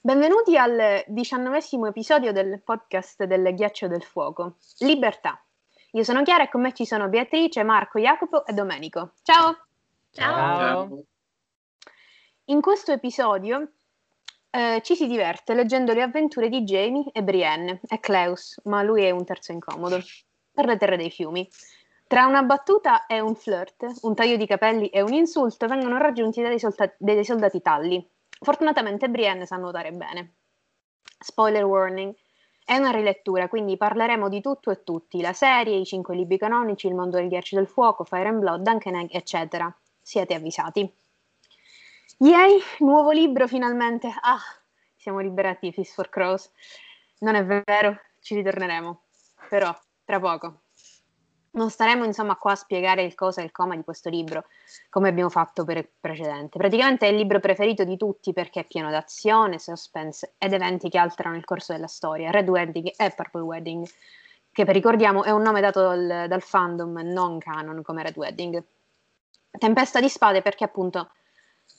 Benvenuti al diciannovesimo episodio del podcast del Ghiaccio del Fuoco, Libertà. Io sono Chiara e con me ci sono Beatrice, Marco, Jacopo e Domenico. Ciao! Ciao! In questo episodio eh, ci si diverte leggendo le avventure di Jamie e Brienne e Cleus, ma lui è un terzo incomodo, per le terre dei fiumi. Tra una battuta e un flirt, un taglio di capelli e un insulto vengono raggiunti dai, solta- dei soldati talli Fortunatamente Brienne sa nuotare bene. Spoiler warning. È una rilettura, quindi parleremo di tutto e tutti, la serie, i cinque libri canonici, il mondo del ghiaccio del fuoco, Fire and Blood, Duncan eccetera. Siete avvisati. Yay, nuovo libro finalmente. Ah, siamo liberati, Fist for Crows. Non è vero, ci ritorneremo. Però, tra poco. Non staremo insomma qua a spiegare il cosa e il come di questo libro, come abbiamo fatto per il precedente. Praticamente è il libro preferito di tutti perché è pieno d'azione, suspense ed eventi che alterano il corso della storia. Red Wedding e Purple Wedding, che per ricordiamo è un nome dato dal, dal fandom non canon come Red Wedding. Tempesta di spade perché appunto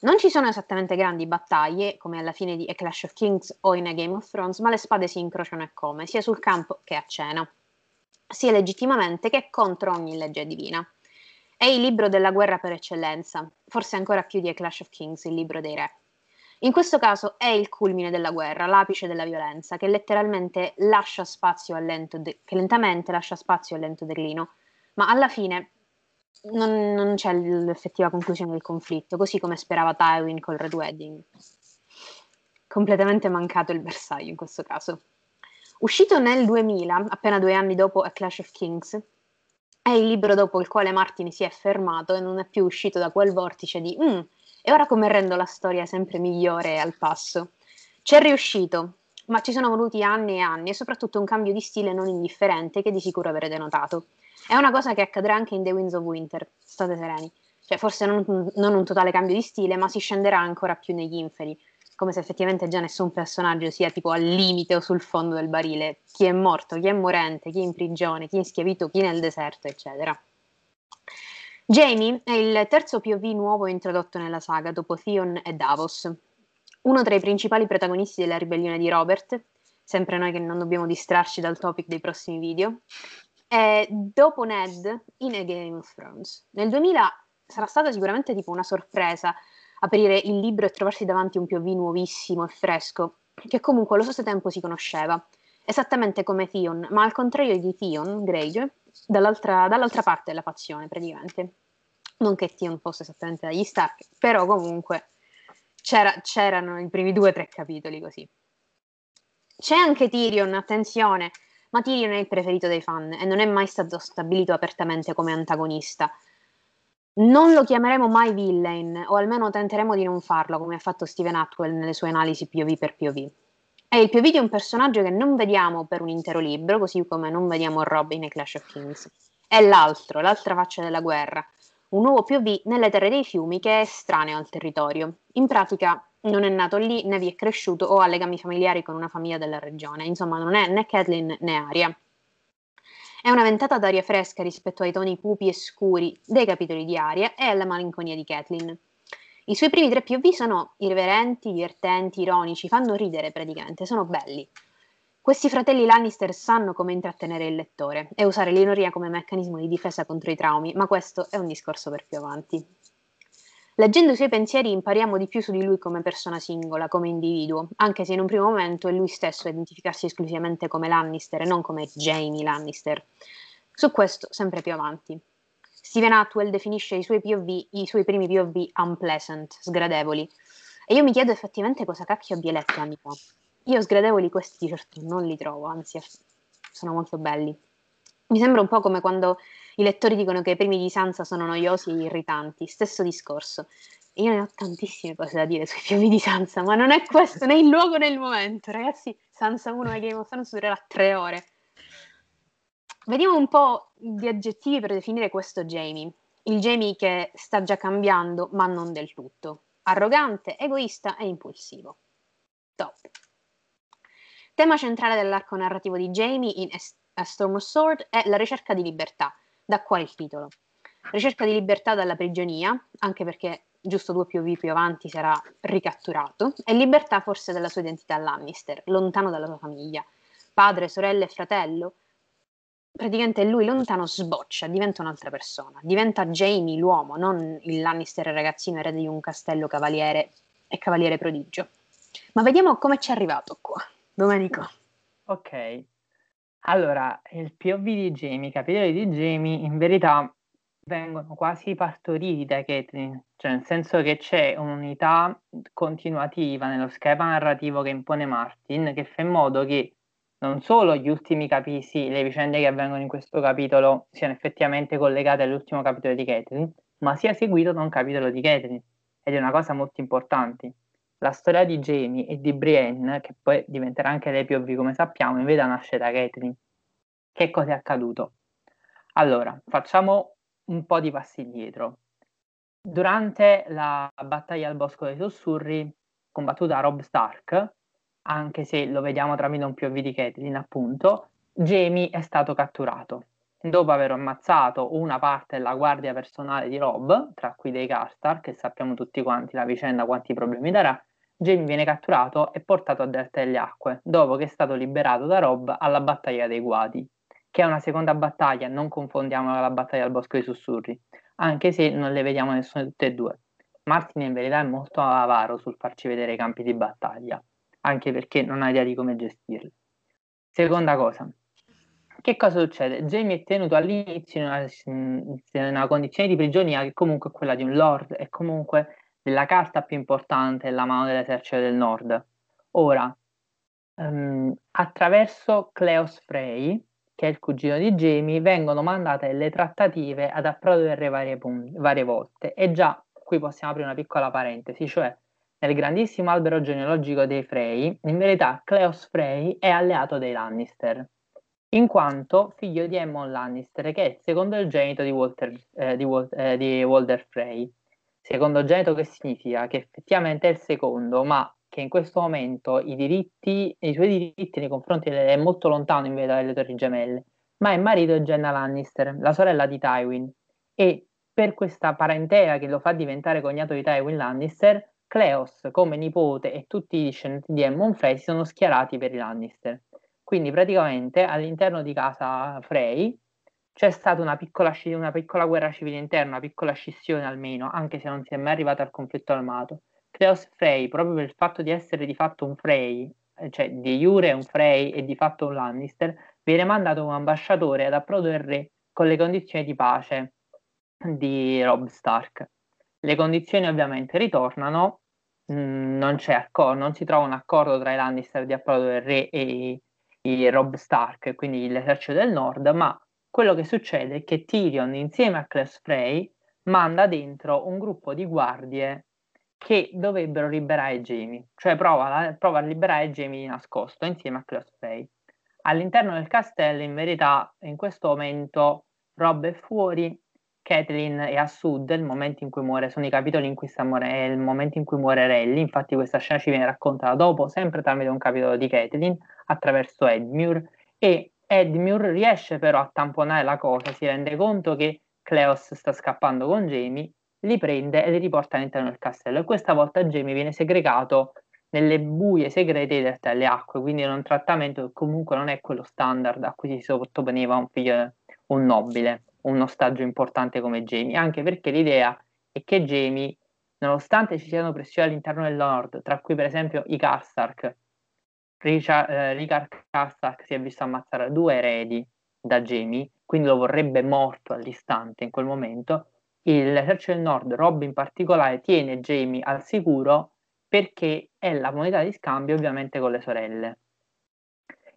non ci sono esattamente grandi battaglie, come alla fine di A Clash of Kings o in A Game of Thrones, ma le spade si incrociano e come, sia sul campo che a cena sia legittimamente che contro ogni legge divina. È il libro della guerra per eccellenza, forse ancora più di A Clash of Kings, il libro dei re. In questo caso è il culmine della guerra, l'apice della violenza, che letteralmente lascia spazio al lento, de- che lentamente lascia spazio al lento declino, ma alla fine non, non c'è l'effettiva conclusione del conflitto, così come sperava Tywin col Red Wedding. Completamente mancato il bersaglio in questo caso. Uscito nel 2000, appena due anni dopo A Clash of Kings, è il libro dopo il quale Martin si è fermato e non è più uscito da quel vortice di mm, e ora come rendo la storia sempre migliore e al passo. C'è riuscito, ma ci sono voluti anni e anni e soprattutto un cambio di stile non indifferente che di sicuro avrete notato. È una cosa che accadrà anche in The Winds of Winter, state sereni. Cioè, forse non, non un totale cambio di stile, ma si scenderà ancora più negli inferi come se effettivamente già nessun personaggio sia tipo al limite o sul fondo del barile, chi è morto, chi è morente, chi è in prigione, chi è in schiavitù, chi nel deserto, eccetera. Jamie è il terzo POV nuovo introdotto nella saga dopo Theon e Davos, uno tra i principali protagonisti della ribellione di Robert, sempre noi che non dobbiamo distrarci dal topic dei prossimi video, e dopo Ned in A Game of Thrones. Nel 2000 sarà stata sicuramente tipo una sorpresa aprire il libro e trovarsi davanti un POV nuovissimo e fresco, che comunque allo stesso tempo si conosceva, esattamente come Theon, ma al contrario di Theon, Greyjoy, dall'altra, dall'altra parte della fazione praticamente. Non che Theon fosse esattamente dagli Stark, però comunque c'era, c'erano i primi due o tre capitoli così. C'è anche Tyrion, attenzione, ma Tyrion è il preferito dei fan e non è mai stato stabilito apertamente come antagonista, non lo chiameremo mai villain, o almeno tenteremo di non farlo, come ha fatto Steven Atwell nelle sue analisi POV per POV. È il POV di un personaggio che non vediamo per un intero libro, così come non vediamo Robin e Clash of Kings. È l'altro, l'altra faccia della guerra, un nuovo POV nelle terre dei fiumi che è estraneo al territorio. In pratica non è nato lì, né vi è cresciuto o ha legami familiari con una famiglia della regione, insomma non è né Catelyn né Aria. È una ventata d'aria fresca rispetto ai toni cupi e scuri dei capitoli di Aria e alla malinconia di Kathleen. I suoi primi tre POV sono irreverenti, divertenti, ironici, fanno ridere praticamente, sono belli. Questi fratelli Lannister sanno come intrattenere il lettore e usare l'ironia come meccanismo di difesa contro i traumi, ma questo è un discorso per più avanti. Leggendo i suoi pensieri impariamo di più su di lui come persona singola, come individuo, anche se in un primo momento è lui stesso a identificarsi esclusivamente come Lannister e non come Jamie Lannister. Su questo sempre più avanti. Steven Atwell definisce i suoi POV, i suoi primi POV unpleasant, sgradevoli. E io mi chiedo effettivamente cosa cacchio abbia letto anni fa. Io sgradevoli questi certo non li trovo, anzi sono molto belli. Mi sembra un po' come quando i lettori dicono che i primi di Sansa sono noiosi e irritanti, stesso discorso. Io ne ho tantissime cose da dire sui fiumi di Sansa, ma non è questo né il luogo né il momento. Ragazzi, Sansa 1 e Game of Thrones durerà tre ore. Vediamo un po' di aggettivi per definire questo Jamie. Il Jamie che sta già cambiando, ma non del tutto. Arrogante, egoista e impulsivo. Top. Tema centrale dell'arco narrativo di Jamie in A Storm of Sword è la ricerca di libertà da qua il titolo. Ricerca di libertà dalla prigionia, anche perché giusto due POV più avanti, sarà ricatturato, e libertà forse della sua identità Lannister, lontano dalla sua famiglia. Padre, sorella e fratello, praticamente lui lontano sboccia, diventa un'altra persona, diventa Jamie l'uomo, non il Lannister ragazzino erede di un castello cavaliere e cavaliere prodigio. Ma vediamo come ci è arrivato qua, Domenico. Ok, allora il POV di Jamie, i capitoli di Jamie in verità vengono quasi partoriti da Caitlyn, cioè nel senso che c'è un'unità continuativa nello schema narrativo che impone Martin che fa in modo che non solo gli ultimi capitoli, le vicende che avvengono in questo capitolo siano effettivamente collegate all'ultimo capitolo di Caitlyn, ma sia seguito da un capitolo di Caitlyn. Ed è una cosa molto importante. La storia di Jamie e di Brienne, che poi diventerà anche lei POV come sappiamo, in verità nasce da Caitlyn. Che cosa è accaduto? Allora, facciamo un po' di passi indietro. Durante la battaglia al Bosco dei Sussurri, combattuta da Rob Stark, anche se lo vediamo tramite un POV di Catelyn, appunto, Jamie è stato catturato. Dopo aver ammazzato una parte della guardia personale di Rob, tra cui dei Karstar, che sappiamo tutti quanti la vicenda, quanti problemi darà, Jamie viene catturato e portato a Delta delle Acque, dopo che è stato liberato da Rob alla battaglia dei Guadi, che è una seconda battaglia, non confondiamo con la battaglia al Bosco dei Sussurri, anche se non le vediamo nessune tutte e due. Martin in verità è molto avaro sul farci vedere i campi di battaglia anche perché non ha idea di come gestirli. Seconda cosa, che cosa succede? Jamie è tenuto all'inizio in una, in una, condizione di prigionia che comunque è quella di un lord, è comunque della carta più importante della mano dell'esercito del nord. Ora, um, attraverso Cleos Frey, che è il cugino di Jamie, vengono mandate le trattative ad Approdo del Re varie, varie volte. E già qui possiamo aprire una piccola parentesi, cioè nel grandissimo albero genealogico dei Frey, in verità Cleos Frey è alleato dei Lannister, in quanto figlio di Aemon Lannister, che è il secondogenito di, Walter, eh, di, eh, di Walder Frey. Secondogenito che significa che effettivamente è il secondo, ma che in questo momento i diritti, i suoi diritti nei confronti è molto lontano in verità delle Torri Gemelle, ma è marito di Jenna Lannister, la sorella di Tywin, e per questa parentela che lo fa diventare cognato di Tywin Lannister, Cleos come nipote e tutti i discendenti di Aemon Frey si sono schierati per i Lannister. Quindi praticamente all'interno di casa Frey c'è stata una piccola, una piccola guerra civile interna, una piccola scissione almeno, anche se non si è mai arrivata al conflitto armato. Cleos Frey, proprio per il fatto di essere di fatto un Frey, cioè di Jure un Frey e di fatto un Lannister, viene mandato come ambasciatore ad approdo del re con le condizioni di pace di Rob Stark. Le condizioni ovviamente ritornano, mm, non, accor- non, si trova un accordo tra i Lannister di approdo del re e i Rob Stark, quindi l'esercito del nord, ma quello che succede è che Tyrion insieme a Cles Frey manda dentro un gruppo di guardie che dovrebbero liberare Jamie, cioè prova, prova a liberare Jamie di nascosto insieme a Cles Frey. All'interno del castello, in verità, in questo momento Rob è fuori. Catelyn è a sud, il momento in cui muore, sono i capitoli in cui sta è il momento in cui muore Rally, infatti questa scena ci viene raccontata dopo, sempre tramite un capitolo di Catelyn, attraverso Edmure, e Edmure riesce però a tamponare la cosa, si rende conto che Cleos sta scappando con Jamie, li prende e li riporta all'interno del castello, e questa volta Jamie viene segregato nelle buie segrete delle acque, quindi è un trattamento che comunque non è quello standard a cui si sottoponeva un figlio, un nobile un ostaggio importante come Jamie, anche perché l'idea è che Jamie, nonostante ci siano pressioni all'interno del Nord, tra cui per esempio i Karstark, Richard, eh, Richard Karstark si è visto ammazzare due eredi da Jamie, quindi lo vorrebbe morto all'istante in quel momento, l'esercito del Nord, Rob in particolare, tiene Jamie al sicuro perché è la moneta di scambio ovviamente con le sorelle.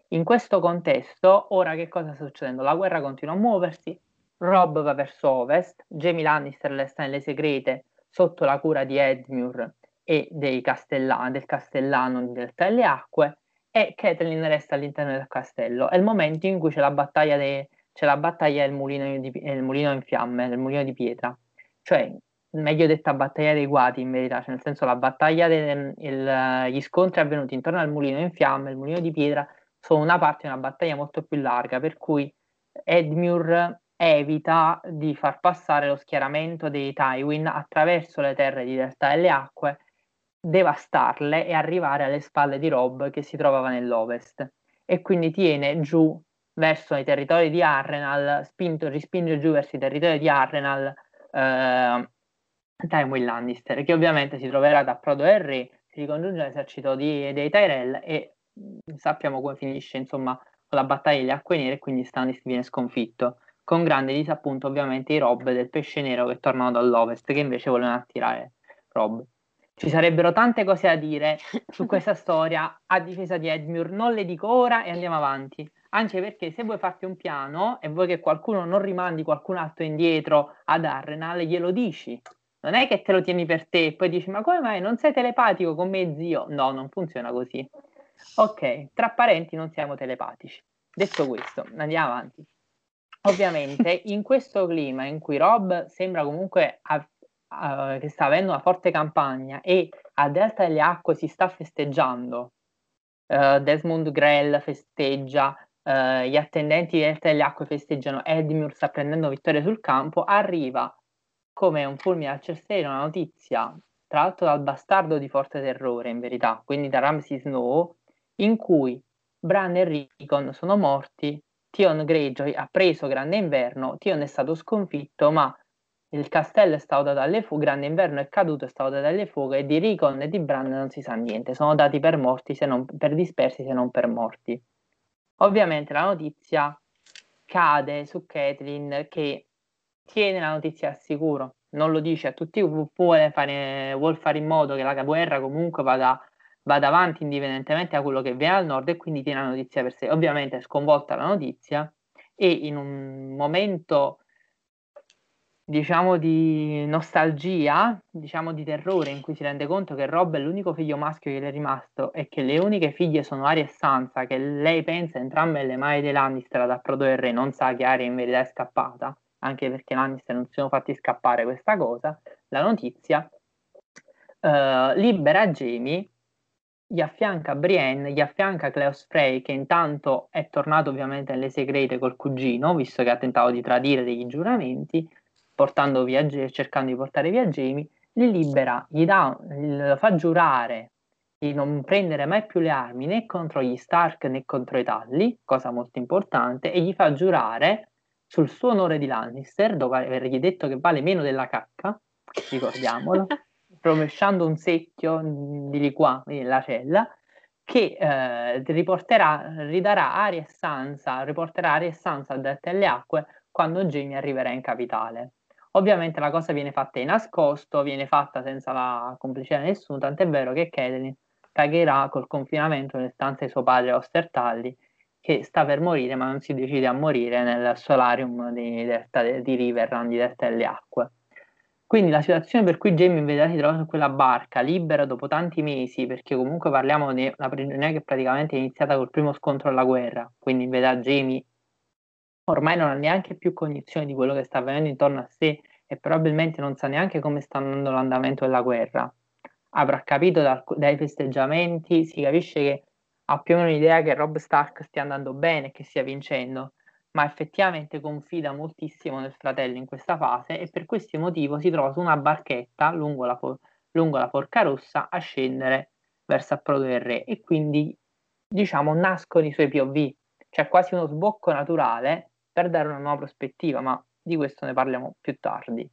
In questo contesto, ora che cosa sta succedendo? La guerra continua a muoversi, Rob va verso ovest, Jamie Lannister resta nelle segrete sotto la cura di Edmure e castellani, del castellano del Telle Acque e Catelyn resta all'interno del castello. È il momento in cui c'è la battaglia, de, c'è la battaglia del, mulino di, mulino in fiamme, del mulino di pietra. Cioè, meglio detta battaglia dei guati in verità, cioè nel senso la battaglia, de, il, gli scontri avvenuti intorno al mulino in fiamme, il mulino di pietra, sono una parte di una battaglia molto più larga, per cui Edmure evita di far passare lo schieramento dei Tywin attraverso le terre di Delta delle Acque, devastarle e arrivare alle spalle di Rob che si trovava nell'ovest e quindi tiene giù verso i territori di Arrenal, spinto, rispinge giù verso i territori di Arrenal eh, Tywin Lannister, che ovviamente si troverà da Prodo del Re, si ricongiunge all'esercito di, dei Tyrell e mh, sappiamo come finisce insomma con la battaglia delle acque nere, quindi Stannis viene sconfitto, con grande disappunto ovviamente i Rob del pesce nero che tornano dall'ovest, che invece vogliono attirare Rob. Ci sarebbero tante cose da dire su questa storia a difesa di Edmure, non le dico ora e andiamo avanti. Anche perché se vuoi farti un piano e vuoi che qualcuno non rimandi qualcun altro indietro ad Arrenal, glielo dici. Non è che te lo tieni per te e poi dici ma come mai non sei telepatico con me zio? No, non funziona così. Ok, tra parenti non siamo telepatici. Detto questo, andiamo avanti. Ovviamente in questo clima in cui Rob sembra comunque a, a, che sta avendo una forte campagna e a Delta delle Acque si sta festeggiando, uh, Desmond Grell festeggia, uh, gli attendenti di Delta delle Acque festeggiano, Edmure sta prendendo vittoria sul campo, arriva come un fulmine al cielo una notizia, tra l'altro dal bastardo di Forte Terrore in verità, quindi da Ramsey Snow, in cui Bran e Rickon sono morti, Tion Greyjoy ha preso Grande Inverno, Tion è stato sconfitto, ma il castello è stato dato alle fuoche, Grande Inverno è caduto, è stato dato alle fuoche e di Rickon e di Bran non si sa niente, sono dati per morti, se non, per dispersi se non per morti. Ovviamente la notizia cade su Catelyn che tiene la notizia al sicuro, non lo dice a tutti, vuole fare, vuole fare in modo che la guerra comunque vada vada avanti indipendentemente da quello che viene al nord e quindi tiene la notizia per sé. Ovviamente è sconvolta la notizia e in un momento diciamo di nostalgia, diciamo di terrore in cui si rende conto che Rob è l'unico figlio maschio che le è rimasto e che le uniche figlie sono Aria e Sansa, che lei pensa entrambe le mani dei Lannister ad approdo del re, non sa che Aria in verità è scappata, anche perché Lannister non si sono fatti scappare questa cosa, la notizia uh, libera Jamie gli affianca Brienne, gli affianca Cleos Frey che intanto è tornato ovviamente nelle segrete col cugino, visto che ha tentato di tradire degli giuramenti, portando via, cercando di portare via Jamie, li libera, gli dà, lo fa giurare di non prendere mai più le armi né contro gli Stark né contro i Talli, cosa molto importante, e gli fa giurare sul suo onore di Lannister, dopo avergli detto che vale meno della cacca, ricordiamolo, rovesciando un secchio di liquore nella cella che eh, riporterà, ridarà aria e Sansa, riporterà aria e Sansa dette alle acque quando Jamie arriverà in capitale. Ovviamente la cosa viene fatta in nascosto, viene fatta senza la complicità di nessuno, tant'è vero che Catelyn pagherà col confinamento nelle stanze di suo padre Ostertalli, che sta per morire ma non si decide a morire nel solarium di, di, di Riverrun di Delta delle Acque. Quindi la situazione per cui Jamie in verità si trova su quella barca libera dopo tanti mesi, perché comunque parliamo di una prigionia che praticamente è iniziata col primo scontro alla guerra, quindi in verità Jamie ormai non ha neanche più cognizione di quello che sta avvenendo intorno a sé e probabilmente non sa neanche come sta andando l'andamento della guerra. Avrà capito da, dai festeggiamenti, si capisce che ha più o meno l'idea che Rob Stark stia andando bene e che stia vincendo, ma effettivamente confida moltissimo nel fratello in questa fase e per questo motivo si trova su una barchetta lungo la, lungo la Forca Rossa a scendere verso Approdo del Re e quindi diciamo nascono i suoi POV, cioè quasi uno sbocco naturale per dare una nuova prospettiva, ma di questo ne parliamo più tardi.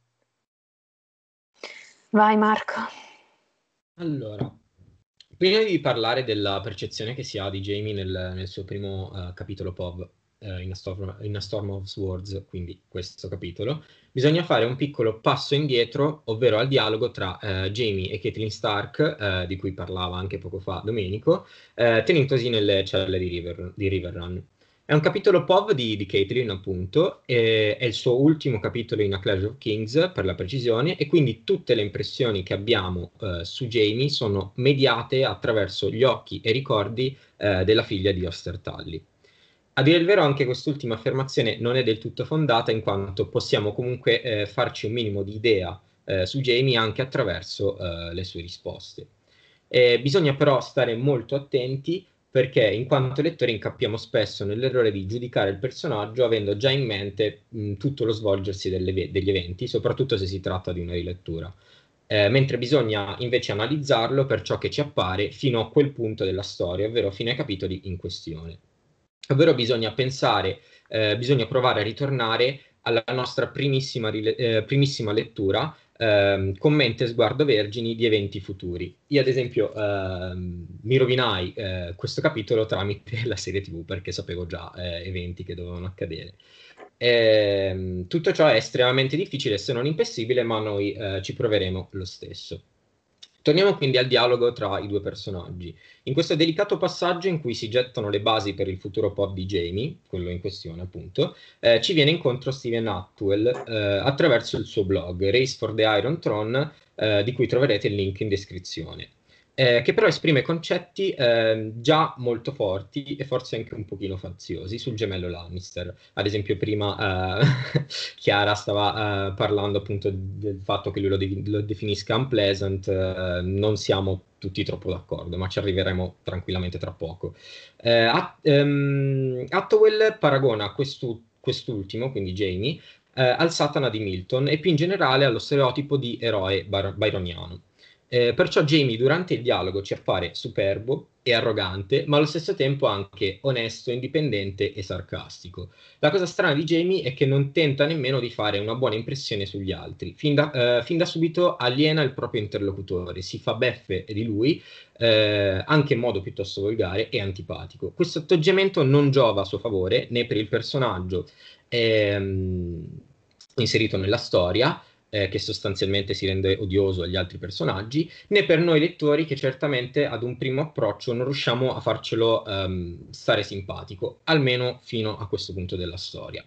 Vai Marco. Allora, prima di parlare della percezione che si ha di Jamie nel, nel suo primo uh, capitolo POV, uh, in, a Storm, in, a Storm, of Swords, quindi questo capitolo, bisogna fare un piccolo passo indietro, ovvero al dialogo tra uh, Jamie e Caitlin Stark, uh, di cui parlava anche poco fa Domenico, tenendosi nelle celle di, River, di Riverrun. È un capitolo POV di, di Caitlyn, appunto, è il suo ultimo capitolo in A Clash of Kings, per la precisione, e quindi tutte le impressioni che abbiamo eh, su Jamie sono mediate attraverso gli occhi e ricordi eh, della figlia di Oster Tully. A dire il vero, anche quest'ultima affermazione non è del tutto fondata, in quanto possiamo comunque eh, farci un minimo di idea eh, su Jamie anche attraverso eh, le sue risposte. bisogna però stare molto attenti perché in quanto lettori incappiamo spesso nell'errore di giudicare il personaggio avendo già in mente mh, tutto lo svolgersi delle, degli eventi, soprattutto se si tratta di una rilettura. Eh, mentre bisogna invece analizzarlo per ciò che ci appare fino a quel punto della storia, ovvero fino ai capitoli in questione. Ovvero bisogna pensare, eh, bisogna provare a ritornare alla nostra primissima, eh, primissima lettura ehm, con mente e sguardo vergini di eventi futuri. Io ad esempio ehm, mi rovinai eh, questo capitolo tramite la serie tv perché sapevo già eh, eventi che dovevano accadere. Eh, tutto ciò è estremamente difficile se non impossibile, ma noi eh, ci proveremo lo stesso. Torniamo quindi al dialogo tra i due personaggi. In questo delicato passaggio in cui si gettano le basi per il futuro pop di Jamie, quello in questione appunto, eh, ci viene incontro Steven Atwell eh, attraverso il suo blog Race for the Iron Throne, eh, di cui troverete il link in descrizione eh, che però esprime concetti eh, già molto forti e forse anche un pochino faziosi sul gemello Lannister. Ad esempio prima eh, Chiara stava eh, parlando appunto del fatto che lui lo, de- lo definisca unpleasant, eh, non siamo tutti troppo d'accordo, ma ci arriveremo tranquillamente tra poco. Eh, At- um, Attowell paragona quest'u- quest'ultimo, quindi Jamie, al Satana di Milton e più in generale allo stereotipo di eroe bar- byroniano. Eh, perciò Jamie durante il dialogo ci appare superbo e arrogante, ma allo stesso tempo anche onesto, indipendente e sarcastico. La cosa strana di Jamie è che non tenta nemmeno di fare una buona impressione sugli altri. Fin da, eh, fin da subito aliena il proprio interlocutore, si fa beffe di lui, eh, anche in modo piuttosto volgare e antipatico. Questo atteggiamento non giova a suo favore né per il personaggio ehm, inserito nella storia, eh, che sostanzialmente si rende odioso agli altri personaggi, né per noi lettori che certamente ad un primo approccio non riusciamo a farcelo um, stare simpatico, almeno fino a questo punto della storia.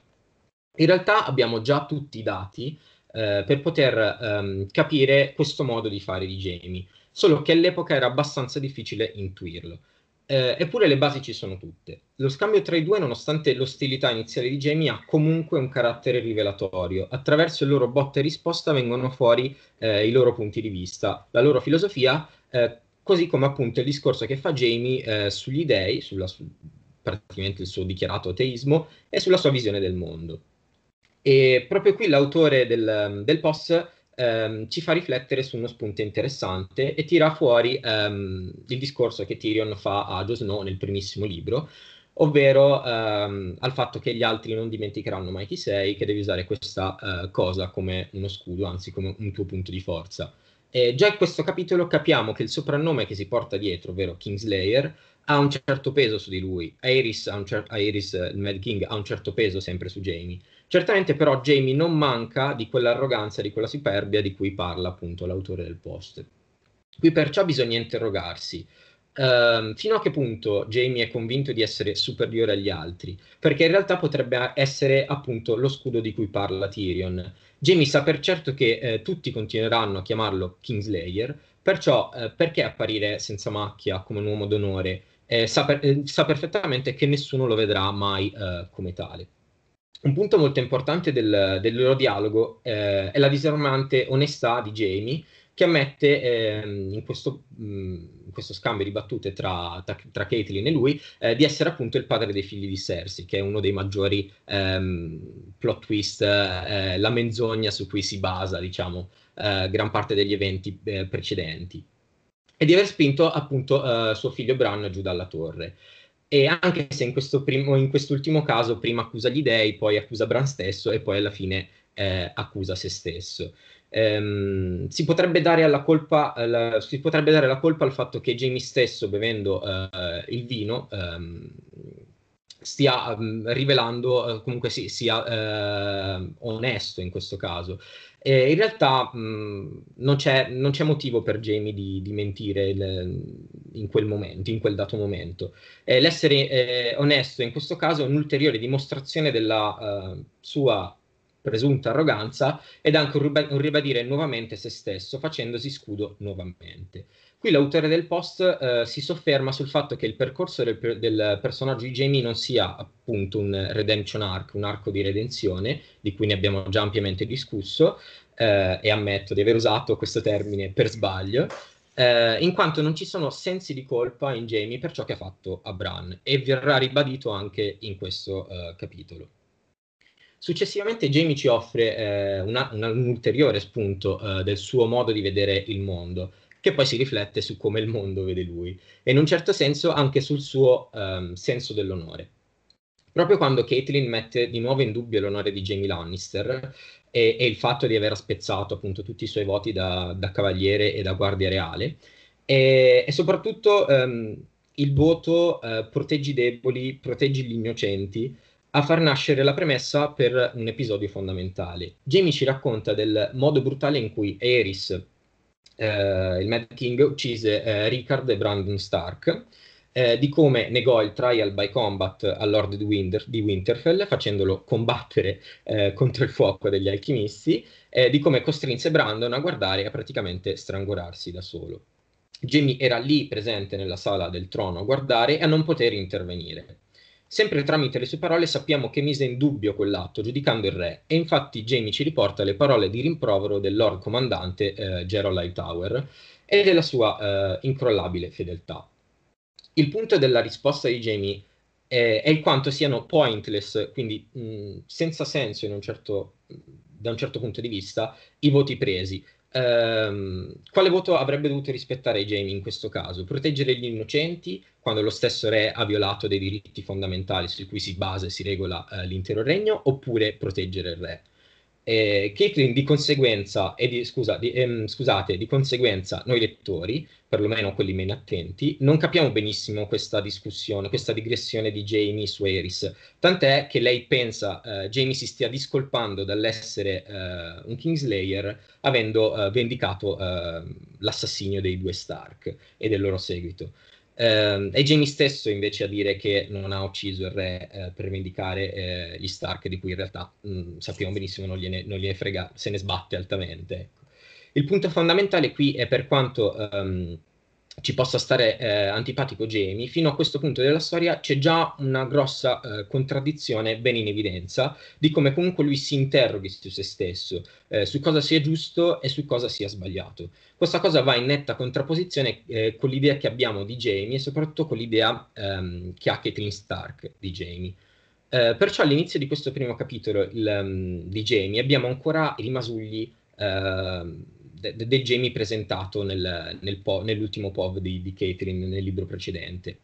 In realtà abbiamo già tutti i dati eh, per poter um, capire questo modo di fare di Jamie, solo che all'epoca era abbastanza difficile intuirlo. Eh, eppure le basi ci sono tutte. Lo scambio tra i due, nonostante l'ostilità iniziale di Jamie, ha comunque un carattere rivelatorio. Attraverso il loro botta e risposta vengono fuori eh, i loro punti di vista, la loro filosofia, eh, così come appunto il discorso che fa Jamie eh, sugli dei, sulla, su, praticamente il suo dichiarato ateismo e sulla sua visione del mondo. E proprio qui l'autore del, del post ehm, ci fa riflettere su uno spunto interessante e tira fuori ehm, il discorso che Tyrion fa a Jon Snow nel primissimo libro, ovvero ehm, al fatto che gli altri non dimenticheranno mai chi sei, che devi usare questa eh, cosa come uno scudo, anzi come un tuo punto di forza. E già in questo capitolo capiamo che il soprannome che si porta dietro, ovvero Kingslayer, ha un certo peso su di lui. Aerys, cer- Aerys il Mad King, ha un certo peso sempre su Jamie. Certamente però Jamie non manca di quell'arroganza, di quella superbia di cui parla appunto l'autore del post. Qui perciò bisogna interrogarsi. Uh, fino a che punto Jamie è convinto di essere superiore agli altri? Perché in realtà potrebbe essere appunto lo scudo di cui parla Tyrion. Jamie sa per certo che eh, tutti continueranno a chiamarlo Kingslayer, perciò eh, perché apparire senza macchia come un uomo d'onore? Eh, sa, per, eh, sa, perfettamente che nessuno lo vedrà mai eh, come tale. Un punto molto importante del, del loro dialogo eh, è la disarmante onestà di Jamie che ammette eh, in, questo, mh, in, questo, scambio di battute tra, tra, tra Caitlyn e lui eh, di essere appunto il padre dei figli di Cersei, che è uno dei maggiori ehm, plot twist, eh, la menzogna su cui si basa, diciamo, eh, gran parte degli eventi eh, precedenti. E di aver spinto appunto eh, suo figlio Bran giù dalla torre. E anche se in, questo primo, in quest'ultimo caso prima accusa gli dei, poi accusa Bran stesso e poi alla fine eh, accusa se stesso. Um, si, potrebbe colpa, la, si potrebbe dare la colpa al fatto che Jamie stesso, bevendo uh, il vino, um, stia um, rivelando, uh, comunque sì, sia uh, onesto in questo caso. E in realtà mh, non, c'è, non, c'è, motivo per Jamie di, di mentire il, in quel momento, in quel dato momento. Eh, l'essere eh, onesto in questo caso è un'ulteriore dimostrazione della uh, sua presunta arroganza ed anche un ribadire nuovamente se stesso, facendosi scudo nuovamente. Qui l'autore del post eh, si sofferma sul fatto che il percorso del, del, personaggio di Jamie non sia appunto un redemption arc, un arco di redenzione, di cui ne abbiamo già ampiamente discusso, eh, e ammetto di aver usato questo termine per sbaglio, eh, in quanto non ci sono sensi di colpa in Jamie per ciò che ha fatto a Bran e verrà ribadito anche in questo uh, capitolo. Successivamente Jamie ci offre eh, una, una, un ulteriore spunto uh, del suo modo di vedere il mondo, che poi si riflette su come il mondo vede lui e in un certo senso anche sul suo um, senso dell'onore. Proprio quando Caitlyn mette di nuovo in dubbio l'onore di Jamie Lannister e, e il fatto di aver spezzato appunto tutti i suoi voti da, da cavaliere e da guardia reale, e, e soprattutto um, il voto uh, proteggi i deboli, proteggi gli innocenti, a far nascere la premessa per un episodio fondamentale. Jamie ci racconta del modo brutale in cui Aerys, eh, il Mad King, uccise eh, Rickard e Brandon Stark, eh, di come negò il trial by combat al Lord di, Winter, di Winterfell, facendolo combattere eh, contro il fuoco degli alchimisti, di come costrinse Brandon a guardare e a praticamente strangolarsi da solo. Jamie era lì presente nella sala del trono a guardare e a non poter intervenire. Sempre tramite le sue parole sappiamo che mise in dubbio quell'atto, giudicando il re, e infatti Jamie ci riporta le parole di rimprovero del Lord Comandante eh, Gerald Hightower e della sua eh, incrollabile fedeltà. Il punto della risposta di Jamie è, è il quanto siano pointless, quindi mh, senza senso un certo, da un certo punto di vista, i voti presi. Um, quale voto avrebbe dovuto rispettare Jamie in questo caso? Proteggere gli innocenti quando lo stesso re ha violato dei diritti fondamentali su cui si basa e si regola uh, l'intero regno, oppure proteggere il re? Eh, Caitlin di conseguenza, e di, scusa, di, ehm, scusate, di conseguenza noi lettori, perlomeno quelli meno attenti, non capiamo benissimo questa discussione, questa digressione di Jamie su Eris, tant'è che lei pensa eh, Jamie si stia discolpando dall'essere eh, un Kingslayer avendo eh, vendicato ehm, l'assassinio dei due Stark e del loro seguito. Uh, è Jamie stesso invece a dire che non ha ucciso il re uh, per vendicare uh, gli Stark, di cui in realtà mh, mm, sappiamo benissimo non gliene, non gliene, frega, se ne sbatte altamente. Il punto fondamentale qui è per quanto um, ci possa stare eh, antipatico Jamie, fino a questo punto della storia c'è già una grossa eh, contraddizione ben in evidenza di come comunque lui si interroghi su se stesso, eh, su cosa sia giusto e su cosa sia sbagliato. Questa cosa va in netta contrapposizione eh, con l'idea che abbiamo di Jamie e soprattutto con l'idea ehm, che ha Caitlyn Stark di Jamie. Eh, perciò all'inizio di questo primo capitolo il, um, di Jamie abbiamo ancora i rimasugli uh, de- Jamie presentato nel, nel po- nell'ultimo POV di, di Catherine nel libro precedente.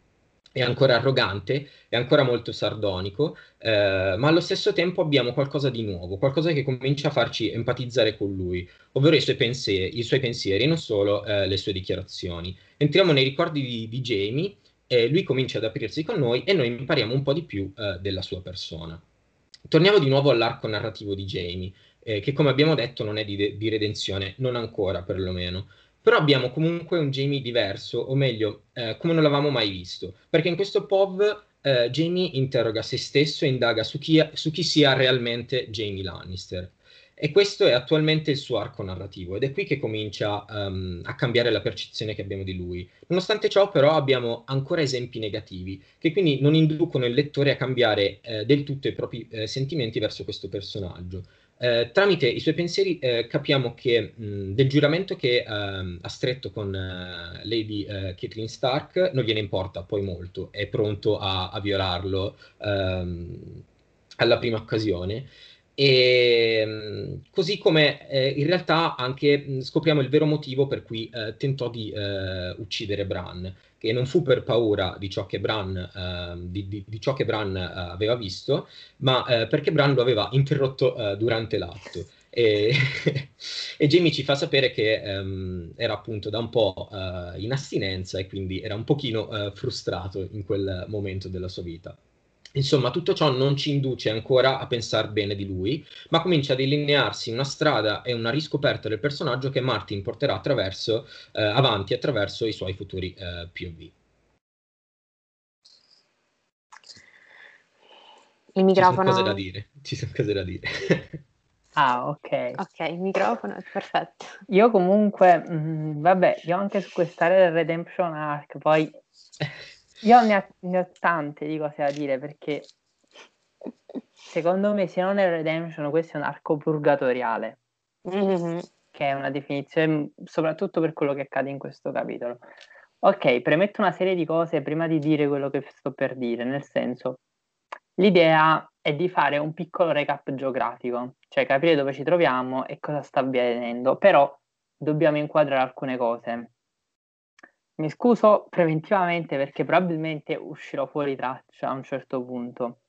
È ancora arrogante, è ancora molto sardonico, eh, ma allo stesso tempo abbiamo qualcosa di nuovo, qualcosa che comincia a farci empatizzare con lui, ovvero i suoi pensieri, i suoi pensieri non solo eh, le sue dichiarazioni. Entriamo nei ricordi di, di Jamie, eh, lui comincia ad aprirsi con noi e noi impariamo un po' di più eh, della sua persona. Torniamo di nuovo all'arco narrativo di Jamie eh, che come abbiamo detto non è di, di, redenzione, non ancora perlomeno. Però abbiamo comunque un Jamie diverso, o meglio, eh, come non l'avevamo mai visto, perché in questo POV eh, Jamie interroga se stesso e indaga su chi, su chi sia realmente Jamie Lannister. E questo è attualmente il suo arco narrativo ed è qui che comincia um, a cambiare la percezione che abbiamo di lui. Nonostante ciò, però, abbiamo ancora esempi negativi che quindi non inducono il lettore a cambiare eh, del tutto i propri eh, sentimenti verso questo personaggio. Eh, tramite i suoi pensieri eh, capiamo che mh, del giuramento che ehm, ha stretto con eh, Lady eh, Caitlin Stark non gliene importa poi molto, è pronto a, a violarlo ehm, alla prima occasione. E, così come eh, in realtà anche mh, scopriamo il vero motivo per cui eh, tentò di uccidere Bran che non fu per paura di ciò che Bran, eh, di, di, di ciò che Bran eh, aveva visto, ma eh, perché Bran lo aveva interrotto eh, durante l'atto. E, e, Jamie ci fa sapere che um, era appunto da un po' uh, in astinenza e quindi era un pochino uh, frustrato in quel momento della sua vita. Insomma, tutto ciò non ci induce ancora a pensare bene di lui, ma comincia a delinearsi una strada e una riscoperta del personaggio che Martin porterà attraverso, eh, avanti attraverso i suoi futuri eh, POV. Il microfono. Ci sono cose da dire. Ci sono cose da dire. Ah, ok. Ok, il microfono è perfetto. Io comunque, mh, mm, vabbè, io anche su quest'area del Redemption Arc, poi io ne ho, ne ho tante di cose da dire perché secondo me se non è Redemption questo è un arco purgatoriale. Mm-hmm. Che che è una definizione soprattutto per quello che accade in questo capitolo. Ok, premetto una serie di cose prima di dire quello che sto per dire, nel senso, l'idea è di fare un piccolo recap geografico, cioè capire dove ci troviamo e cosa sta avvenendo, però dobbiamo inquadrare alcune cose. Mi scuso preventivamente perché probabilmente uscirò fuori traccia a un certo punto,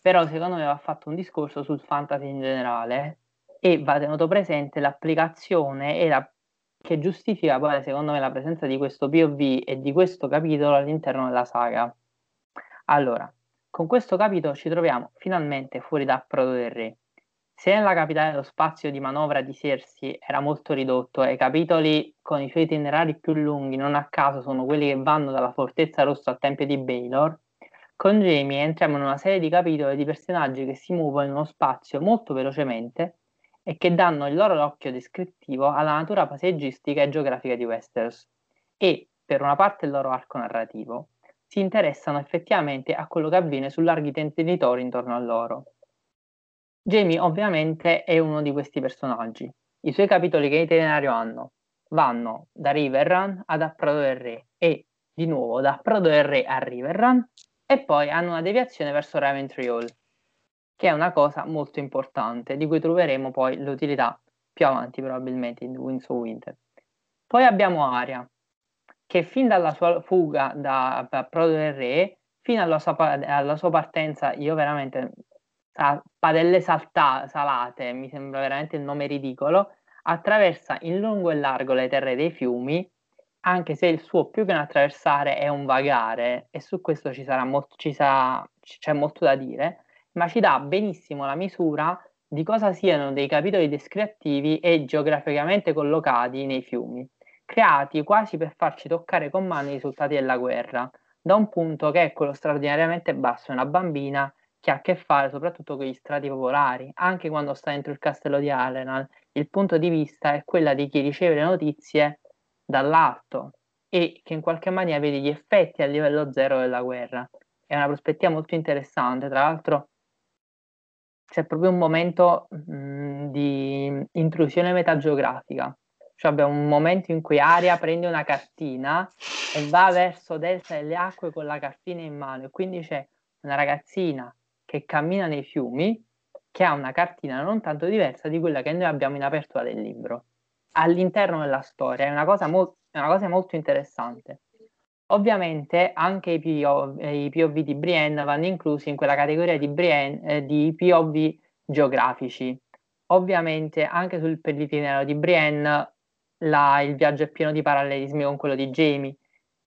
però secondo me va fatto un discorso sul fantasy in generale e va tenuto presente l'applicazione e la che giustifica poi, secondo me, la presenza di questo POV e di questo capitolo all'interno della saga. Allora, con questo capitolo ci troviamo finalmente fuori da Proto del Re. Se nella capitale lo spazio di manovra di Cersei era molto ridotto e i capitoli con i suoi itinerari più lunghi non a caso sono quelli che vanno dalla Fortezza Rossa al Tempio di Baylor, con Jamie entriamo in una serie di capitoli di personaggi che si muovono in uno spazio molto velocemente e che danno il loro occhio descrittivo alla natura paesaggistica e geografica di Westeros e, per una parte del loro arco narrativo, si interessano effettivamente a quello che avviene su larghi territori intorno a loro. Jamie ovviamente è uno di questi personaggi. I suoi capitoli che itinerario hanno? Vanno da Riverrun ad Approdo del Re e di nuovo da Approdo del Re a Riverrun e poi hanno una deviazione verso Raventry Hall che è una cosa molto importante, di cui troveremo poi l'utilità più avanti probabilmente in Winds of Winter. Poi abbiamo Aria, che fin dalla sua fuga da, da Prodo del Re, fino alla sua, alla sua partenza, io veramente, sa, padelle salta, salate, mi sembra veramente il nome ridicolo, attraversa in lungo e largo le terre dei fiumi, anche se il suo più che un attraversare è un vagare, e su questo ci sarà molto, ci sarà, c'è molto da dire, ma ci dà benissimo la misura di cosa siano dei capitoli descrittivi e geograficamente collocati nei fiumi, creati quasi per farci toccare con mano i risultati della guerra, da un punto che è quello straordinariamente basso, una bambina che ha a che fare soprattutto con gli strati popolari, anche quando sta dentro il castello di Alenal, il punto di vista è quella di chi riceve le notizie dall'alto e che in qualche maniera vede gli effetti a livello zero della guerra. È una prospettiva molto interessante, tra l'altro c'è proprio un momento mh, mhmm, di intrusione metageografica. Cioè abbiamo un momento in cui Aria prende una cartina e va verso destra delle acque con la cartina in mano e quindi c'è una ragazzina che cammina nei fiumi che ha una cartina non tanto diversa di quella che noi abbiamo in apertura del libro all'interno della storia. È una cosa, mo- una cosa molto interessante. Ovviamente anche i POV, i POV di Brienne vanno inclusi in quella categoria di, Brienne, eh, di POV geografici. Ovviamente anche sul, per di Brienne la, il viaggio è pieno di parallelismi con quello di Jamie.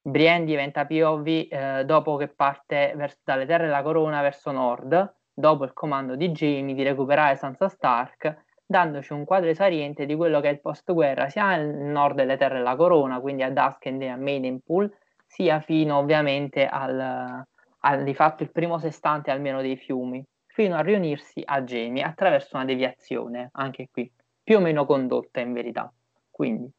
Brienne diventa POV eh, dopo che parte verso, dalle terre della corona verso nord, dopo il comando di Jamie di recuperare Sansa Stark, dandoci un quadro esariente di quello che è il post-guerra sia nel nord delle terre della corona, quindi a Duskend e a Maidenpool, sia fino ovviamente al, al di fatto il primo sestante almeno dei fiumi, fino a riunirsi a Gemi attraverso una deviazione, anche qui, più o meno condotta in verità. Quindi,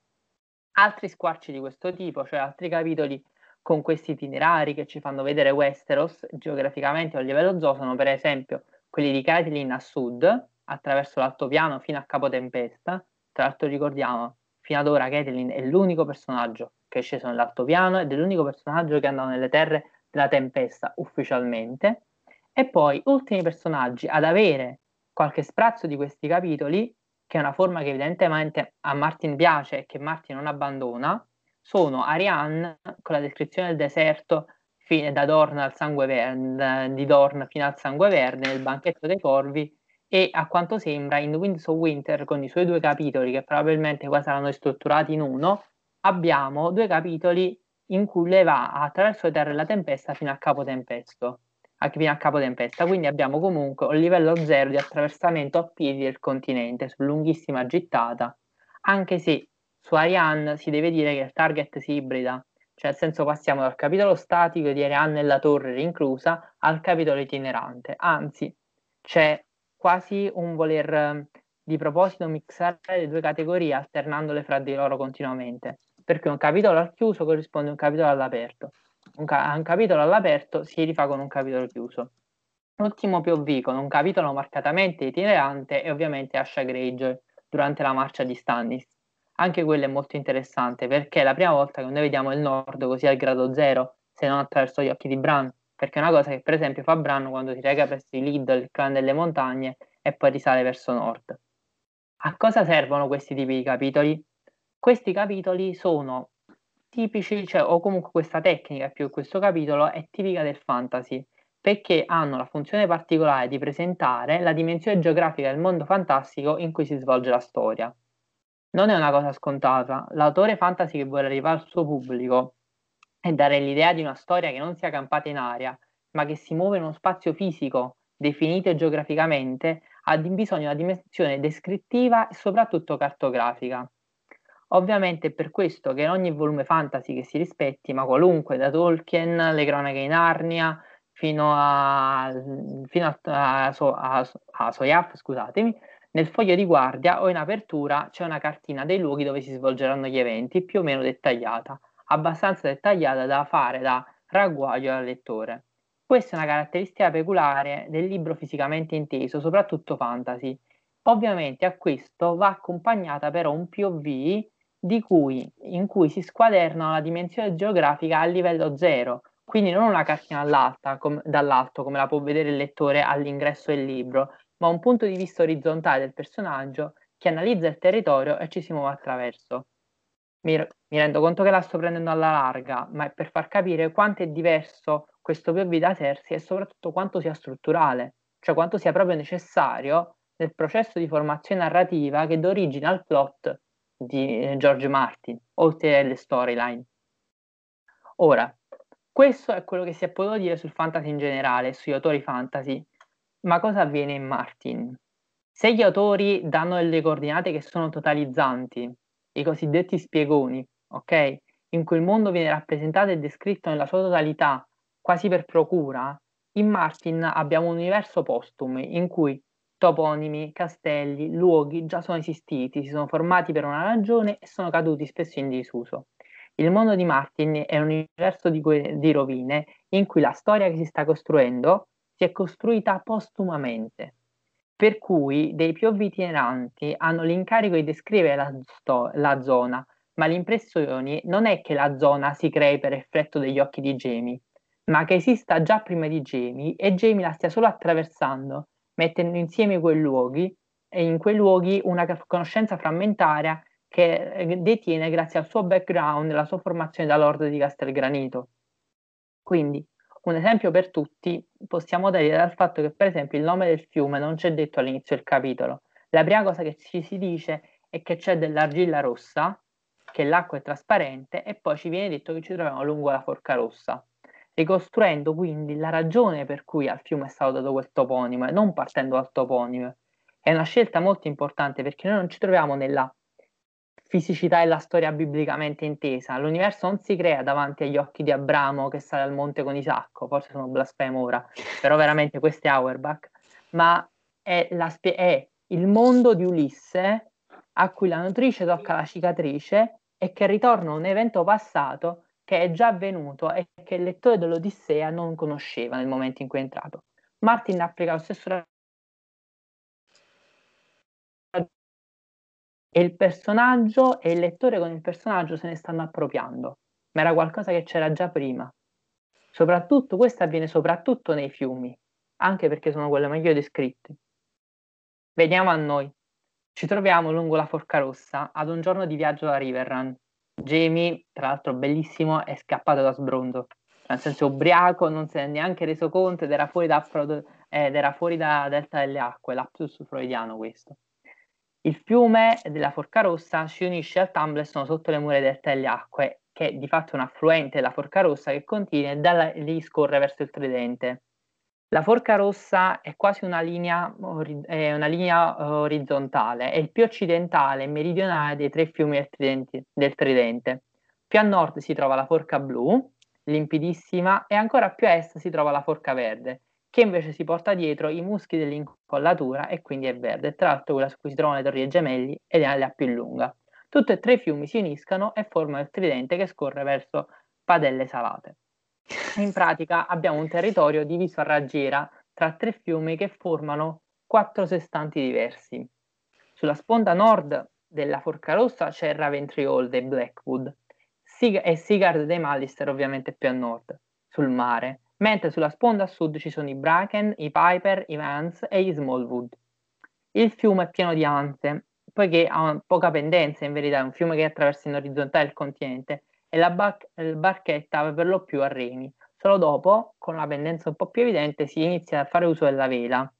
altri squarci di questo tipo, cioè altri capitoli con questi itinerari che ci fanno vedere Westeros geograficamente a livello zoo sono per esempio quelli di Catelyn a sud, attraverso l'altopiano fino a Capo Tempesta. Tra l'altro ricordiamo, fino ad ora Catelyn è l'unico personaggio che è sceso nell'altopiano ed è l'unico personaggio che è andato nelle terre della tempesta ufficialmente. E poi ultimi personaggi ad avere qualche sprazzo di questi capitoli, che è una forma che evidentemente a Martin piace e che Martin non abbandona, sono Ariane con la descrizione del deserto fine, da Dorn al sangue verde, di Dorn fino al sangue verde nel banchetto dei corvi e a quanto sembra in Winds of Winter con i suoi due capitoli che probabilmente qua saranno strutturati in uno abbiamo due capitoli in cui lei va attraverso le terre della tempesta fino a Capo Tempesto, fino a Capo Tempesta, quindi abbiamo comunque un livello zero di attraversamento a piedi del continente su lunghissima gittata, anche se su Ariane si deve dire che il target si ibrida, cioè nel senso passiamo dal capitolo statico di Ariane nella torre rinclusa al capitolo itinerante, anzi c'è quasi un voler di proposito mixare le due categorie alternandole fra di loro continuamente perché un capitolo al chiuso corrisponde a un capitolo all'aperto. Un, ca- un capitolo all'aperto si rifà con un capitolo chiuso. L'ultimo POV con un capitolo marcatamente itinerante è ovviamente Asha Greyjoy durante la marcia di Stannis, anche quello è molto interessante perché è la prima volta che noi vediamo il nord così al grado zero, se non attraverso gli occhi di Bran, perché è una cosa che per esempio fa Bran quando si reca presso i Lidl, il clan delle montagne e poi risale verso nord. A cosa servono questi tipi di capitoli? Questi capitoli sono tipici, cioè, o comunque questa tecnica più questo capitolo è tipica del fantasy, perché hanno la funzione particolare di presentare la dimensione geografica del mondo fantastico in cui si svolge la storia. Non è una cosa scontata, l'autore fantasy che vuole arrivare al suo pubblico e dare l'idea di una storia che non sia campata in aria, ma che si muove in uno spazio fisico definito geograficamente, ha bisogno di una dimensione descrittiva e soprattutto cartografica. Ovviamente è per questo che in ogni volume fantasy che si rispetti, ma qualunque, da Tolkien, Le cronache in Arnia, fino a, fino a, a, a, Soyaf, scusatemi, nel foglio di guardia o in apertura c'è una cartina dei luoghi dove si svolgeranno gli eventi, più o meno dettagliata, abbastanza dettagliata da fare da ragguaglio al lettore. Questa è una caratteristica peculiare del libro fisicamente inteso, soprattutto fantasy. Ovviamente a questo va accompagnata però un POV cui, in cui si squaderna la dimensione geografica a livello zero, quindi non una cartina com- dall'alto come la può vedere il lettore all'ingresso del libro, ma un punto di vista orizzontale del personaggio che analizza il territorio e ci si muove attraverso. Mi, mi rendo conto che la sto prendendo alla larga, ma è per far capire quanto è diverso questo POV da Cersei e soprattutto quanto sia strutturale, cioè quanto sia proprio necessario nel processo di formazione narrativa che dà origine al plot di eh, George Martin, oltre alle storyline. Ora, questo è quello che si è potuto dire sul fantasy in generale, sugli autori fantasy. Ma cosa avviene in Martin? Se gli autori danno delle coordinate che sono totalizzanti, i cosiddetti spiegoni, ok? In cui il mondo viene rappresentato e descritto nella sua totalità, quasi per procura, in Martin abbiamo un universo postum in cui toponimi, castelli, luoghi già sono esistiti, si sono formati per una ragione e sono caduti spesso in disuso. Il mondo di Martin è un universo di, que- di rovine in cui la storia che si sta costruendo si è costruita postumamente, per cui dei POV itineranti hanno l'incarico di descrivere la, sto- la zona, ma l'impressione non è che la zona si crei per effetto degli occhi di Jamie, ma che esista già prima di Jamie e Jamie la stia solo attraversando, mettendo insieme quei luoghi e in quei luoghi una conoscenza frammentaria che eh, detiene grazie al suo background alla sua formazione da Lord di Castelgranito. Quindi, un esempio per tutti possiamo dare dal fatto che, per esempio, il nome del fiume non c'è detto all'inizio del capitolo. La prima cosa che ci si dice è che c'è dell'argilla rossa, che l'acqua è trasparente, e poi ci viene detto che ci troviamo lungo la forca rossa, ricostruendo quindi la ragione per cui al fiume è stato dato quel toponimo e non partendo dal toponimo. È una scelta molto importante perché noi non ci troviamo nella fisicità e la storia biblicamente intesa. L'universo non si crea davanti agli occhi di Abramo che sale al monte con Isacco, forse sono blasfemo ora, però veramente questo è Auerbach, ma è, spie- è il mondo di Ulisse a cui la nutrice tocca la cicatrice e che ritorna un evento passato che è già avvenuto e che il lettore dell'Odissea non conosceva nel momento in cui è entrato. Martin applica lo stesso e il personaggio e il lettore con il personaggio se ne stanno appropriando, ma era qualcosa che c'era già prima. Soprattutto, questo avviene soprattutto nei fiumi, anche perché sono quelle meglio descritte. Veniamo a noi. Ci troviamo lungo la Forca Rossa ad un giorno di viaggio da Riverrun. Jamie, tra l'altro bellissimo, è scappato da sbronzo, nel senso ubriaco, non si è neanche reso conto ed era fuori da, ed era fuori da Delta delle Acque, lapsus freudiano questo. Il fiume della Forca Rossa si unisce al Tumbleson sotto le mura del delle Acque, che è di fatto un affluente della Forca Rossa che continua e da lì scorre verso il Tridente. La Forca Rossa è quasi una linea, è una linea orizzontale, è il più occidentale e meridionale dei tre fiumi del Tridente, del Tridente. Più a nord si trova la Forca Blu, limpidissima, e ancora più a est si trova la Forca Verde, che invece si porta dietro i muschi dell'incollatura e quindi è verde, tra l'altro quella su cui si trovano le torri gemelli ed è la più lunga. Tutti e tre i fiumi si uniscono e formano il tridente che scorre verso Padelle Salate. In pratica abbiamo un territorio diviso a raggiera tra tre fiumi che formano quattro sestanti diversi. Sulla sponda nord della Forca Rossa c'è Raventriol dei Blackwood Sig- e Sigard dei Mallister ovviamente più a nord, sul mare, mentre sulla sponda sud ci sono i Bracken, i Piper, i Vance e gli Smallwood. Il fiume è pieno di anse, poiché ha poca pendenza in verità, è un fiume che attraversa in orizzontale il continente e la, la barchetta per lo più a remi. Solo dopo, con una pendenza un po' più evidente, si inizia a fare uso della vela.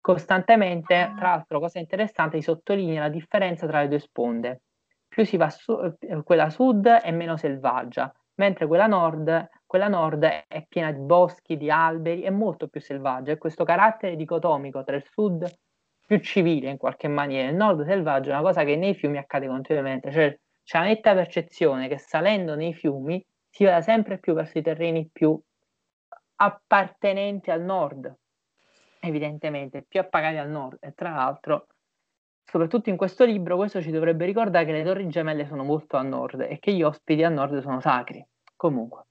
Costantemente, tra l'altro, cosa interessante, si sottolinea la differenza tra le due sponde più si va su, eh, quella sud è meno selvaggia, mentre quella nord, quella nord è piena di boschi, di alberi, è molto più selvaggia e questo carattere dicotomico tra il sud più civile in qualche maniera e il nord selvaggio è una cosa che nei fiumi accade continuamente, cioè c'è una netta percezione che salendo nei fiumi si vada sempre più verso i terreni più appartenenti al nord, evidentemente, più appagati al nord. E tra l'altro soprattutto in questo libro, questo ci dovrebbe ricordare che le torri gemelle sono molto a nord e che gli ospiti a nord sono sacri. Comunque,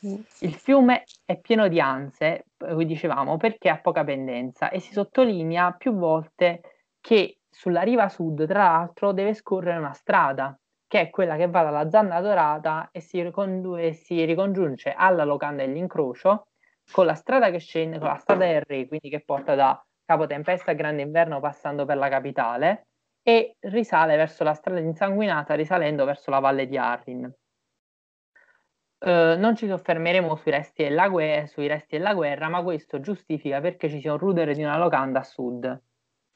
il fiume è pieno di anse, come dicevamo, perché ha poca pendenza e si sottolinea più volte che sulla riva sud, tra l'altro, deve scorrere una strada, che è quella che va dalla Zanna Dorata e si, ricondu- si ricongiunge alla locanda dell'incrocio con la strada che scende, con la strada del re, quindi che porta da Capo Tempesta Grande Inverno passando per la capitale e risale verso la strada insanguinata risalendo verso la valle di Arrin. Uh, non ci soffermeremo sui resti, della guerra, sui resti della guerra, ma questo giustifica perché ci sia un rudere di una locanda a sud.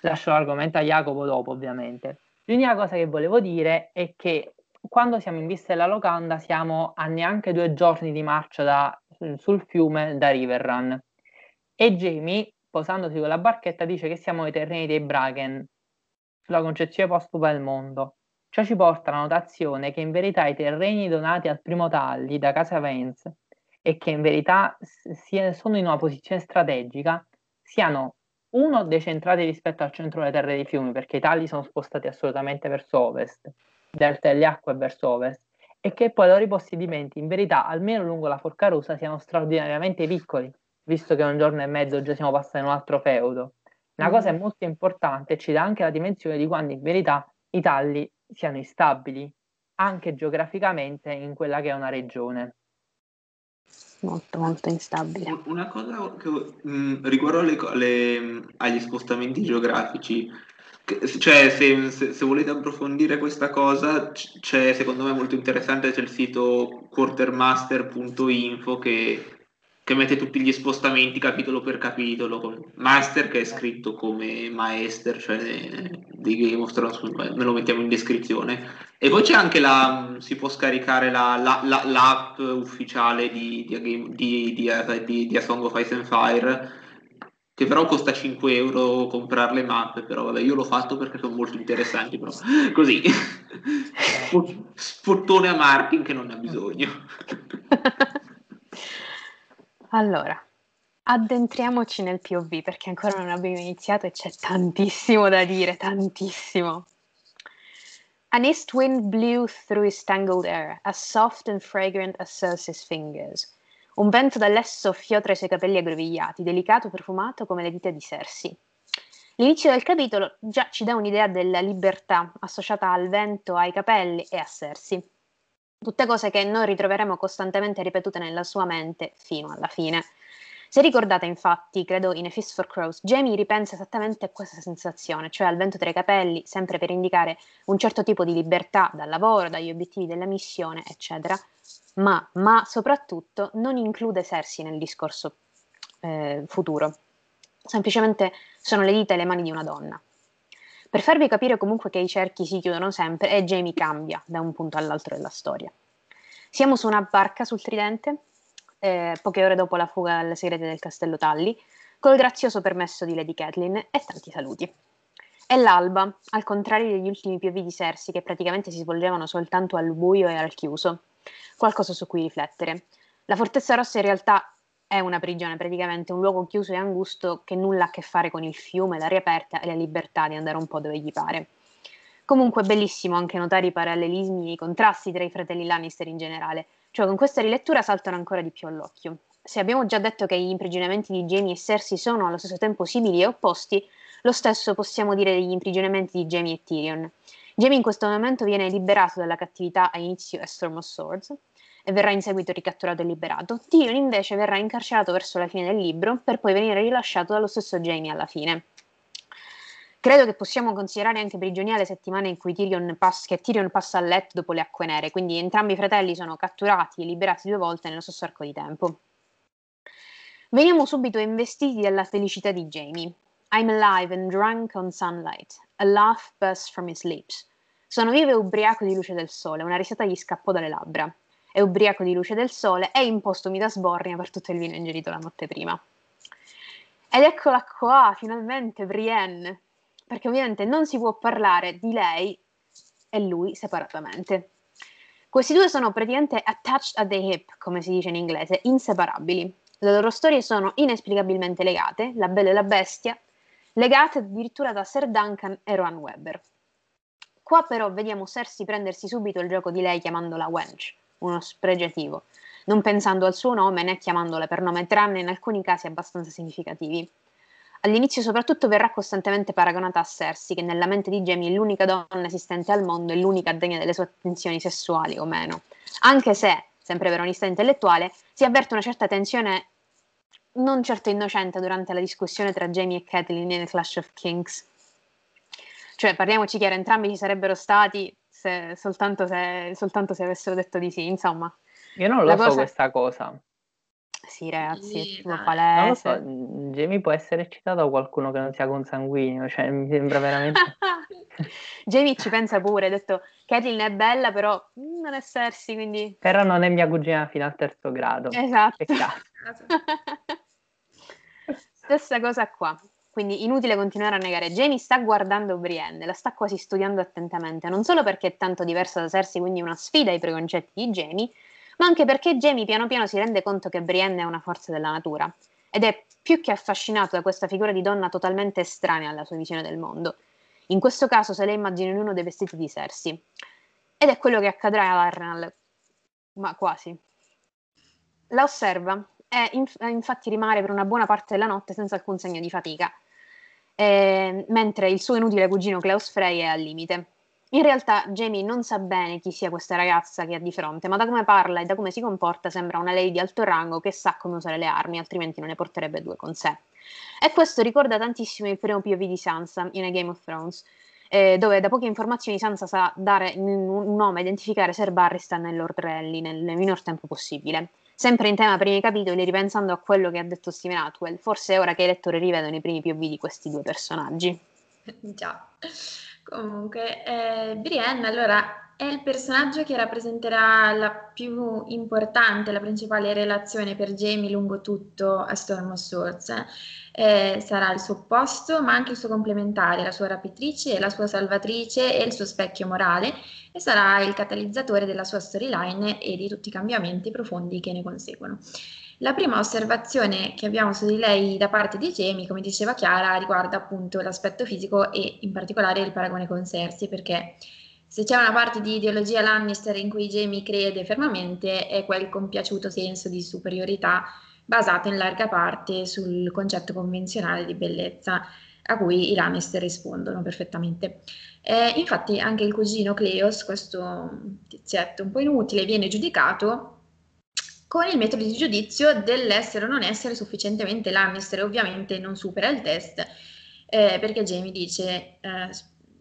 Lascio l'argomento a Jacopo dopo, ovviamente. L'unica cosa che volevo dire è che quando siamo in vista della locanda siamo a neanche due giorni di marcia da, sul fiume da Riverrun e Jamie posandosi con la barchetta, dice che siamo ai terreni dei Bracken, sulla concezione postupa del mondo. Ciò ci porta alla notazione che in verità i terreni donati al primo Talli da casa Vance e che in verità sono in una posizione strategica siano uno decentrati rispetto al centro delle terre dei fiumi perché i talli sono spostati assolutamente verso ovest, delta delle acque verso ovest e che poi i loro possedimenti in verità almeno lungo la Forca Rosa siano straordinariamente piccoli visto che un giorno e mezzo già siamo passati in un altro feudo. Una mm. cosa è molto importante, ci dà anche la dimensione di quando in verità i talli siano instabili, anche geograficamente in quella che è una regione. Molto, molto instabile. Una cosa che, mh, mm, riguardo alle, alle, agli spostamenti geografici, che, cioè se, se, se, volete approfondire questa cosa, c'è secondo me molto interessante, c'è il sito quartermaster.info che che mette tutti gli spostamenti capitolo per capitolo, Master che è scritto come Maester, cioè di Game of Thrones, me lo mettiamo in descrizione. E poi c'è anche la, si può scaricare la, la, la, l'app ufficiale di, di, di, di, di A Song of Ice and Fire, che però costa 5 euro comprare le mappe, però vabbè io l'ho fatto perché sono molto interessanti, però così, spottone a Martin che non ne ha bisogno. Allora, addentriamoci nel POV perché ancora non abbiamo iniziato e c'è tantissimo da dire, tantissimo. An east wind blew through his tangled hair, as soft and fragrant as Circe's fingers. Un vento dall'est soffiò tra i suoi capelli aggrovigliati, delicato e profumato come le dita di Cersei. L'inizio del capitolo già ci dà un'idea della libertà associata al vento, ai capelli e a Cersei. Tutte cose che noi ritroveremo costantemente ripetute nella sua mente fino alla fine. Se ricordate infatti, credo in A Fist for Crows, Jamie ripensa esattamente a questa sensazione, cioè al vento tra i capelli, sempre per indicare un certo tipo di libertà dal lavoro, dagli obiettivi della missione, eccetera, ma, ma soprattutto non include Cersei nel discorso eh, futuro. Semplicemente sono le dita e le mani di una donna. Per farvi capire comunque che i cerchi si chiudono sempre e Jamie cambia da un punto all'altro della storia. Siamo su una barca sul Tridente, eh, poche ore dopo la fuga alle segrete del castello Talli, col grazioso permesso di Lady Kathleen e tanti saluti. È l'alba, al contrario degli ultimi POV di Cersei che praticamente si svolgevano soltanto al buio e al chiuso. Qualcosa su cui riflettere. La Fortezza Rossa in realtà è una prigione, praticamente un luogo chiuso e angusto che nulla ha a che fare con il fiume, l'aria aperta e la libertà di andare un po' dove gli pare. Comunque è bellissimo anche notare i parallelismi e i contrasti tra i fratelli Lannister in generale, cioè con questa rilettura saltano ancora di più all'occhio. Se abbiamo già detto che gli imprigionamenti di Jamie e Cersei sono allo stesso tempo simili e opposti, lo stesso possiamo dire degli imprigionamenti di Jamie e Tyrion. Jamie in questo momento viene liberato dalla cattività a inizio a Storm of Swords e verrà in seguito ricatturato e liberato. Tyrion invece verrà incarcerato verso la fine del libro per poi venire rilasciato dallo stesso Jamie alla fine. Credo che possiamo considerare anche prigioniera le settimane in cui Tyrion, pass- Tyrion passa a letto dopo le acque nere, quindi entrambi i fratelli sono catturati e liberati due volte nello stesso arco di tempo. Veniamo subito investiti dalla felicità di Jamie. I'm alive and drunk on sunlight. A laugh bursts from his lips. Sono vivo e ubriaco di luce del sole, una risata gli scappò dalle labbra. È ubriaco di luce del sole e impostomi da sbornia per tutto il vino ingerito la notte prima. Ed eccola qua, finalmente Brienne, perché ovviamente non si può parlare di lei e lui separatamente. Questi due sono praticamente attached at the hip, come si dice in inglese, inseparabili. Le loro storie sono inesplicabilmente legate, la bella e la bestia, legate addirittura da Sir Duncan e Rohan Webber. Qua però vediamo Cersei prendersi subito il gioco di lei chiamandola Wench, uno spregiativo, non pensando al suo nome né chiamandola per nome, tranne in alcuni casi abbastanza significativi. All'inizio soprattutto verrà costantemente paragonata a Cersei, che nella mente di Jamie è l'unica donna esistente al mondo e l'unica degna delle sue attenzioni sessuali o meno. Anche se, sempre per onestà intellettuale, si avverte una certa tensione non certo innocente durante la discussione tra Jamie e Catelyn nel Clash of Kings. Cioè, parliamoci chiaro, entrambi ci sarebbero stati se, soltanto, se, soltanto, se, avessero detto di sì, insomma. Io non lo so cosa... questa cosa. Sì, ragazzi, è palese. So, Jamie può essere eccitato da qualcuno che non sia consanguineo, cioè mi sembra veramente... Jamie ci pensa pure, ha detto Catelyn è bella, però non è Cersei, quindi... Però non è mia cugina fino al terzo grado. Esatto. Peccato. Stessa cosa qua. Quindi inutile continuare a negare. Jamie sta guardando Brienne, la sta quasi studiando attentamente, non solo perché è tanto diversa da Cersei, quindi una sfida ai preconcetti di Jamie, ma anche perché Jamie piano piano si rende conto che Brienne è una forza della natura ed è più che affascinato da questa figura di donna totalmente estranea alla sua visione del mondo. In questo caso se lei immagina in uno dei vestiti di Cersei. Ed è quello che accadrà a Arnal, ma quasi. La osserva e inf- infatti rimane per una buona parte della notte senza alcun segno di fatica, eh, mentre il suo inutile cugino Klaus Frey è al limite. In realtà Jamie non sa bene chi sia questa ragazza che ha di fronte, ma da come parla e da come si comporta sembra una lei di alto rango che sa come usare le armi, altrimenti non ne porterebbe due con sé. E questo ricorda tantissimo il primo POV di Sansa in A Game of Thrones, eh, dove da poche informazioni Sansa sa dare un nome e identificare Ser Barristan e Lord Rally nel minor tempo possibile. Sempre in tema primi capitoli, ripensando a quello che ha detto Steven Atwell, forse è ora che i lettori rivedono i primi POV di questi due personaggi. Già. Comunque, eh, Brienne allora è il personaggio che rappresenterà la più importante, la principale relazione per Jamie lungo tutto a Storm of Swords. Eh, sarà il suo opposto, ma anche il suo complementare, la sua rapitrice, la sua salvatrice e il suo specchio morale, e sarà il catalizzatore della sua storyline e di tutti i cambiamenti profondi che ne conseguono. La prima osservazione che abbiamo su di lei da parte di Jamie, come diceva Chiara, riguarda appunto l'aspetto fisico e in particolare il paragone con Cersei, perché se c'è una parte di ideologia Lannister in cui Jamie crede fermamente è quel compiaciuto senso di superiorità basato in larga parte sul concetto convenzionale di bellezza a cui i Lannister rispondono perfettamente. Eh, infatti anche il cugino Cleos, questo tizietto un po' inutile, viene giudicato con il metodo di giudizio dell'essere o non essere sufficientemente Lannister, ovviamente non supera il test, eh, perché Jamie dice eh,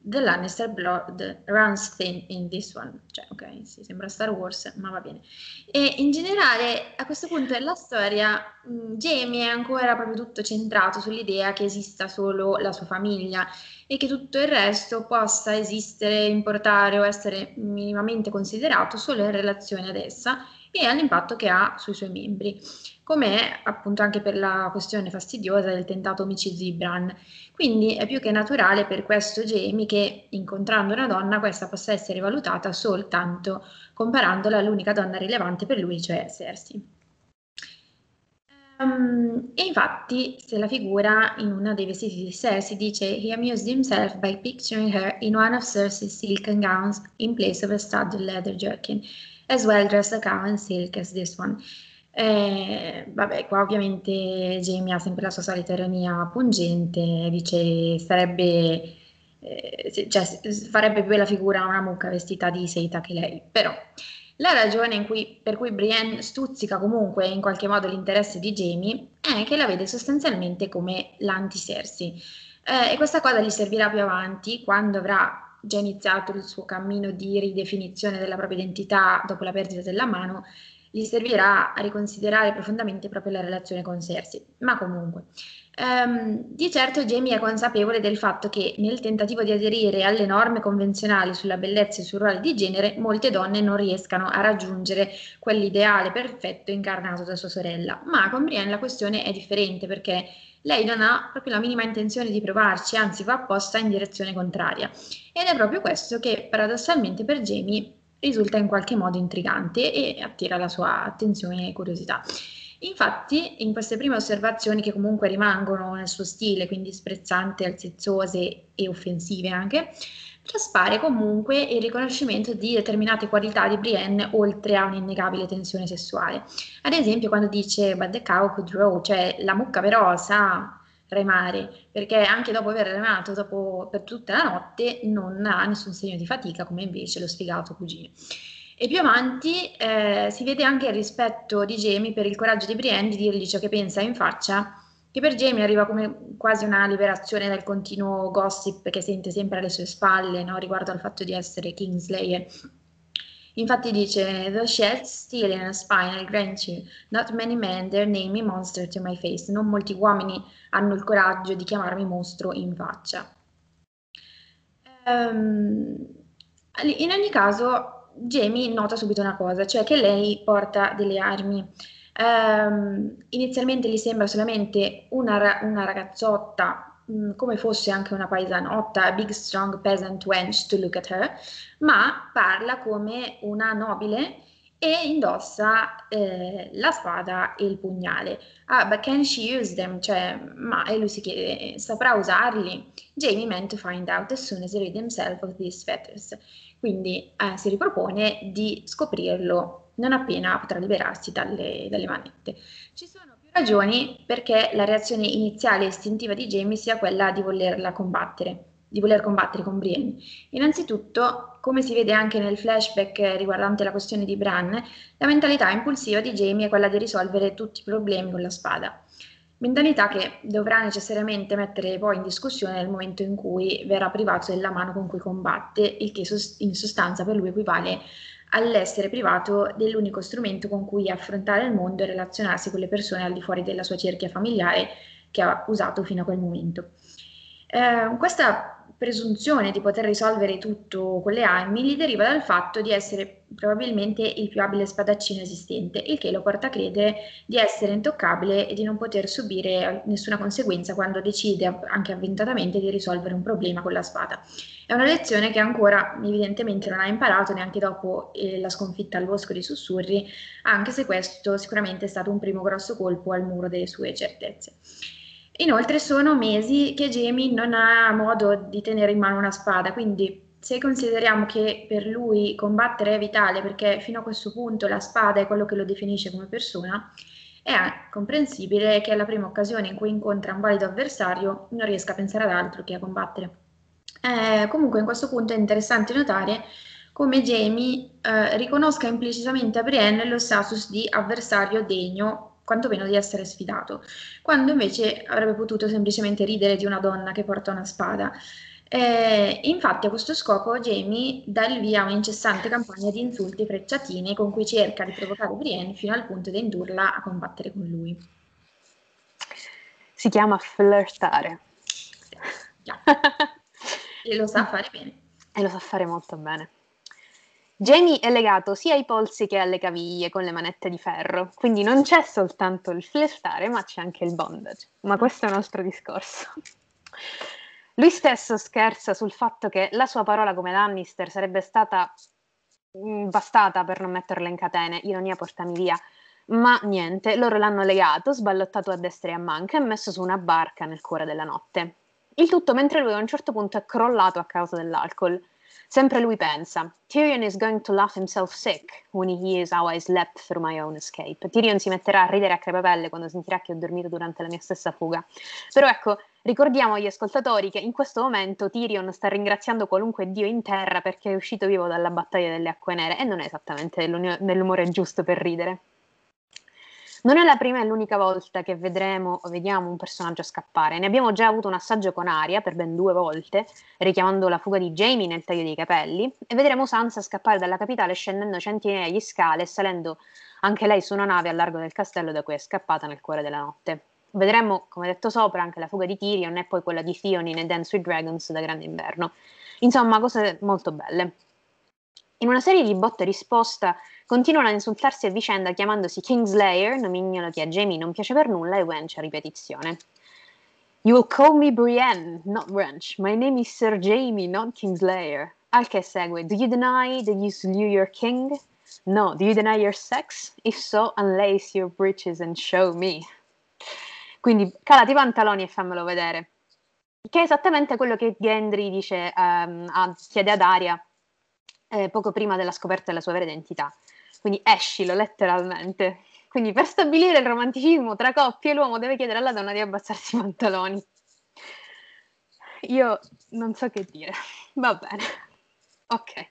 The Lannister blood runs thin in this one. Cioè, ok, sì, sembra Star Wars, ma va bene. E in generale, a questo punto della storia, mh, mm, Jamie è ancora proprio tutto centrato sull'idea che esista solo la sua famiglia e che tutto il resto possa esistere, importare o essere minimamente considerato solo in relazione ad essa e all'impatto che ha sui suoi membri, come appunto anche per la questione fastidiosa del tentato omicidio di Bran. Quindi è più che naturale per questo Jamie che incontrando una donna questa possa essere valutata soltanto comparandola all'unica donna rilevante per lui, cioè Cersei. Um, e infatti, se la figura in uno dei vestiti di Cersei dice He amused himself by picturing her in one of Cersei's silken gowns in place of a studded leather jerkin, as well dressed a gown in silk as this one. Eh, vabbè, qua ovviamente Jamie ha sempre la sua solita ironia pungente, dice sarebbe eh, cioè, farebbe più la figura una mucca vestita di seta che lei, però la ragione cui, per cui Brienne stuzzica comunque in qualche modo l'interesse di Jamie è che la vede sostanzialmente come l'anti-Cersei eh, e questa cosa gli servirà più avanti quando avrà già iniziato il suo cammino di ridefinizione della propria identità dopo la perdita della mano, gli servirà a riconsiderare profondamente proprio la relazione con Cersei. Ma comunque, Um, di certo Jamie è consapevole del fatto che nel tentativo di aderire alle norme convenzionali sulla bellezza e sul ruolo di genere, molte donne non riescano a raggiungere quell'ideale perfetto incarnato da sua sorella. Ma con Brienne la questione è differente perché lei non ha proprio la minima intenzione di provarci, anzi va apposta in direzione contraria. Ed è proprio questo che paradossalmente per Jamie risulta in qualche modo intrigante e attira la sua attenzione e curiosità. Infatti, in queste prime osservazioni, che comunque rimangono nel suo stile, quindi sprezzante, alzezzose e offensive anche, traspare comunque il riconoscimento di determinate qualità di Brienne oltre a un'innegabile tensione sessuale. Ad esempio, quando dice But the cow could row, cioè la mucca però sa remare, perché anche dopo aver remato dopo, per tutta la notte non ha nessun segno di fatica, come invece lo sfigato cugino. E più avanti eh, si vede anche il rispetto di Jamie per il coraggio di Brienne di dirgli ciò che pensa in faccia, che per Jamie arriva come quasi una liberazione dal continuo gossip che sente sempre alle sue spalle no? riguardo al fatto di essere Kingslayer. Infatti dice, The shed steel in a spine I not many men dare name me monster to my face. Non molti uomini hanno il coraggio di chiamarmi mostro in faccia. Um, in ogni caso, Jamie nota subito una cosa, cioè che lei porta delle armi. Um, inizialmente gli sembra solamente una, una ragazzotta, mh, mm, come fosse anche una paesanotta, big strong peasant wench to look at her, ma parla come una nobile e indossa eh, la spada e il pugnale. Ah, but can she use them? Cioè, ma e lui si chiede, saprà usarli? Jamie meant to find out as soon as he rid himself of these fetters. Quindi eh, si ripropone di scoprirlo non appena potrà liberarsi dalle, dalle manette. Ci sono più ragioni perché la reazione iniziale istintiva di Jamie sia quella di volerla combattere, di voler combattere con Brienne. Innanzitutto, come si vede anche nel flashback riguardante la questione di Bran, la mentalità impulsiva di Jamie è quella di risolvere tutti i problemi con la spada. Mentalità che dovrà necessariamente mettere poi in discussione nel momento in cui verrà privato della mano con cui combatte, il che in sostanza per lui equivale all'essere privato dell'unico strumento con cui affrontare il mondo e relazionarsi con le persone al di fuori della sua cerchia familiare che ha usato fino a quel momento. Eh, questa presunzione di poter risolvere tutto con le armi gli deriva dal fatto di essere probabilmente il più abile spadaccino esistente, il che lo porta a credere di essere intoccabile e di non poter subire nessuna conseguenza quando decide anche avventatamente di risolvere un problema con la spada. È una lezione che ancora evidentemente non ha imparato neanche dopo eh, la sconfitta al bosco dei sussurri, anche se questo sicuramente è stato un primo grosso colpo al muro delle sue certezze. Inoltre sono mesi che Jamie non ha modo di tenere in mano una spada, quindi se consideriamo che per lui combattere è vitale perché fino a questo punto la spada è quello che lo definisce come persona, è comprensibile che alla prima occasione in cui incontra un valido avversario non riesca a pensare ad altro che a combattere. Eh, comunque in questo punto è interessante notare come Jamie eh, riconosca implicitamente a Brienne lo status di avversario degno quantomeno di essere sfidato, quando invece avrebbe potuto semplicemente ridere di una donna che porta una spada. Eh, infatti a questo scopo Jamie dà il via a un'incessante campagna di insulti e frecciatine con cui cerca di provocare Brienne fino al punto da indurla a combattere con lui. Si chiama flirtare. Yeah. e lo sa fare bene. E lo sa fare molto bene. Jamie è legato sia ai polsi che alle caviglie con le manette di ferro, quindi non c'è soltanto il flirtare, ma c'è anche il bondage. Ma questo è un altro discorso. Lui stesso scherza sul fatto che la sua parola come Lannister sarebbe stata mm, bastata per non metterla in catene, ironia portami via. Ma niente, loro l'hanno legato, sballottato a destra e a manca e messo su una barca nel cuore della notte. Il tutto mentre lui a un certo punto è crollato a causa dell'alcol. Sempre lui pensa, Tyrion is going to laugh himself sick when he hears how I slept through my own escape. Tyrion si metterà a ridere a crepapelle quando sentirà che ho dormito durante la mia stessa fuga. Però ecco, ricordiamo agli ascoltatori che in questo momento Tyrion sta ringraziando qualunque dio in terra perché è uscito vivo dalla battaglia delle acque nere e non è esattamente nell'umore giusto per ridere. Non è la prima e l'unica volta che vedremo o vediamo un personaggio scappare. Ne abbiamo già avuto un assaggio con Aria per ben due volte, richiamando la fuga di Jamie nel taglio dei capelli, e vedremo Sansa scappare dalla capitale scendendo centinaia di scale e salendo anche lei su una nave a largo del castello da cui è scappata nel cuore della notte. Vedremo, come detto sopra, anche la fuga di Tyrion e poi quella di Theon e Dance with Dragons da Grande Inverno. Insomma, cose molto belle. In una serie di botte e risposta continuano a insultarsi a vicenda chiamandosi Kingslayer, nomignolo che a Jamie non piace per nulla e Wench a ripetizione. You will call me Brienne, not Wrench. My name is Sir Jamie, not Kingslayer. Al che segue, do you deny that you slew your king? No, do you deny your sex? If so, unlace your breeches and show me. Quindi calati i pantaloni e fammelo vedere. Che è esattamente quello che Gendry dice, um, a, chiede ad Aria eh, poco prima della scoperta della sua vera identità. Quindi escilo letteralmente. Quindi per stabilire il romanticismo tra coppie l'uomo deve chiedere alla donna di abbassarsi i pantaloni. Io non so che dire. Va bene. Ok.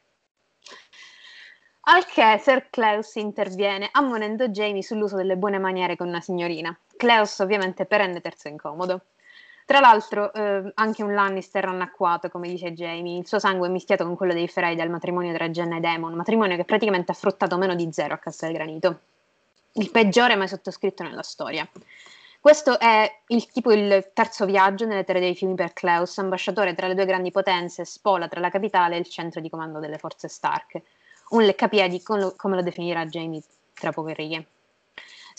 Al che Sir Klaus interviene ammonendo Jamie sull'uso delle buone maniere con una signorina. Klaus ovviamente perenne terzo incomodo. Tra l'altro, eh, anche un Lannister annacquato, come dice Jamie, il suo sangue è mischiato con quello dei Frey dal matrimonio tra Jenna e Demon, matrimonio che praticamente ha fruttato meno di zero a Castel Granito. Il peggiore mai sottoscritto nella storia. Questo è il, tipo il terzo viaggio nelle terre dei fiumi per Klaus, ambasciatore tra le due grandi potenze, spola tra la capitale e il centro di comando delle forze Stark. Un leccapiedi, come lo definirà Jamie tra poche righe.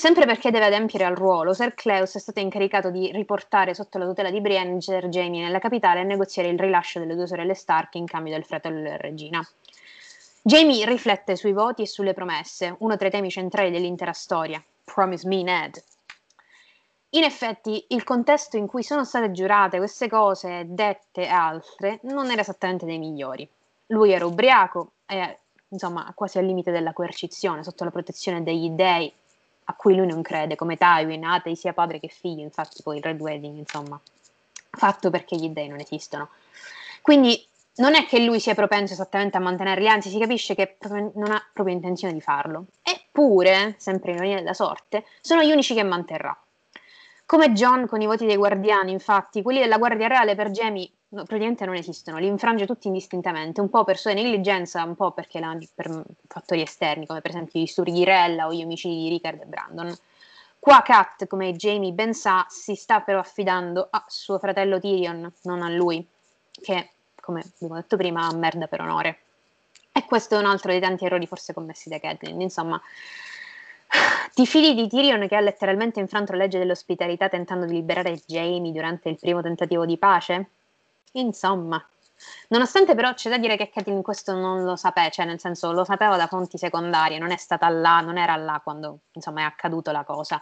Sempre perché deve adempiere al ruolo, Sir Cleus è stato incaricato di riportare sotto la tutela di Brienne Sir Jamie nella capitale e negoziare il rilascio delle due sorelle Stark in cambio del fratello della regina. Jamie riflette sui voti e sulle promesse, uno tra i temi centrali dell'intera storia. Promise me, Ned. In effetti, il contesto in cui sono state giurate queste cose, dette e altre, non era esattamente dei migliori. Lui era ubriaco e, insomma, quasi al limite della coercizione, sotto la protezione degli dei a cui lui non crede, come Tywin, atei sia padre che figlio, infatti poi il Red Wedding, insomma, fatto perché gli dei non esistono. Quindi non è che lui sia propenso esattamente a mantenerli, anzi si capisce che non ha proprio intenzione di farlo. Eppure, sempre in ironia della sorte, sono gli unici che manterrà. Come John con i voti dei guardiani, infatti, quelli della Guardia Reale per Jamie no, praticamente non esistono, li infrange tutti indistintamente, un po' per sua negligenza, un po' perché la, per fattori esterni, come per esempio gli sturi di Rella o gli omicidi di Rickard e Brandon. Qua Kat, come Jamie ben sa, si sta però affidando a suo fratello Tyrion, non a lui, che, come abbiamo detto prima, ha merda per onore. E questo è un altro dei tanti errori forse commessi da Catelyn. Insomma, ti fidi di Tyrion che ha letteralmente infranto la legge dell'ospitalità tentando di liberare Jamie durante il primo tentativo di pace? Insomma, nonostante però c'è da dire che Kathleen questo non lo sapeva, cioè nel senso lo sapeva da fonti secondarie, non è stata là, non era là quando insomma è accaduta la cosa,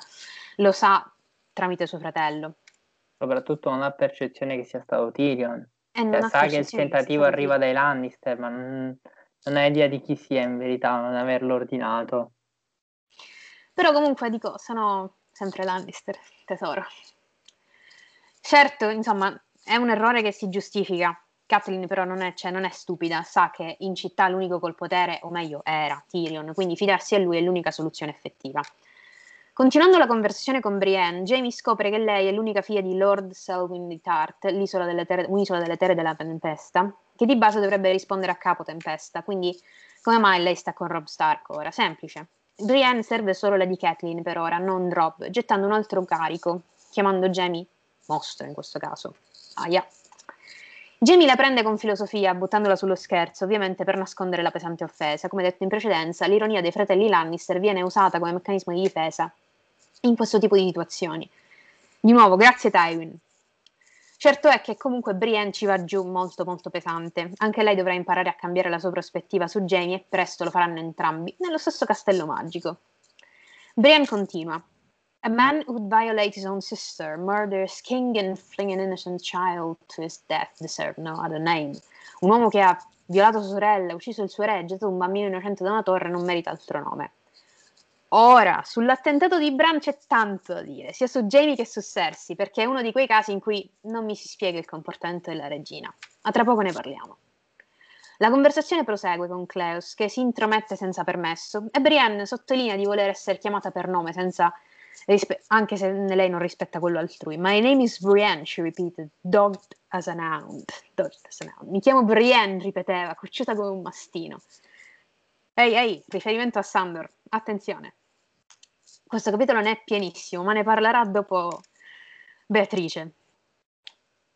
lo sa tramite suo fratello. Soprattutto non ha percezione che sia stato Tyrion. Cioè, sa che il tentativo arriva dai Lannister, ma non, non ha idea di chi sia in verità, non averlo ordinato. Però comunque dico, sono sempre Lannister, tesoro. Certo, insomma, è un errore che si giustifica. Kathleen però non è, cioè, non è, stupida, sa che in città l'unico col potere, o meglio era Tyrion, quindi fidarsi a lui è l'unica soluzione effettiva. Continuando la conversazione con Brienne, Jamie scopre che lei è l'unica figlia di Lord Selwyn di Tart, un'isola delle terre della Tempesta, che di base dovrebbe rispondere a capo Tempesta, quindi come mai lei sta con Rob Stark ora? Semplice. Brienne serve solo la di Kathleen per ora, non Rob, gettando un altro carico, chiamando Jamie mostro in questo caso. Aia. Jamie la prende con filosofia, buttandola sullo scherzo, ovviamente per nascondere la pesante offesa. Come detto in precedenza, l'ironia dei fratelli Lannister viene usata come meccanismo di difesa in questo tipo di situazioni. Di nuovo, grazie Tywin. Certo è che comunque Brienne ci va giù molto molto pesante. Anche lei dovrà imparare a cambiare la sua prospettiva su Jamie e presto lo faranno entrambi, nello stesso castello magico. Brienne continua. A man who'd violate his own sister, murder his king and fling an innocent child to his death deserve no other name. Un uomo che ha violato sua sorella, ucciso il suo re, gettato un bambino innocente da una torre, non merita altro nome. Ora, sull'attentato di Bran c'è tanto da dire, sia su Jamie che su Cersei, perché è uno di quei casi in cui non mi si spiega il comportamento della regina. Ma tra poco ne parliamo. La conversazione prosegue con Cleus, che si intromette senza permesso, e Brienne sottolinea di voler essere chiamata per nome, senza, anche se lei non rispetta quello altrui. My name is Brienne, she repeated, dogged as an hound. Hound. Mi chiamo Brienne, ripeteva, cocciuta come un mastino. Ehi, ehi, riferimento a Sandor, attenzione questo capitolo ne è pienissimo, ma ne parlerà dopo Beatrice.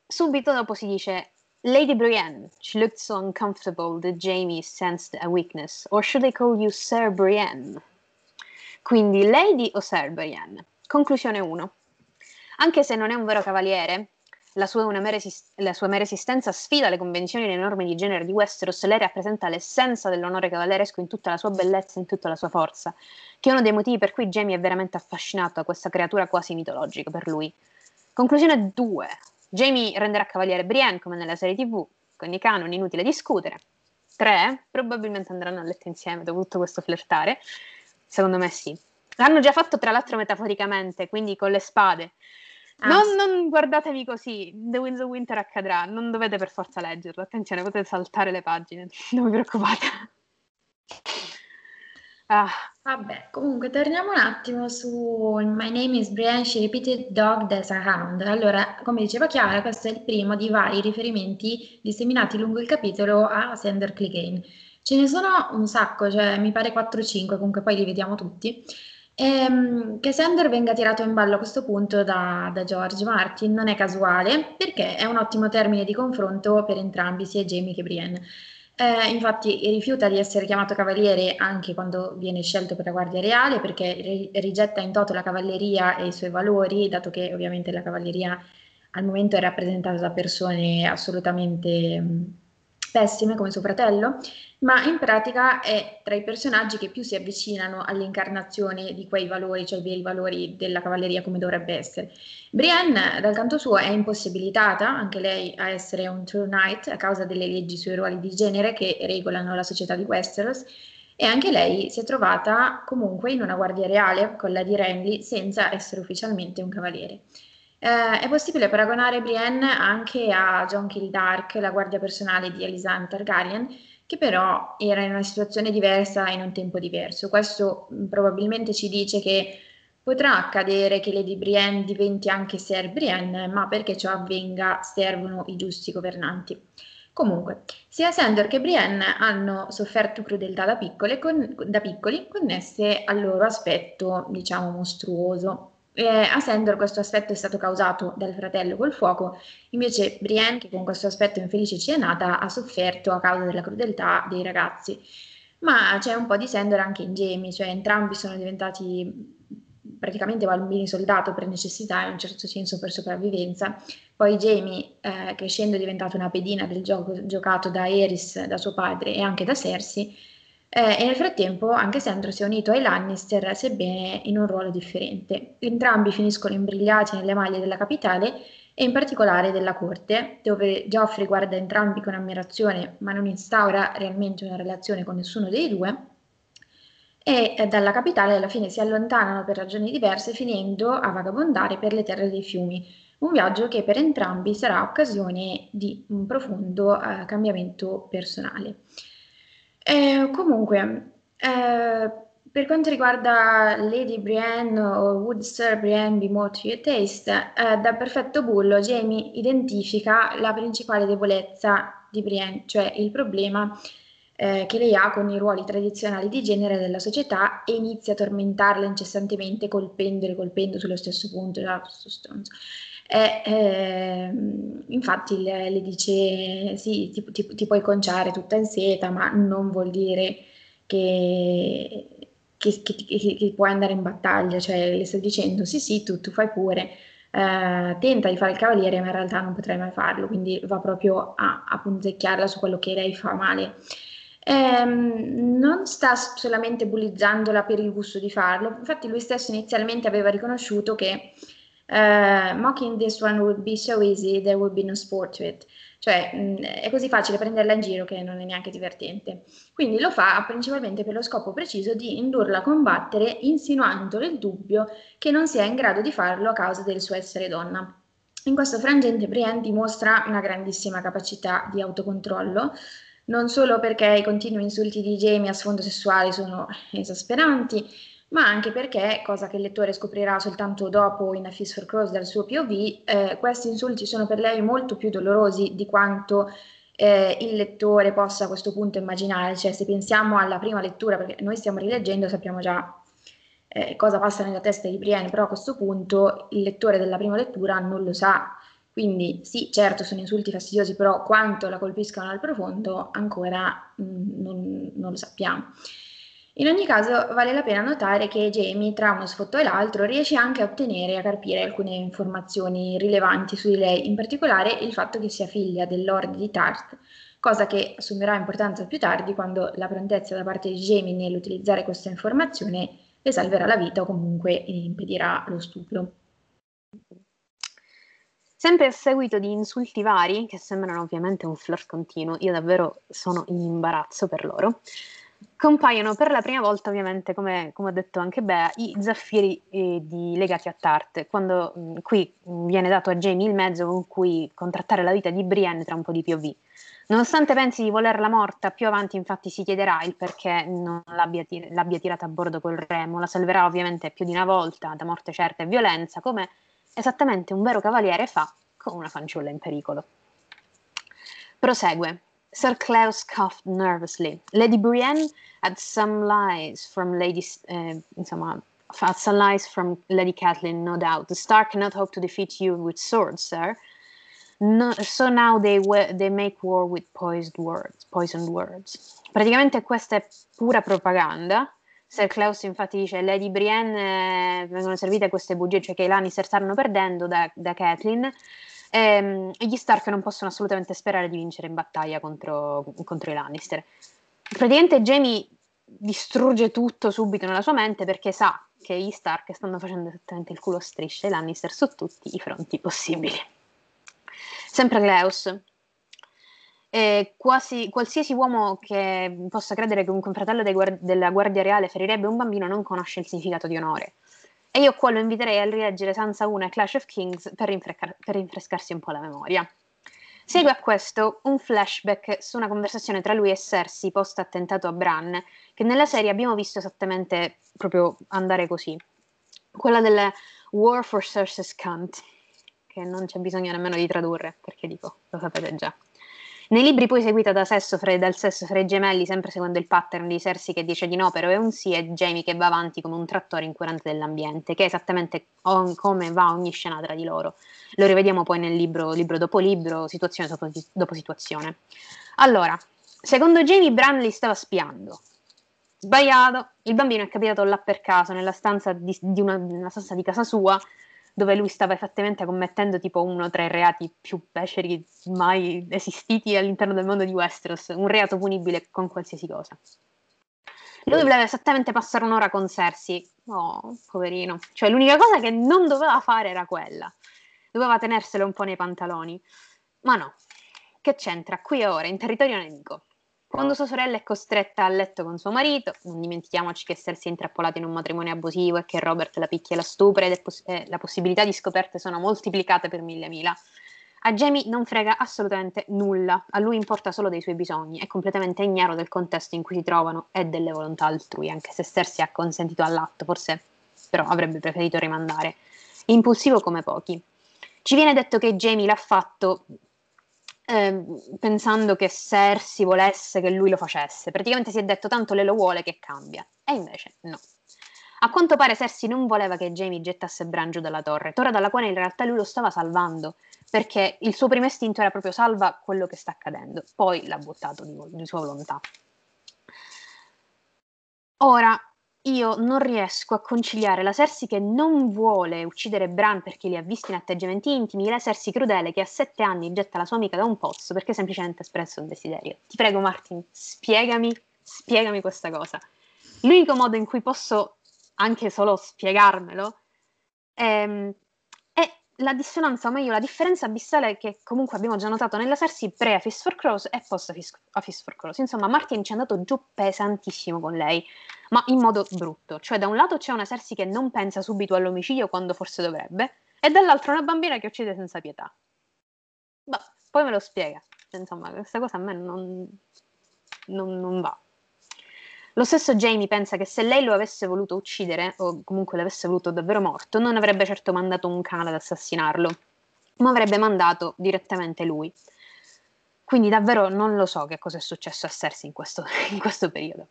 Subito dopo si dice Lady Brienne, she looked so uncomfortable that Jamie sensed a weakness. Or should I call you Sir Brienne? Quindi Lady o Sir Brienne? Conclusione 1. Anche se non è un vero cavaliere, la sua, mera, esist- la sua mera esistenza sfida le convenzioni e le norme di genere di Westeros, lei rappresenta l'essenza dell'onore cavalleresco in tutta la sua bellezza e in tutta la sua forza, che è uno dei motivi per cui Jamie è veramente affascinato da questa creatura quasi mitologica per lui. Conclusione 2. Jamie renderà cavaliere Brienne come nella serie tv, con i canoni inutile discutere. 3. Probabilmente andranno a letto insieme dopo tutto questo flirtare. Secondo me sì. L'hanno già fatto tra l'altro metaforicamente, quindi con le spade. Ah, non, non, guardatevi così, The Winds of Winter accadrà, non dovete per forza leggerlo, attenzione, potete saltare le pagine, non vi preoccupate. Ah. Vabbè, comunque torniamo un attimo su My name is Brienne, she repeated dog as a hound. Allora, come diceva Chiara, questo è il primo di vari riferimenti disseminati lungo il capitolo a Sander Clegane. Ce ne sono un sacco, cioè mi pare 4-5, comunque poi li vediamo tutti. Ehm, che Sender venga tirato in ballo a questo punto da, da, George Martin non è casuale perché è un ottimo termine di confronto per entrambi, sia Jamie che Brienne. Eh, infatti rifiuta di essere chiamato cavaliere anche quando viene scelto per la Guardia Reale perché ri- rigetta in toto la cavalleria e i suoi valori, dato che ovviamente la cavalleria al momento è rappresentata da persone assolutamente mh, pessime come suo fratello ma in pratica è tra i personaggi che più si avvicinano all'incarnazione di quei valori, cioè i veri valori della cavalleria come dovrebbe essere. Brienne, dal canto suo, è impossibilitata, anche lei, a essere un true knight a causa delle leggi sui ruoli di genere che regolano la società di Westeros, e anche lei si è trovata comunque in una guardia reale con la di Renly senza essere ufficialmente un cavaliere. Eh, è possibile paragonare Brienne anche a John Kildark, la guardia personale di Alicent Targaryen, che però era in una situazione diversa in un tempo diverso. Questo mh, probabilmente ci dice che potrà accadere che Lady Brienne diventi anche Ser Brienne, ma perché ciò avvenga servono i giusti governanti. Comunque, sia Sandor che Brienne hanno sofferto crudeltà da, piccole, con, da piccoli connesse al loro aspetto, diciamo, mostruoso. Eh, a Sandor questo aspetto è stato causato dal fratello col fuoco, invece Brienne, che con questo aspetto infelice ci è nata, ha sofferto a causa della crudeltà dei ragazzi. Ma c'è un po' di Sandor anche in Jamie, cioè entrambi sono diventati praticamente bambini soldato per necessità in un certo senso per sopravvivenza. Poi Jamie, eh, crescendo, è diventato una pedina del gioco giocato da Eris, da suo padre e anche da Cersei, eh, e nel frattempo anche Sandro si è unito ai Lannister, sebbene in un ruolo differente. Entrambi finiscono imbrigliati nelle maglie della capitale e in particolare della corte, dove Geoffrey guarda entrambi con ammirazione, ma non instaura realmente una relazione con nessuno dei due. E eh, dalla capitale alla fine si allontanano per ragioni diverse, finendo a vagabondare per le terre dei fiumi, un viaggio che per entrambi sarà occasione di un profondo eh, cambiamento personale. Eh, comunque, eh, per quanto riguarda Lady Brienne o Would Sir Brienne be more to your taste, eh, da perfetto bullo Jamie identifica la principale debolezza di Brienne, cioè il problema eh, che lei ha con i ruoli tradizionali di genere della società e inizia a tormentarla incessantemente colpendo e colpendo sullo stesso punto. Da, e, eh, infatti le, le, dice sì, ti, ti, ti, puoi conciare tutta in seta, ma non vuol dire che, che, che, che, puoi andare in battaglia, cioè le sta dicendo sì sì, tu, tu fai pure, eh, tenta di fare il cavaliere, ma in realtà non potrai mai farlo, quindi va proprio a, a punzecchiarla su quello che lei fa male. Eh, non sta solamente bullizzandola per il gusto di farlo, infatti lui stesso inizialmente aveva riconosciuto che Uh, mocking this one would be so easy, there would be no sport to it. Cioè mh, è così facile prenderla in giro che non è neanche divertente. Quindi lo fa principalmente per lo scopo preciso di indurla a combattere insinuandole il dubbio che non sia in grado di farlo a causa del suo essere donna. In questo frangente Brienne dimostra una grandissima capacità di autocontrollo, non solo perché i continui insulti di Jamie a sfondo sessuale sono esasperanti, ma anche perché, cosa che il lettore scoprirà soltanto dopo in A Feast for Crows dal suo POV, eh, questi insulti sono per lei molto più dolorosi di quanto eh, il lettore possa a questo punto immaginare, cioè se pensiamo alla prima lettura, perché noi stiamo rileggendo, sappiamo già eh, cosa passa nella testa di Brienne, però a questo punto il lettore della prima lettura non lo sa, quindi sì, certo sono insulti fastidiosi, però quanto la colpiscano al profondo ancora mh, mm, non, non lo sappiamo. In ogni caso vale la pena notare che Jamie tra uno sfotto e l'altro riesce anche a ottenere e a capire alcune informazioni rilevanti su di lei, in particolare il fatto che sia figlia del Lord di Tart, cosa che assumerà importanza più tardi quando la prontezza da parte di Jamie nell'utilizzare questa informazione le salverà la vita o comunque impedirà lo stupro. Sempre a seguito di insulti vari, che sembrano ovviamente un flirt continuo, io davvero sono in imbarazzo per loro, compaiono per la prima volta, ovviamente, come, come ha detto anche Bea, i zaffiri eh, di, legati a Tart, quando mh, mm, qui viene dato a Jamie il mezzo con cui contrattare la vita di Brienne tra un po' di POV. Nonostante pensi di volerla morta, più avanti infatti si chiederà il perché non l'abbia, tir- l'abbia tirata a bordo col remo, la salverà ovviamente più di una volta da morte certa e violenza, come esattamente un vero cavaliere fa con una fanciulla in pericolo. Prosegue. Sir Klaus coughed nervously. Lady Brienne had some lies from Lady, uh, insomma, had some lies from Lady Kathleen, no doubt. The Stark cannot hope to defeat you with swords, sir. No, so now they, they, make war with poisoned words, poisoned words. Praticamente questa è pura propaganda. Sir Klaus infatti dice Lady Brienne eh, vengono servite queste bugie, cioè che i Lannister stanno perdendo da, da Catelyn ehm, e gli Stark non possono assolutamente sperare di vincere in battaglia contro, contro i Lannister. Praticamente Jamie distrugge tutto subito nella sua mente perché sa che gli Stark stanno facendo esattamente il culo strisce ai Lannister su tutti i fronti possibili. Sempre Gleus. Eh, quasi, qualsiasi uomo che possa credere che un confratello guard- della Guardia Reale ferirebbe un bambino non conosce il significato di onore. E io qua lo inviterei a rileggere Sansa 1 e Clash of Kings per, rinfrescar- per rinfrescarsi un po' la memoria. Segue a questo un flashback su una conversazione tra lui e Cersei post attentato a Bran, che nella serie abbiamo visto esattamente proprio andare così. Quella del War for Cersei's Cunt che non c'è bisogno nemmeno di tradurre, perché dico, lo sapete già. Nei libri poi seguita da sesso fra, dal sesso fra i gemelli, sempre seguendo il pattern di Cersei che dice di no, però è un sì, e Jamie che va avanti come un trattore incurante dell'ambiente, che è esattamente on, come va ogni scena tra di loro. Lo rivediamo poi nel libro, libro dopo libro, situazione dopo, dopo situazione. Allora, secondo Jamie, Bran li stava spiando. Sbagliato, il bambino è capitato là per caso, nella stanza di, di una, stanza di casa sua, dove lui stava effettivamente commettendo tipo uno tra i reati più beceri mai esistiti all'interno del mondo di Westeros, un reato punibile con qualsiasi cosa. Lui voleva esattamente passare un'ora con Cersei. Oh, poverino. Cioè, l'unica cosa che non doveva fare era quella. Doveva tenerselo un po' nei pantaloni. Ma no. Che c'entra? Qui e ora, in territorio nemico. Quando sua sorella è costretta a letto con suo marito, non dimentichiamoci che Cersei è intrappolata in un matrimonio abusivo e che Robert la picchia e la stupra ed poss- eh, la possibilità di scoperte sono moltiplicate per mille mila. A Jamie non frega assolutamente nulla, a lui importa solo dei suoi bisogni, è completamente ignaro del contesto in cui si trovano e delle volontà altrui, anche se Cersei ha consentito all'atto, forse però avrebbe preferito rimandare. Impulsivo come pochi. Ci viene detto che Jamie l'ha fatto eh, pensando che Cersei volesse che lui lo facesse. Praticamente si è detto tanto lei lo vuole che cambia. E invece no. A quanto pare Cersei non voleva che Jamie gettasse Bran giù dalla torre, torre dalla quale in realtà lui lo stava salvando, perché il suo primo istinto era proprio salva quello che sta accadendo, poi l'ha buttato di, di sua volontà. Ora, io non riesco a conciliare la Cersei che non vuole uccidere Bran perché li ha visti in atteggiamenti intimi la Cersei crudele che a sette anni getta la sua amica da un pozzo perché semplicemente ha espresso un desiderio. Ti prego Martin, spiegami, spiegami questa cosa. L'unico modo in cui posso anche solo spiegarmelo è, è la dissonanza, o meglio la differenza abissale che comunque abbiamo già notato nella Cersei pre Fist for Crows e post Fist, for Crows. Insomma, Martin ci è andato giù pesantissimo con lei, ma in modo brutto. Cioè, da un lato c'è una Cersei che non pensa subito all'omicidio quando forse dovrebbe, e dall'altro una bambina che uccide senza pietà. Ma poi me lo spiega. Insomma, questa cosa a me non, non, non va. Lo stesso Jamie pensa che se lei lo avesse voluto uccidere, o comunque l'avesse voluto davvero morto, non avrebbe certo mandato un cane ad assassinarlo, ma avrebbe mandato direttamente lui. Quindi davvero non lo so che cosa è successo a Cersei in questo, in questo periodo.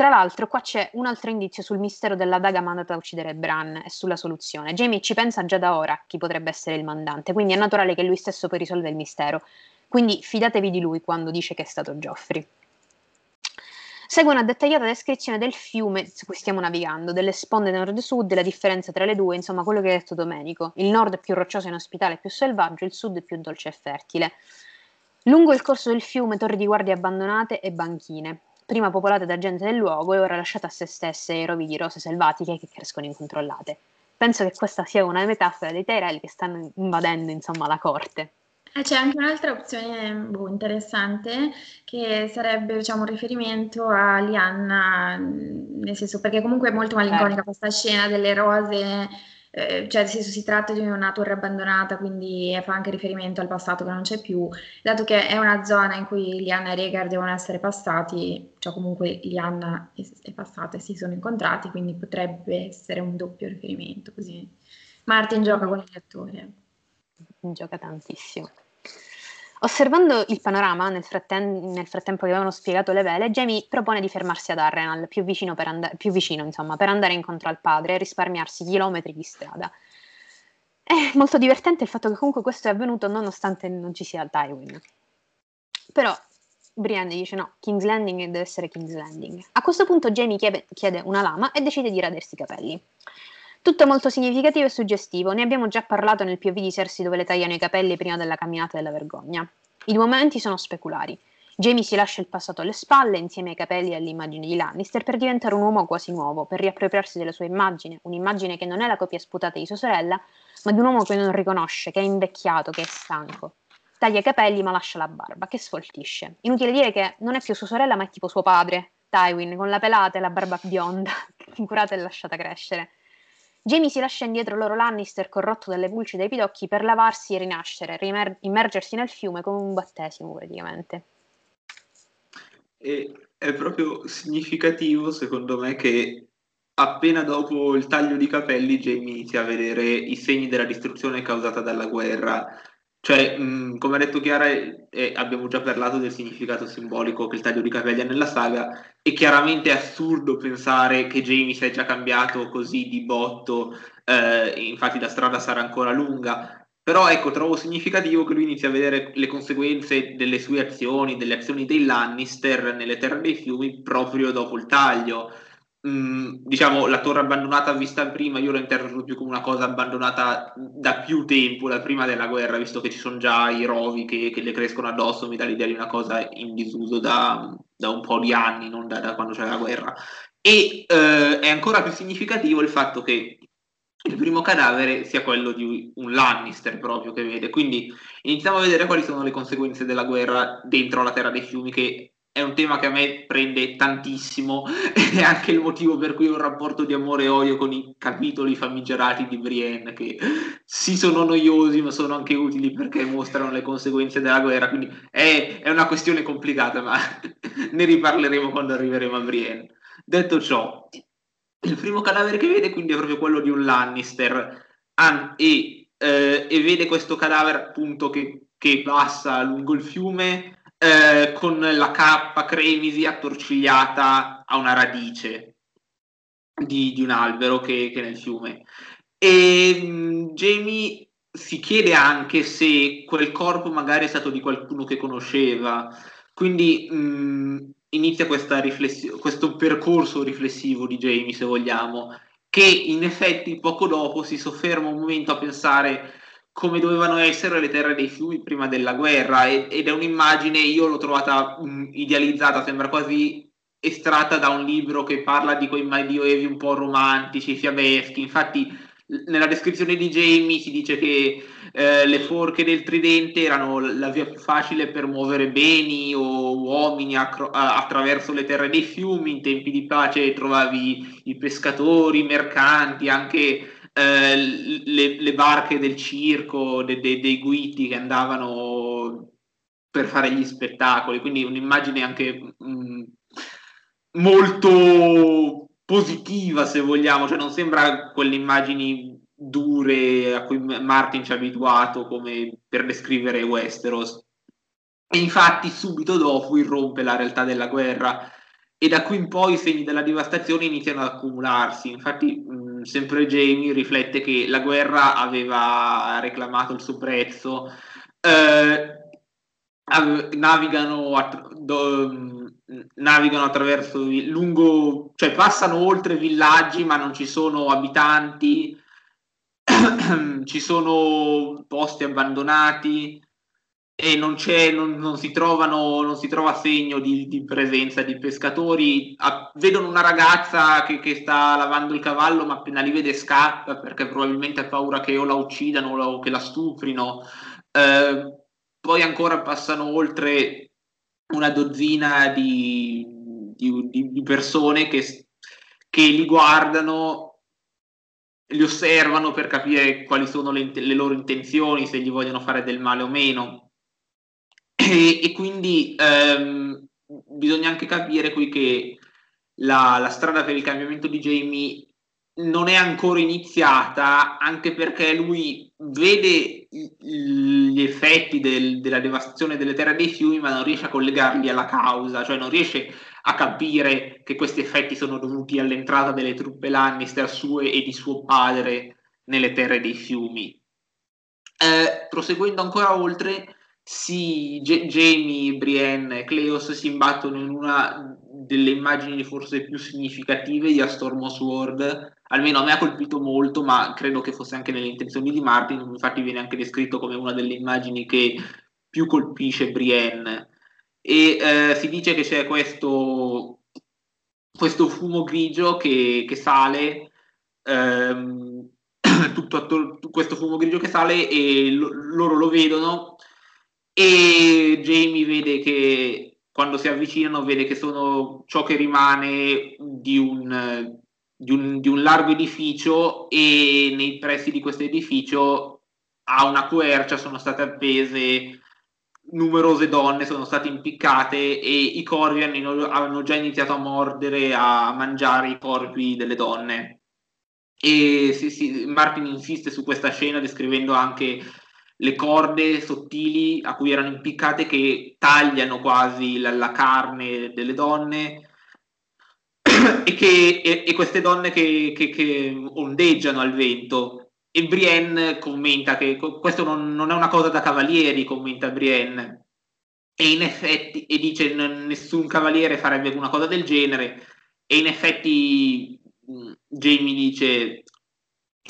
Tra l'altro, qua c'è un altro indizio sul mistero della daga mandata a uccidere Bran e sulla soluzione. Jamie ci pensa già da ora chi potrebbe essere il mandante, quindi è naturale che lui stesso poi risolva il mistero. Quindi fidatevi di lui quando dice che è stato Geoffrey. Segue una dettagliata descrizione del fiume su cui stiamo navigando, delle sponde nord-sud, la differenza tra le due, insomma quello che ha detto Domenico. Il nord è più roccioso e inospitale e più selvaggio, il sud è più dolce e fertile. Lungo il corso del fiume, torri di guardia abbandonate e banchine, prima popolate da gente del luogo e ora lasciate a se stesse ai rovi di rose selvatiche che crescono incontrollate. Penso che questa sia una metafora dei Tyrell che stanno invadendo, insomma, la corte. Eh, c'è anche un'altra opzione boh, interessante che sarebbe diciamo, un riferimento a Lianna, nel senso perché comunque è molto malinconica eh. questa scena delle rose, eh, cioè nel senso si tratta di una torre abbandonata, quindi fa anche riferimento al passato che non c'è più, dato che è una zona in cui Lianna e Rhaegar devono essere passati, cioè comunque Lianna è passata e si sono incontrati, quindi potrebbe essere un doppio riferimento così. Martin gioca con il lettore gioca tantissimo. Osservando il panorama, nel, fratten- nel, frattempo che avevano spiegato le vele, Jamie propone di fermarsi ad Arrenal, più vicino, per, and- più vicino insomma, per andare incontro al padre e risparmiarsi chilometri di strada. È molto divertente il fatto che comunque questo è avvenuto nonostante non ci sia Tywin. Però Brienne dice no, King's Landing deve essere King's Landing. A questo punto Jamie chiede una lama e decide di radersi i capelli. Tutto molto significativo e suggestivo, ne abbiamo già parlato nel POV di Cersei dove le tagliano i capelli prima della camminata della vergogna. I momenti sono speculari. Jamie si lascia il passato alle spalle insieme ai capelli e all'immagine di Lannister per diventare un uomo quasi nuovo, per riappropriarsi della sua immagine, un'immagine che non è la copia sputata di sua sorella, ma di un uomo che non riconosce, che è invecchiato, che è stanco. Taglia i capelli ma lascia la barba, che sfoltisce. Inutile dire che non è più sua sorella ma è tipo suo padre, Tywin, con la pelata e la barba bionda, curata e lasciata crescere. Jamie si lascia indietro loro Lannister corrotto dalle pulci dai pidocchi per lavarsi e rinascere, rimer- immergersi nel fiume come un battesimo praticamente. E è proprio significativo secondo me che appena dopo il taglio di capelli Jamie inizia a vedere i segni della distruzione causata dalla guerra cioè, mh, come ha detto Chiara, eh, abbiamo già parlato del significato simbolico che il taglio di capelli ha nella saga e chiaramente è assurdo pensare che Jamie sia già cambiato così di botto, eh, infatti la strada sarà ancora lunga, però ecco, trovo significativo che lui inizi a vedere le conseguenze delle sue azioni, delle azioni dei Lannister nelle terre dei fiumi proprio dopo il taglio Mm, diciamo la torre abbandonata vista prima io l'ho interpreto più come una cosa abbandonata da più tempo, da prima della guerra, visto che ci sono già i rovi che, che le crescono addosso, mi dà l'idea di una cosa in disuso da, da un po' di anni, non da, da quando c'è la guerra. E eh, è ancora più significativo il fatto che il primo cadavere sia quello di un Lannister proprio che vede. Quindi iniziamo a vedere quali sono le conseguenze della guerra dentro la terra dei fiumi che è un tema che a me prende tantissimo ed è anche il motivo per cui ho un rapporto di amore e odio con i capitoli famigerati di Brienne che sì sono noiosi ma sono anche utili perché mostrano le conseguenze della guerra quindi è, è una questione complicata ma ne riparleremo quando arriveremo a Brienne. Detto ciò il primo cadavere che vede quindi è proprio quello di un Lannister. E, eh, e vede questo cadavere appunto che, che passa lungo il fiume eh, con la cappa cremisi attorcigliata a una radice di, di un albero che, che, è nel fiume. E mh, mm, Jamie si chiede anche se quel corpo magari è stato di qualcuno che conosceva. Quindi mh, mm, inizia questo percorso riflessivo di Jamie, se vogliamo, che in effetti poco dopo si sofferma un momento a pensare come dovevano essere le terre dei fiumi prima della guerra ed è un'immagine, io l'ho trovata um, idealizzata, sembra quasi estratta da un libro che parla di quei medioevi un po' romantici, fiabeschi, infatti nella descrizione di Jamie si dice che eh, le forche del tridente erano la via più facile per muovere beni o uomini accro- attraverso le terre dei fiumi. In tempi di pace trovavi i pescatori, i mercanti, anche eh, le, le, barche del circo, de, de, dei guiti che andavano per fare gli spettacoli. Quindi un'immagine anche mh, mm, molto positiva, se vogliamo, cioè non sembra quelle immagini dure a cui Martin ci ha abituato come per descrivere Westeros. E infatti subito dopo irrompe la realtà della guerra e da qui in poi i segni della devastazione iniziano ad accumularsi. Infatti mh, sempre Jamie riflette che la guerra aveva reclamato il suo prezzo, eh, navigano, att- do, navigano attraverso lungo, cioè passano oltre villaggi ma non ci sono abitanti, ci sono posti abbandonati e non, non, non, si, trovano, non si trova segno di, di presenza di pescatori. A, vedono una ragazza che, che, sta lavando il cavallo, ma appena li vede scappa perché probabilmente ha paura che o la uccidano o, la, o che la stuprino. Eh, poi ancora passano oltre una dozzina di, di, di persone che, che li guardano li osservano per capire quali sono le, le, loro intenzioni, se gli vogliono fare del male o meno. E, e quindi ehm, bisogna anche capire qui che la, la, strada per il cambiamento di Jamie non è ancora iniziata, anche perché lui vede gli effetti del, della devastazione delle terre dei fiumi, ma non riesce a collegarli alla causa, cioè non riesce a capire che questi effetti sono dovuti all'entrata delle truppe Lannister sue e di suo padre nelle terre dei fiumi. Eh, proseguendo ancora oltre, sì, G- Jamie, Brienne e Cleos si imbattono in una delle immagini forse più significative di A Storm Sword, almeno a me ha colpito molto, ma credo che fosse anche nelle intenzioni di Martin, infatti viene anche descritto come una delle immagini che più colpisce Brienne. E eh, si dice che c'è questo, questo fumo grigio che, che sale, ehm, tutto attorno, questo fumo grigio che sale e lo, loro lo vedono e Jamie vede che quando si avvicinano vede che sono ciò che rimane di un, di un, di un largo edificio e nei pressi di questo edificio a una quercia sono state appese numerose donne sono state impiccate e i corvi hanno, hanno già iniziato a mordere, a mangiare i corpi delle donne. E sì, sì, Martin insiste su questa scena descrivendo anche le corde sottili a cui erano impiccate che tagliano quasi la, la carne delle donne e, che, e, e queste donne che, che, che ondeggiano al vento e Brienne commenta che questo non, non, è una cosa da cavalieri, commenta Brienne. E in effetti, e dice nessun cavaliere farebbe una cosa del genere. E in effetti Jamie dice,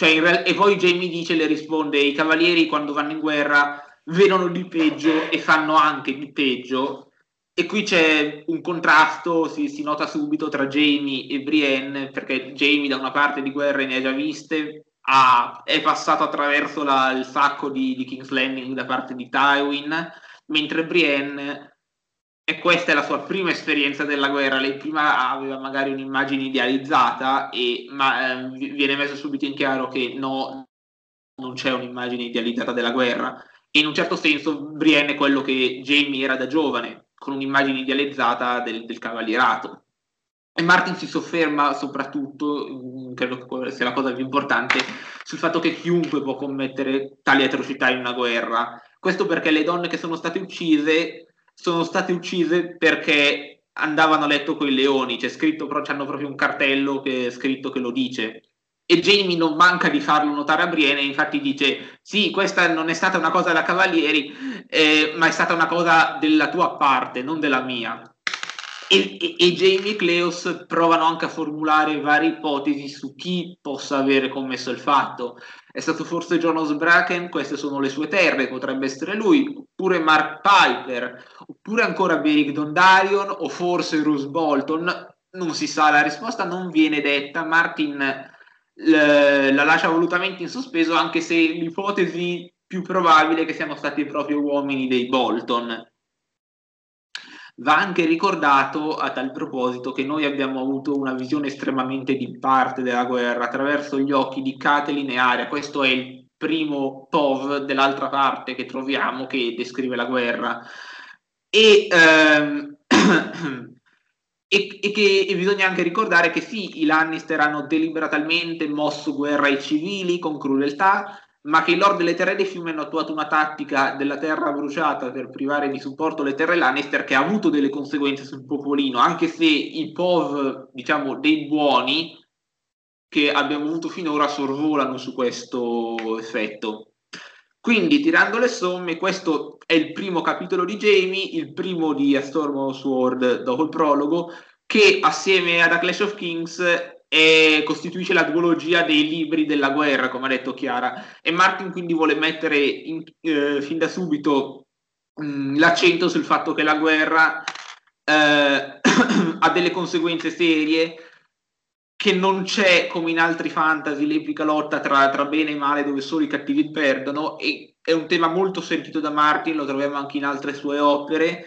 cioè real, e poi Jamie dice, le risponde, i cavalieri quando vanno in guerra vedono di peggio e fanno anche di peggio. E qui c'è un contrasto, si, si nota subito tra Jamie e Brienne, perché Jamie da una parte di guerre ne ha già viste, ha, è passato attraverso la, il sacco di, di, King's Landing da parte di Tywin, mentre Brienne, e questa è la sua prima esperienza della guerra, lei prima aveva magari un'immagine idealizzata, e, ma eh, viene messo subito in chiaro che no, non c'è un'immagine idealizzata della guerra. E in un certo senso Brienne è quello che Jamie era da giovane, con un'immagine idealizzata del, del cavalierato. E Martin si sofferma soprattutto, mm, credo che sia la cosa più importante, sul fatto che chiunque può commettere tali atrocità in una guerra. Questo perché le donne che sono state uccise sono state uccise perché andavano a letto con i leoni, c'è scritto, però hanno proprio un cartello che è scritto che lo dice. E Jamie non manca di farlo notare a Brienne, infatti dice: Sì, questa non è stata una cosa da cavalieri, eh, ma è stata una cosa della tua parte, non della mia. E, e, e, Jamie e Cleos provano anche a formulare varie ipotesi su chi possa avere commesso il fatto. È stato forse Jonas Bracken, queste sono le sue terre, potrebbe essere lui, oppure Mark Piper, oppure ancora Beric Dondarion, o forse Bruce Bolton. Non si sa, la risposta non viene detta. Martin l- la lascia volutamente in sospeso, anche se l'ipotesi più probabile è che siano stati proprio uomini dei Bolton. Va anche ricordato a tal proposito che noi abbiamo avuto una visione estremamente di parte della guerra attraverso gli occhi di Kathleen e Aria. Questo è il primo POV dell'altra parte che troviamo che descrive la guerra. E, ehm, e, e che e bisogna anche ricordare che sì, i Lannister hanno deliberatamente mosso guerra ai civili con crudeltà, ma che i Lord delle Terre dei Fiumi hanno attuato una tattica della terra bruciata per privare di supporto le terre Lannister che ha avuto delle conseguenze sul popolino, anche se i POV, diciamo, dei buoni che abbiamo avuto finora sorvolano su questo effetto. Quindi, tirando le somme, questo è il primo capitolo di Jamie, il primo di A Storm of Sword dopo il prologo, che assieme ad A Clash of Kings e costituisce la duologia dei libri della guerra, come ha detto Chiara. E Martin quindi vuole mettere in, eh, fin da subito mh, mm, l'accento sul fatto che la guerra eh, ha delle conseguenze serie, che non c'è come in altri fantasy l'epica lotta tra, tra bene e male dove solo i cattivi perdono, e è un tema molto sentito da Martin, lo troviamo anche in altre sue opere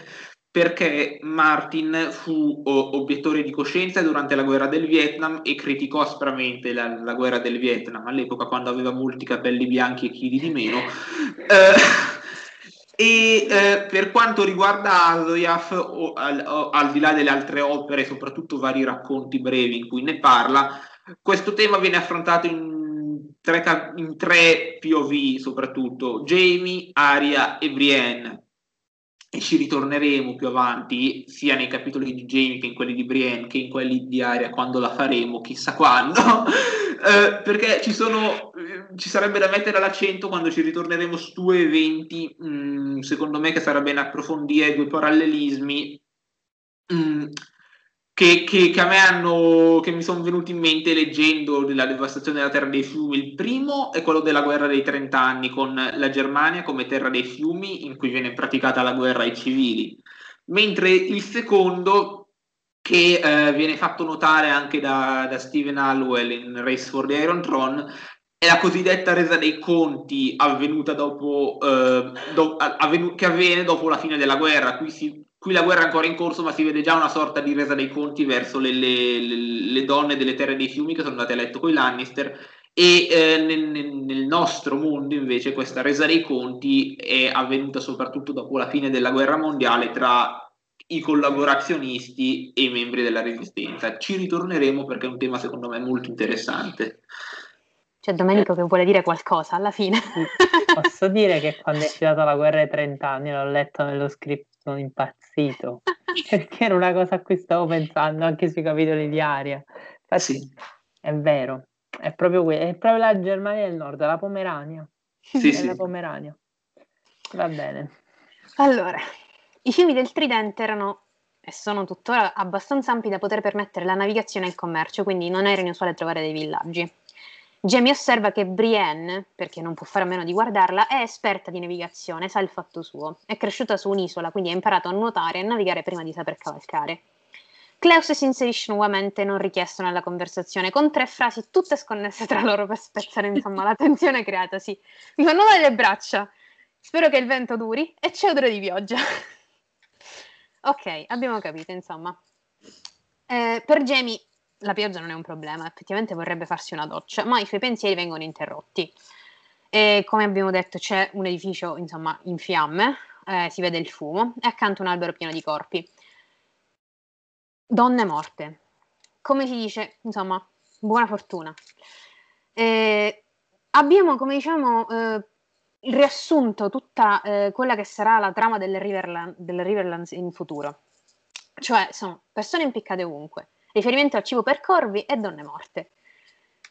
perché Martin fu o, obiettore di coscienza durante la guerra del Vietnam e criticò aspramente la, la, guerra del Vietnam all'epoca quando aveva molti capelli bianchi e chili di meno. Eh, e eh, per quanto riguarda Azoyaf, al, al, di là delle altre opere, soprattutto vari racconti brevi in cui ne parla, questo tema viene affrontato in tre, in tre POV soprattutto, Jamie, Aria e Brienne e ci ritorneremo più avanti, sia nei capitoli di Jamie che in quelli di Brienne, che in quelli di Aria, quando la faremo, chissà quando, eh, perché ci, sono, ci sarebbe da mettere l'accento quando ci ritorneremo su due eventi, mh, mm, secondo me che sarà bene approfondire, due parallelismi. Mh, mm, che, che, che, a me hanno, che mi sono venuti in mente leggendo della devastazione della terra dei fiumi. Il primo è quello della guerra dei trent'anni con la Germania come terra dei fiumi in cui viene praticata la guerra ai civili, mentre il secondo che eh, viene fatto notare anche da, da Stephen Hallwell in Race for the Iron Throne è la cosiddetta resa dei conti avvenuta dopo, eh, do, avvenu- che avviene dopo la fine della guerra. Qui si Qui la guerra è ancora in corso, ma si vede già una sorta di resa dei conti verso le, le, le donne delle terre dei fiumi che sono andate a letto con i Lannister. E eh, nel, nel, nostro mondo, invece, questa resa dei conti è avvenuta soprattutto dopo la fine della guerra mondiale tra i collaborazionisti e i membri della resistenza. Ci ritorneremo perché è un tema, secondo me, molto interessante. C'è Domenico che vuole dire qualcosa alla fine. Posso dire che quando è iniziata la guerra dei 30 anni, l'ho letto nello script sono impazzito perché era una cosa a cui stavo pensando anche sui capitoli di aria. Infatti, sì. è vero, è proprio, que- è proprio la Germania del Nord, la Pomerania. Sì, sì. la Pomerania. Va bene. Allora, i fiumi del Tridente erano e sono tuttora abbastanza ampi da poter permettere la navigazione e il commercio, quindi non era inusuale trovare dei villaggi. Jamie osserva che Brienne, perché non può fare a meno di guardarla, è esperta di navigazione, sa il fatto suo. È cresciuta su un'isola, quindi ha imparato a nuotare e a navigare prima di saper cavalcare. Klaus si inserisce nuovamente non richiesto nella conversazione, con tre frasi tutte sconnesse tra loro per spezzare insomma la tensione creatasi. Mi fanno male le braccia. Spero che il vento duri e c'è odore di pioggia. ok, abbiamo capito, insomma. Eh, per Jamie la pioggia non è un problema, effettivamente vorrebbe farsi una doccia, ma i suoi pensieri vengono interrotti. E come abbiamo detto c'è un edificio insomma in fiamme, eh, si vede il fumo e accanto un albero pieno di corpi. Donne morte. Come si dice, insomma, buona fortuna. Eh, abbiamo, come diciamo, eh, riassunto tutta eh, quella che sarà la trama del Riverland, del Riverlands in futuro. Cioè, sono persone impiccate ovunque riferimento al cibo per corvi e donne morte.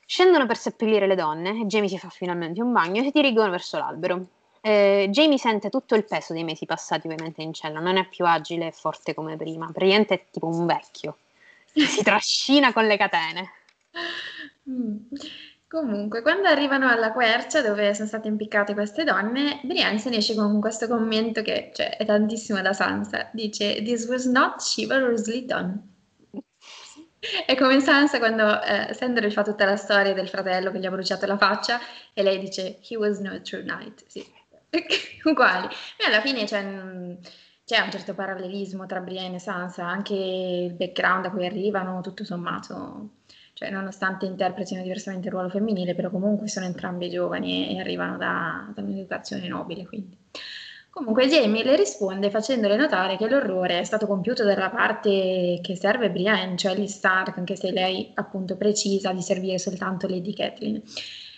Scendono per seppellire le donne, Jamie si fa finalmente un bagno e si dirigono verso l'albero. Eh, Jamie sente tutto il peso dei mesi passati ovviamente in cella, non è più agile e forte come prima, praticamente è tipo un vecchio, si trascina con le catene. Mm. Comunque, quando arrivano alla quercia dove sono state impiccate queste donne, Brienne se ne esce con questo commento che cioè, è tantissimo da Sansa. Dice: This was not chivalrously done. È come Sansa quando eh, Sandor fa tutta la storia del fratello che gli ha bruciato la faccia e lei dice he was no true knight. Sì, uguali. E alla fine c'è, c'è, un certo parallelismo tra Brienne e Sansa, anche il background da cui arrivano, tutto sommato, cioè nonostante interpretino diversamente il ruolo femminile, però comunque sono entrambi giovani e, arrivano da, da un'educazione nobile, quindi... Comunque Jamie le risponde facendole notare che l'orrore è stato compiuto dalla parte che serve Brienne, cioè gli Stark, anche se lei appunto precisa di servire soltanto Lady Catelyn.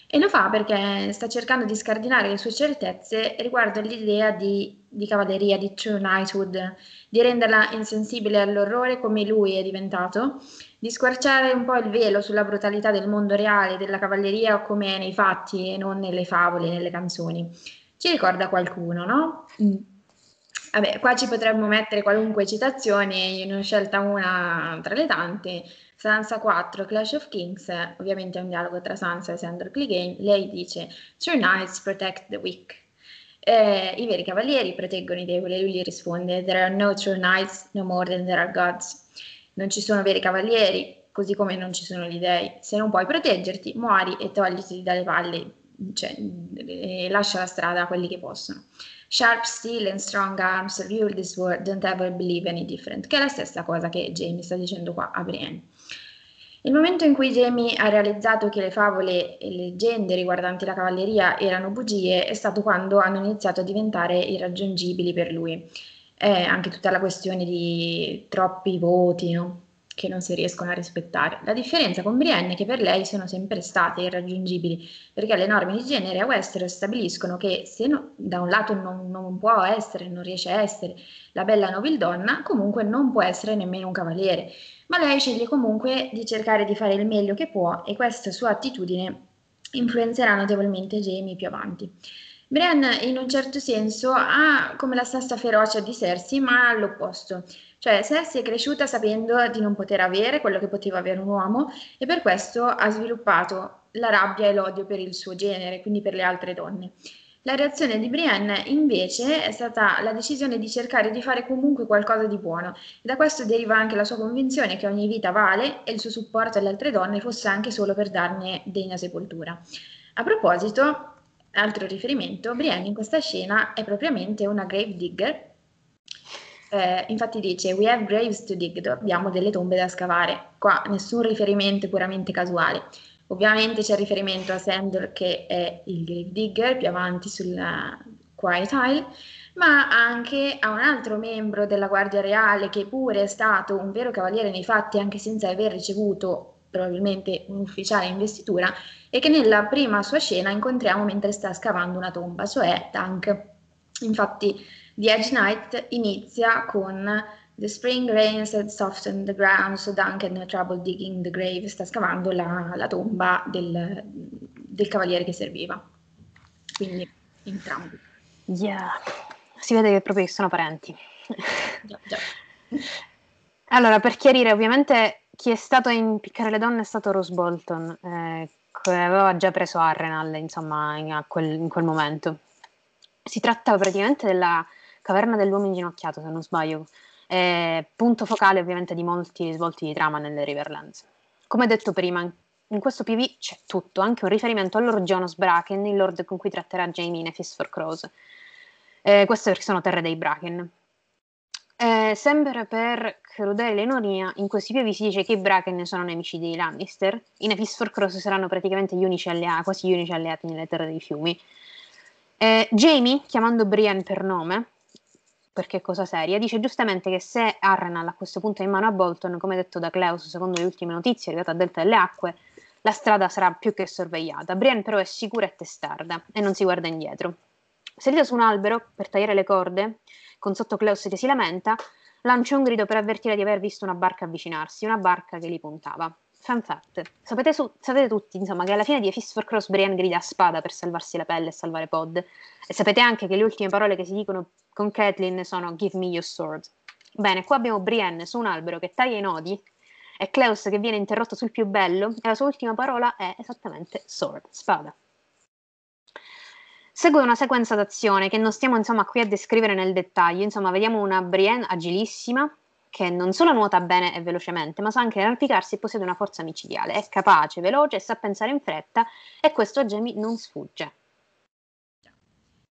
E lo fa perché sta cercando di scardinare le sue certezze riguardo all'idea di, di cavalleria, di true knighthood, di renderla insensibile all'orrore come lui è diventato, di squarciare un po' il velo sulla brutalità del mondo reale della cavalleria come è nei fatti e non nelle favole, nelle canzoni ci ricorda qualcuno, no? Mm. Vabbè, qua ci potremmo mettere qualunque citazione, io ne ho scelta una tra le tante. Sansa 4, Clash of Kings, ovviamente è un dialogo tra Sansa e Sandor Clegane. Lei dice: True knights protect the weak. Eh, I veri cavalieri proteggono i deboli. Lui gli risponde: There are no true knights, no more than there are gods. Non ci sono veri cavalieri, così come non ci sono gli dei. Se non puoi proteggerti, muori e togliti dalle palle cioè, lascia la strada a quelli che possono. Sharp steel and strong arms rule this world, don't ever believe any different, che è la stessa cosa che Jamie sta dicendo qua a Brienne. Il momento in cui Jamie ha realizzato che le favole e le leggende riguardanti la cavalleria erano bugie è stato quando hanno iniziato a diventare irraggiungibili per lui. Eh, anche tutta la questione di troppi voti, no? Che non si riescono a rispettare. La differenza con Brienne è che per lei sono sempre state irraggiungibili, perché le norme di genere a Westeros stabiliscono che se no, da un lato non, non, può essere, non riesce a essere la bella nobildonna, comunque non può essere nemmeno un cavaliere. Ma lei sceglie comunque di cercare di fare il meglio che può e questa sua attitudine influenzerà notevolmente Jamie più avanti. Brienne in un certo senso ha come la stessa ferocia di Cersei, ma all'opposto. Cioè, Cersei è cresciuta sapendo di non poter avere quello che poteva avere un uomo e per questo ha sviluppato la rabbia e l'odio per il suo genere, quindi per le altre donne. La reazione di Brienne invece è stata la decisione di cercare di fare comunque qualcosa di buono e da questo deriva anche la sua convinzione che ogni vita vale e il suo supporto alle altre donne fosse anche solo per darne degna sepoltura. A proposito, altro riferimento, Brienne in questa scena è propriamente una grave digger eh, infatti dice we have graves to dig, abbiamo delle tombe da scavare. Qua nessun riferimento puramente casuale. Ovviamente c'è riferimento a Sandor che è il grave digger più avanti sulla Quiet Isle, ma anche a un altro membro della Guardia Reale che pure è stato un vero cavaliere nei fatti anche senza aver ricevuto probabilmente un ufficiale investitura e che nella prima sua scena incontriamo mentre sta scavando una tomba, cioè Tank. Infatti The Edge Night inizia con The spring rains had softened the ground, so Duncan no trouble digging the grave, sta scavando la, la tomba del, del, cavaliere che serviva. Quindi entrambi. Yeah, si vede che proprio sono parenti. Già, già. Allora, per chiarire, ovviamente chi è stato a impiccare le donne è stato Rose Bolton, eh, che aveva già preso Arrenal, insomma, in quel, in quel momento. Si tratta praticamente della Caverna dell'uomo inginocchiato, se non sbaglio, è punto focale ovviamente di molti svolti di trama nelle Riverlands. Come detto prima, in questo PV c'è tutto, anche un riferimento al Lord Jonas Bracken, il lord con cui tratterà Jamie in Fist for Crows. Eh, queste perché sono terre dei Bracken. Eh, sempre per crudele ironia, in questi PV si dice che i Bracken sono nemici dei Lannister, in A Fist for Crows saranno praticamente gli unici alleati, quasi gli unici alleati nelle terre dei fiumi. Eh, Jamie, chiamando Brienne per nome, perché è cosa seria, dice giustamente che se Arrenal a questo punto è in mano a Bolton, come detto da Klaus secondo le ultime notizie arrivate a Delta delle Acque, la strada sarà più che sorvegliata. Brienne però è sicura e testarda e non si guarda indietro. Salita su un albero per tagliare le corde, con sotto Klaus che si lamenta, lancia un grido per avvertire di aver visto una barca avvicinarsi, una barca che li puntava. Fun fact. Sapete, su, sapete, tutti, insomma, che alla fine di A Fist for Cross Brienne grida spada per salvarsi la pelle e salvare Pod. E sapete anche che le ultime parole che si dicono con Catelyn sono Give me your sword. Bene, qua abbiamo Brienne su un albero che taglia i nodi e Cleus che viene interrotto sul più bello e la sua ultima parola è esattamente sword, spada. Segue una sequenza d'azione che non stiamo insomma qui a descrivere nel dettaglio, insomma vediamo una Brienne agilissima che non solo nuota bene e velocemente, ma sa anche arrampicarsi e possiede una forza micidiale. È capace, veloce, sa pensare in fretta e questo a Jamie non sfugge.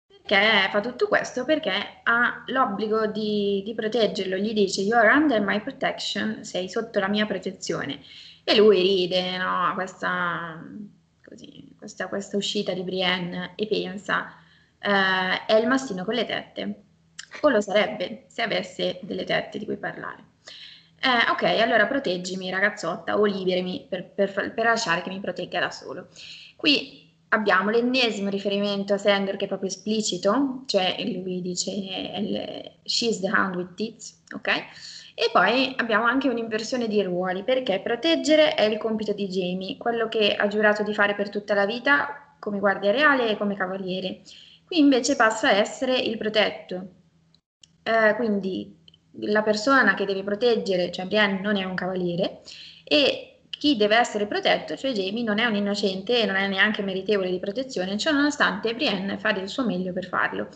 Perché fa tutto questo? Perché ha l'obbligo di, di proteggerlo, gli dice You're under my protection, sei sotto la mia protezione. E lui ride, no? Questa, così, questa, questa uscita di Brienne e pensa eh, è il mastino con le tette o lo sarebbe se avesse delle tette di cui parlare. Eh, ok, allora proteggimi ragazzotta o liberami per, per, per, lasciare che mi protegga da solo. Qui abbiamo l'ennesimo riferimento a Sandor che è proprio esplicito, cioè lui dice she's the hound with teeth, ok? E poi abbiamo anche un'inversione di ruoli, perché proteggere è il compito di Jamie, quello che ha giurato di fare per tutta la vita come guardia reale e come cavaliere. Qui invece passa a essere il protetto, eh, quindi la persona che deve proteggere, cioè Brienne non è un cavaliere, e chi deve essere protetto, cioè Jamie, non è un innocente e non è neanche meritevole di protezione, ciò nonostante Brienne fa del suo meglio per farlo.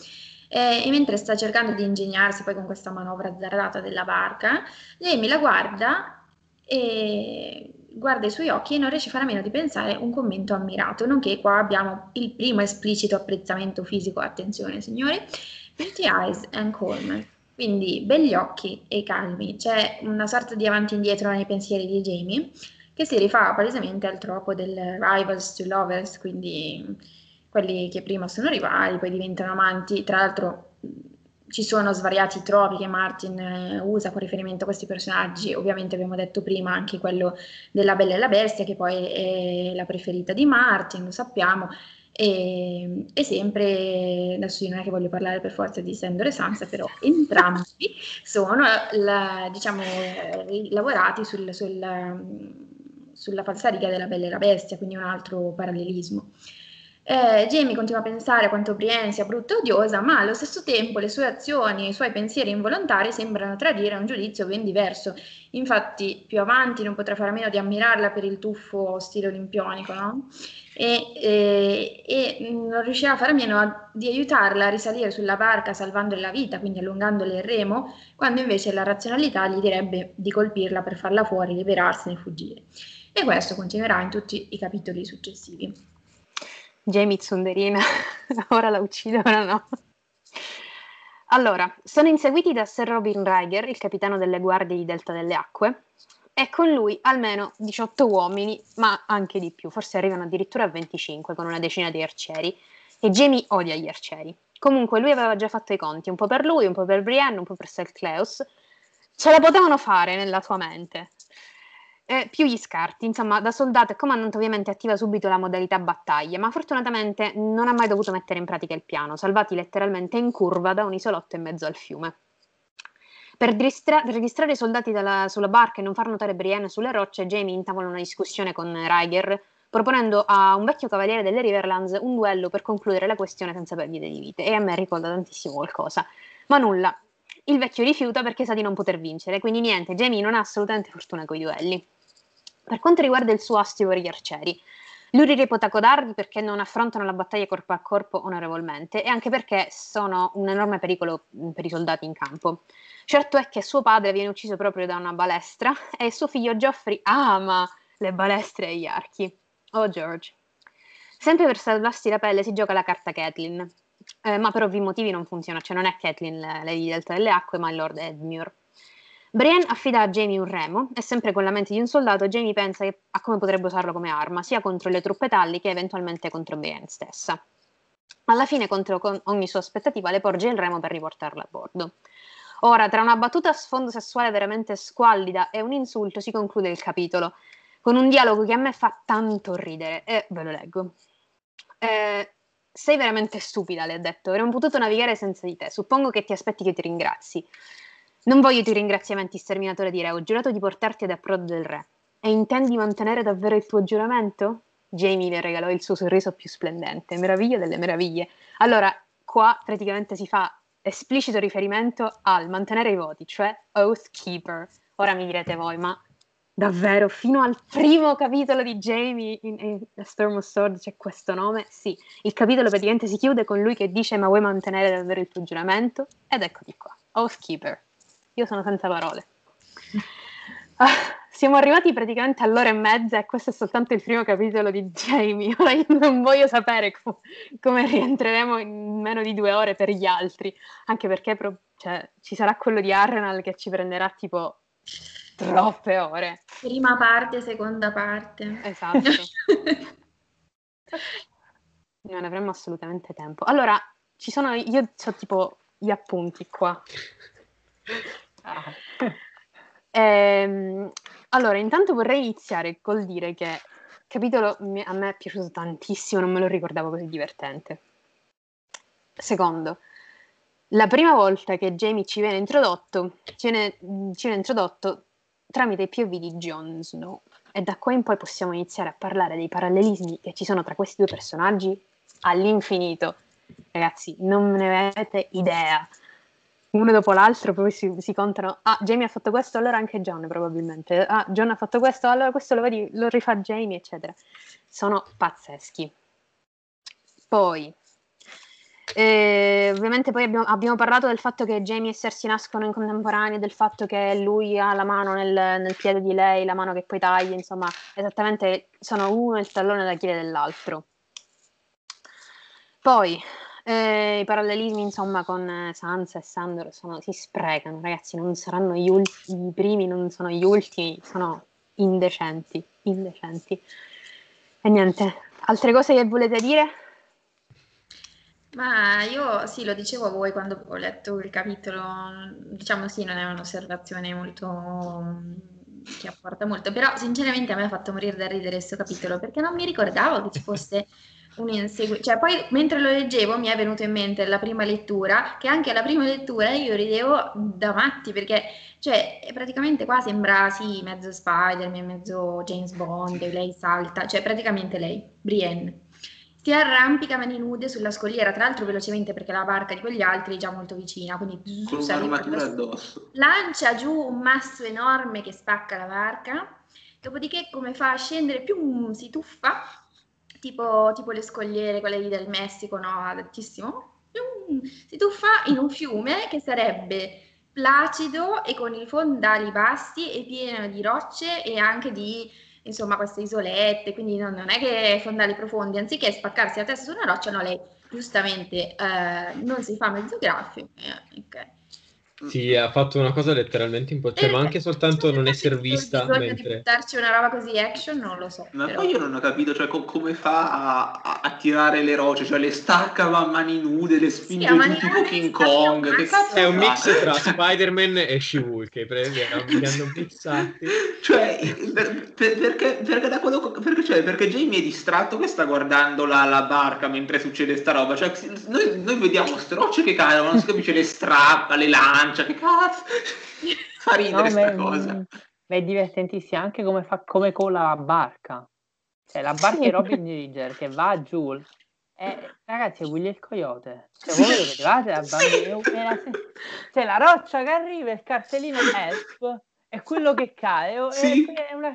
Eh, e mentre sta cercando di ingegnarsi poi con questa manovra azzardata della barca, Jamie la guarda e guarda i suoi occhi e non riesce a fare a meno di pensare un commento ammirato, nonché qua abbiamo il primo esplicito apprezzamento fisico, attenzione signori, Pretty Eyes and Calm. Quindi belli occhi e calmi, c'è una sorta di avanti e indietro nei pensieri di Jamie che si rifà palesemente al troppo del rivals to lovers, quindi quelli che prima sono rivali, poi diventano amanti. Tra l'altro ci sono svariati tropi che Martin eh, usa con riferimento a questi personaggi, ovviamente abbiamo detto prima anche quello della Bella e la Bestia, che poi è la preferita di Martin, lo sappiamo, e, e, sempre, adesso io non è che voglio parlare per forza di Sandor e Sansa, però entrambi sono la, diciamo, lavorati sul, sul, sulla falsariga della Bella e la Bestia, quindi un altro parallelismo. Eh, Jamie continua a pensare quanto Brienne sia brutta e odiosa, ma allo stesso tempo le sue azioni e i suoi pensieri involontari sembrano tradire un giudizio ben diverso. Infatti, più avanti non potrà fare a meno di ammirarla per il tuffo stile olimpionico, no? E, e, e, non riuscirà a fare a meno a, di aiutarla a risalire sulla barca salvandole la vita, quindi allungandole il remo, quando invece la razionalità gli direbbe di colpirla per farla fuori, liberarsene e fuggire. E questo continuerà in tutti i capitoli successivi. Jamie Zunderina, ora la uccido, ora no. Allora, sono inseguiti da Sir Robin Riger, il capitano delle guardie di Delta delle Acque, e con lui almeno 18 uomini, ma anche di più, forse arrivano addirittura a 25 con una decina di arcieri, e Jamie odia gli arcieri. Comunque lui aveva già fatto i conti, un po' per lui, un po' per Brienne, un po' per Sir Cleus. Ce la potevano fare nella tua mente eh, più gli scarti. Insomma, da soldato e comandante ovviamente attiva subito la modalità battaglia, ma fortunatamente non ha mai dovuto mettere in pratica il piano, salvati letteralmente in curva da un isolotto in mezzo al fiume. Per, distra- per distrarre i soldati dalla, sulla barca e non far notare Brienne sulle rocce, Jamie intavola una discussione con Ryger, proponendo a un vecchio cavaliere delle Riverlands un duello per concludere la questione senza perdite di vite. E a me ricorda tantissimo qualcosa. Ma nulla, il vecchio rifiuta perché sa di non poter vincere, quindi niente, Jamie non ha assolutamente fortuna con i duelli. Per quanto riguarda il suo astio per gli arcieri, lui li reputa codardi perché non affrontano la battaglia corpo a corpo onorevolmente e anche perché sono un enorme pericolo mm, per i soldati in campo. Certo è che suo padre viene ucciso proprio da una balestra e suo figlio Geoffrey ama le balestre e gli archi. Oh George. Sempre per salvarsi la pelle si gioca la carta Catelyn, eh, ma per ovvi motivi non funziona, cioè non è Catelyn lei delta delle acque, ma il Lord Edmure. Brienne affida a Jamie un remo e sempre con la mente di un soldato Jamie pensa a come potrebbe usarlo come arma, sia contro le truppe tali che eventualmente contro Brienne stessa. Alla fine, contro ogni sua aspettativa, le porge il remo per riportarla a bordo. Ora, tra una battuta a sfondo sessuale veramente squallida e un insulto si conclude il capitolo, con un dialogo che a me fa tanto ridere, e ve lo leggo. Eh, sei veramente stupida, le ha detto, avremmo potuto navigare senza di te, suppongo che ti aspetti che ti ringrazi. Non voglio i tuoi ringraziamenti, sterminatore di re, ho giurato di portarti ad approdo del re. E intendi mantenere davvero il tuo giuramento? Jamie le regalò il suo sorriso più splendente, meraviglia delle meraviglie. Allora, qua praticamente si fa esplicito riferimento al mantenere i voti, cioè Oath Keeper. Ora mi direte voi, ma davvero fino al primo capitolo di Jamie in, in Storm of Sword c'è questo nome? Sì, il capitolo praticamente si chiude con lui che dice ma vuoi mantenere davvero il tuo giuramento? Ed eccoti qua, Oath Keeper. Io sono senza parole. Ah, siamo arrivati praticamente all'ora e mezza e questo è soltanto il primo capitolo di Jamie. Ora io non voglio sapere com- come rientreremo in meno di due ore per gli altri, anche perché pro- cioè, ci sarà quello di Arrenal che ci prenderà tipo troppe ore. Prima parte, seconda parte. Esatto. non avremmo assolutamente tempo. Allora, ci sono, io ho tipo gli appunti qua. Ah. Ehm, allora, intanto vorrei iniziare col dire che capitolo a me è piaciuto tantissimo, non me lo ricordavo così divertente. Secondo, la prima volta che Jamie ci viene introdotto, ci viene, ci viene introdotto tramite i POV di Jon Snow. E da qua in poi possiamo iniziare a parlare dei parallelismi che ci sono tra questi due personaggi all'infinito. Ragazzi, non ne avete idea uno dopo l'altro, poi si, si, contano, ah, Jamie ha fatto questo, allora anche John probabilmente, ah, John ha fatto questo, allora questo lo, vedi, lo rifà Jamie, eccetera. Sono pazzeschi. Poi, eh, ovviamente poi abbiamo, abbiamo, parlato del fatto che Jamie e Cersei nascono in contemporanea, del fatto che lui ha la mano nel, nel piede di lei, la mano che poi taglia, insomma, esattamente sono uno il tallone d'Achille dell'altro. Poi, eh, I parallelismi, insomma, con eh, Sansa e Sandor sono, si sprecano, ragazzi, non saranno gli ultimi, i primi non sono gli ultimi, sono indecenti, indecenti. E niente, altre cose che volete dire? Ma io sì, lo dicevo a voi quando ho letto il capitolo, diciamo sì, non è un'osservazione molto che apporta molto, però sinceramente a me ha fatto morire da ridere questo capitolo perché non mi ricordavo che ci fosse un inseguimento. Cioè, poi mentre lo leggevo mi è venuto in mente la prima lettura, che anche alla prima lettura io ridevo da matti, perché cioè, praticamente qua sembra sì, mezzo Spider-Man, mezzo James Bond, lei salta, cioè praticamente lei, Brienne. Si arrampica mani nude sulla scogliera, tra l'altro velocemente perché la barca di quegli altri è già molto vicina, quindi con un'armatura addosso. Lancia giù un masso enorme che spacca la barca, dopodiché come fa a scendere, più si tuffa tipo, tipo le scogliere, quelle lì del Messico, no? Adattissimo. Si tuffa in un fiume che sarebbe placido e con i fondali bassi e pieno di rocce e anche di insomma queste isolette, quindi non, non è che fondali profondi, anziché spaccarsi la testa su una roccia, no, lei giustamente eh, non si fa mezzo graffio. Eh, okay. Sì, ha fatto una cosa letteralmente impossibile, cioè, ma anche soltanto non essere vista mentre... di buttarci una roba così action, non lo so. Ma però. poi io non ho capito, cioè, co- come fa a, a, a, tirare le rocce, cioè le stacca a mani nude, le spinge sì, giù tipo King Kong, che cazzo È un mix tra Spider-Man e She-Hulk, che prende, hanno mixati. cioè, per, per, perché, perché, da quello, perché, cioè, perché Jamie è distratto che sta guardando la, la barca mentre succede sta roba, cioè, noi, noi vediamo queste rocce che cadono, non si capisce le strappa, le lancia, lancia, che cazzo? Fa ridere questa no, cosa. Ma è divertentissima anche come fa come cola la barca. Cioè, la barca sì. di Robin Ginger che va giù. Eh, ragazzi, è Willy il coyote. Cioè, voi lo vedevate la bambina? Cioè, la roccia che arriva, il cartellino help è quello che cade. Sì. È una,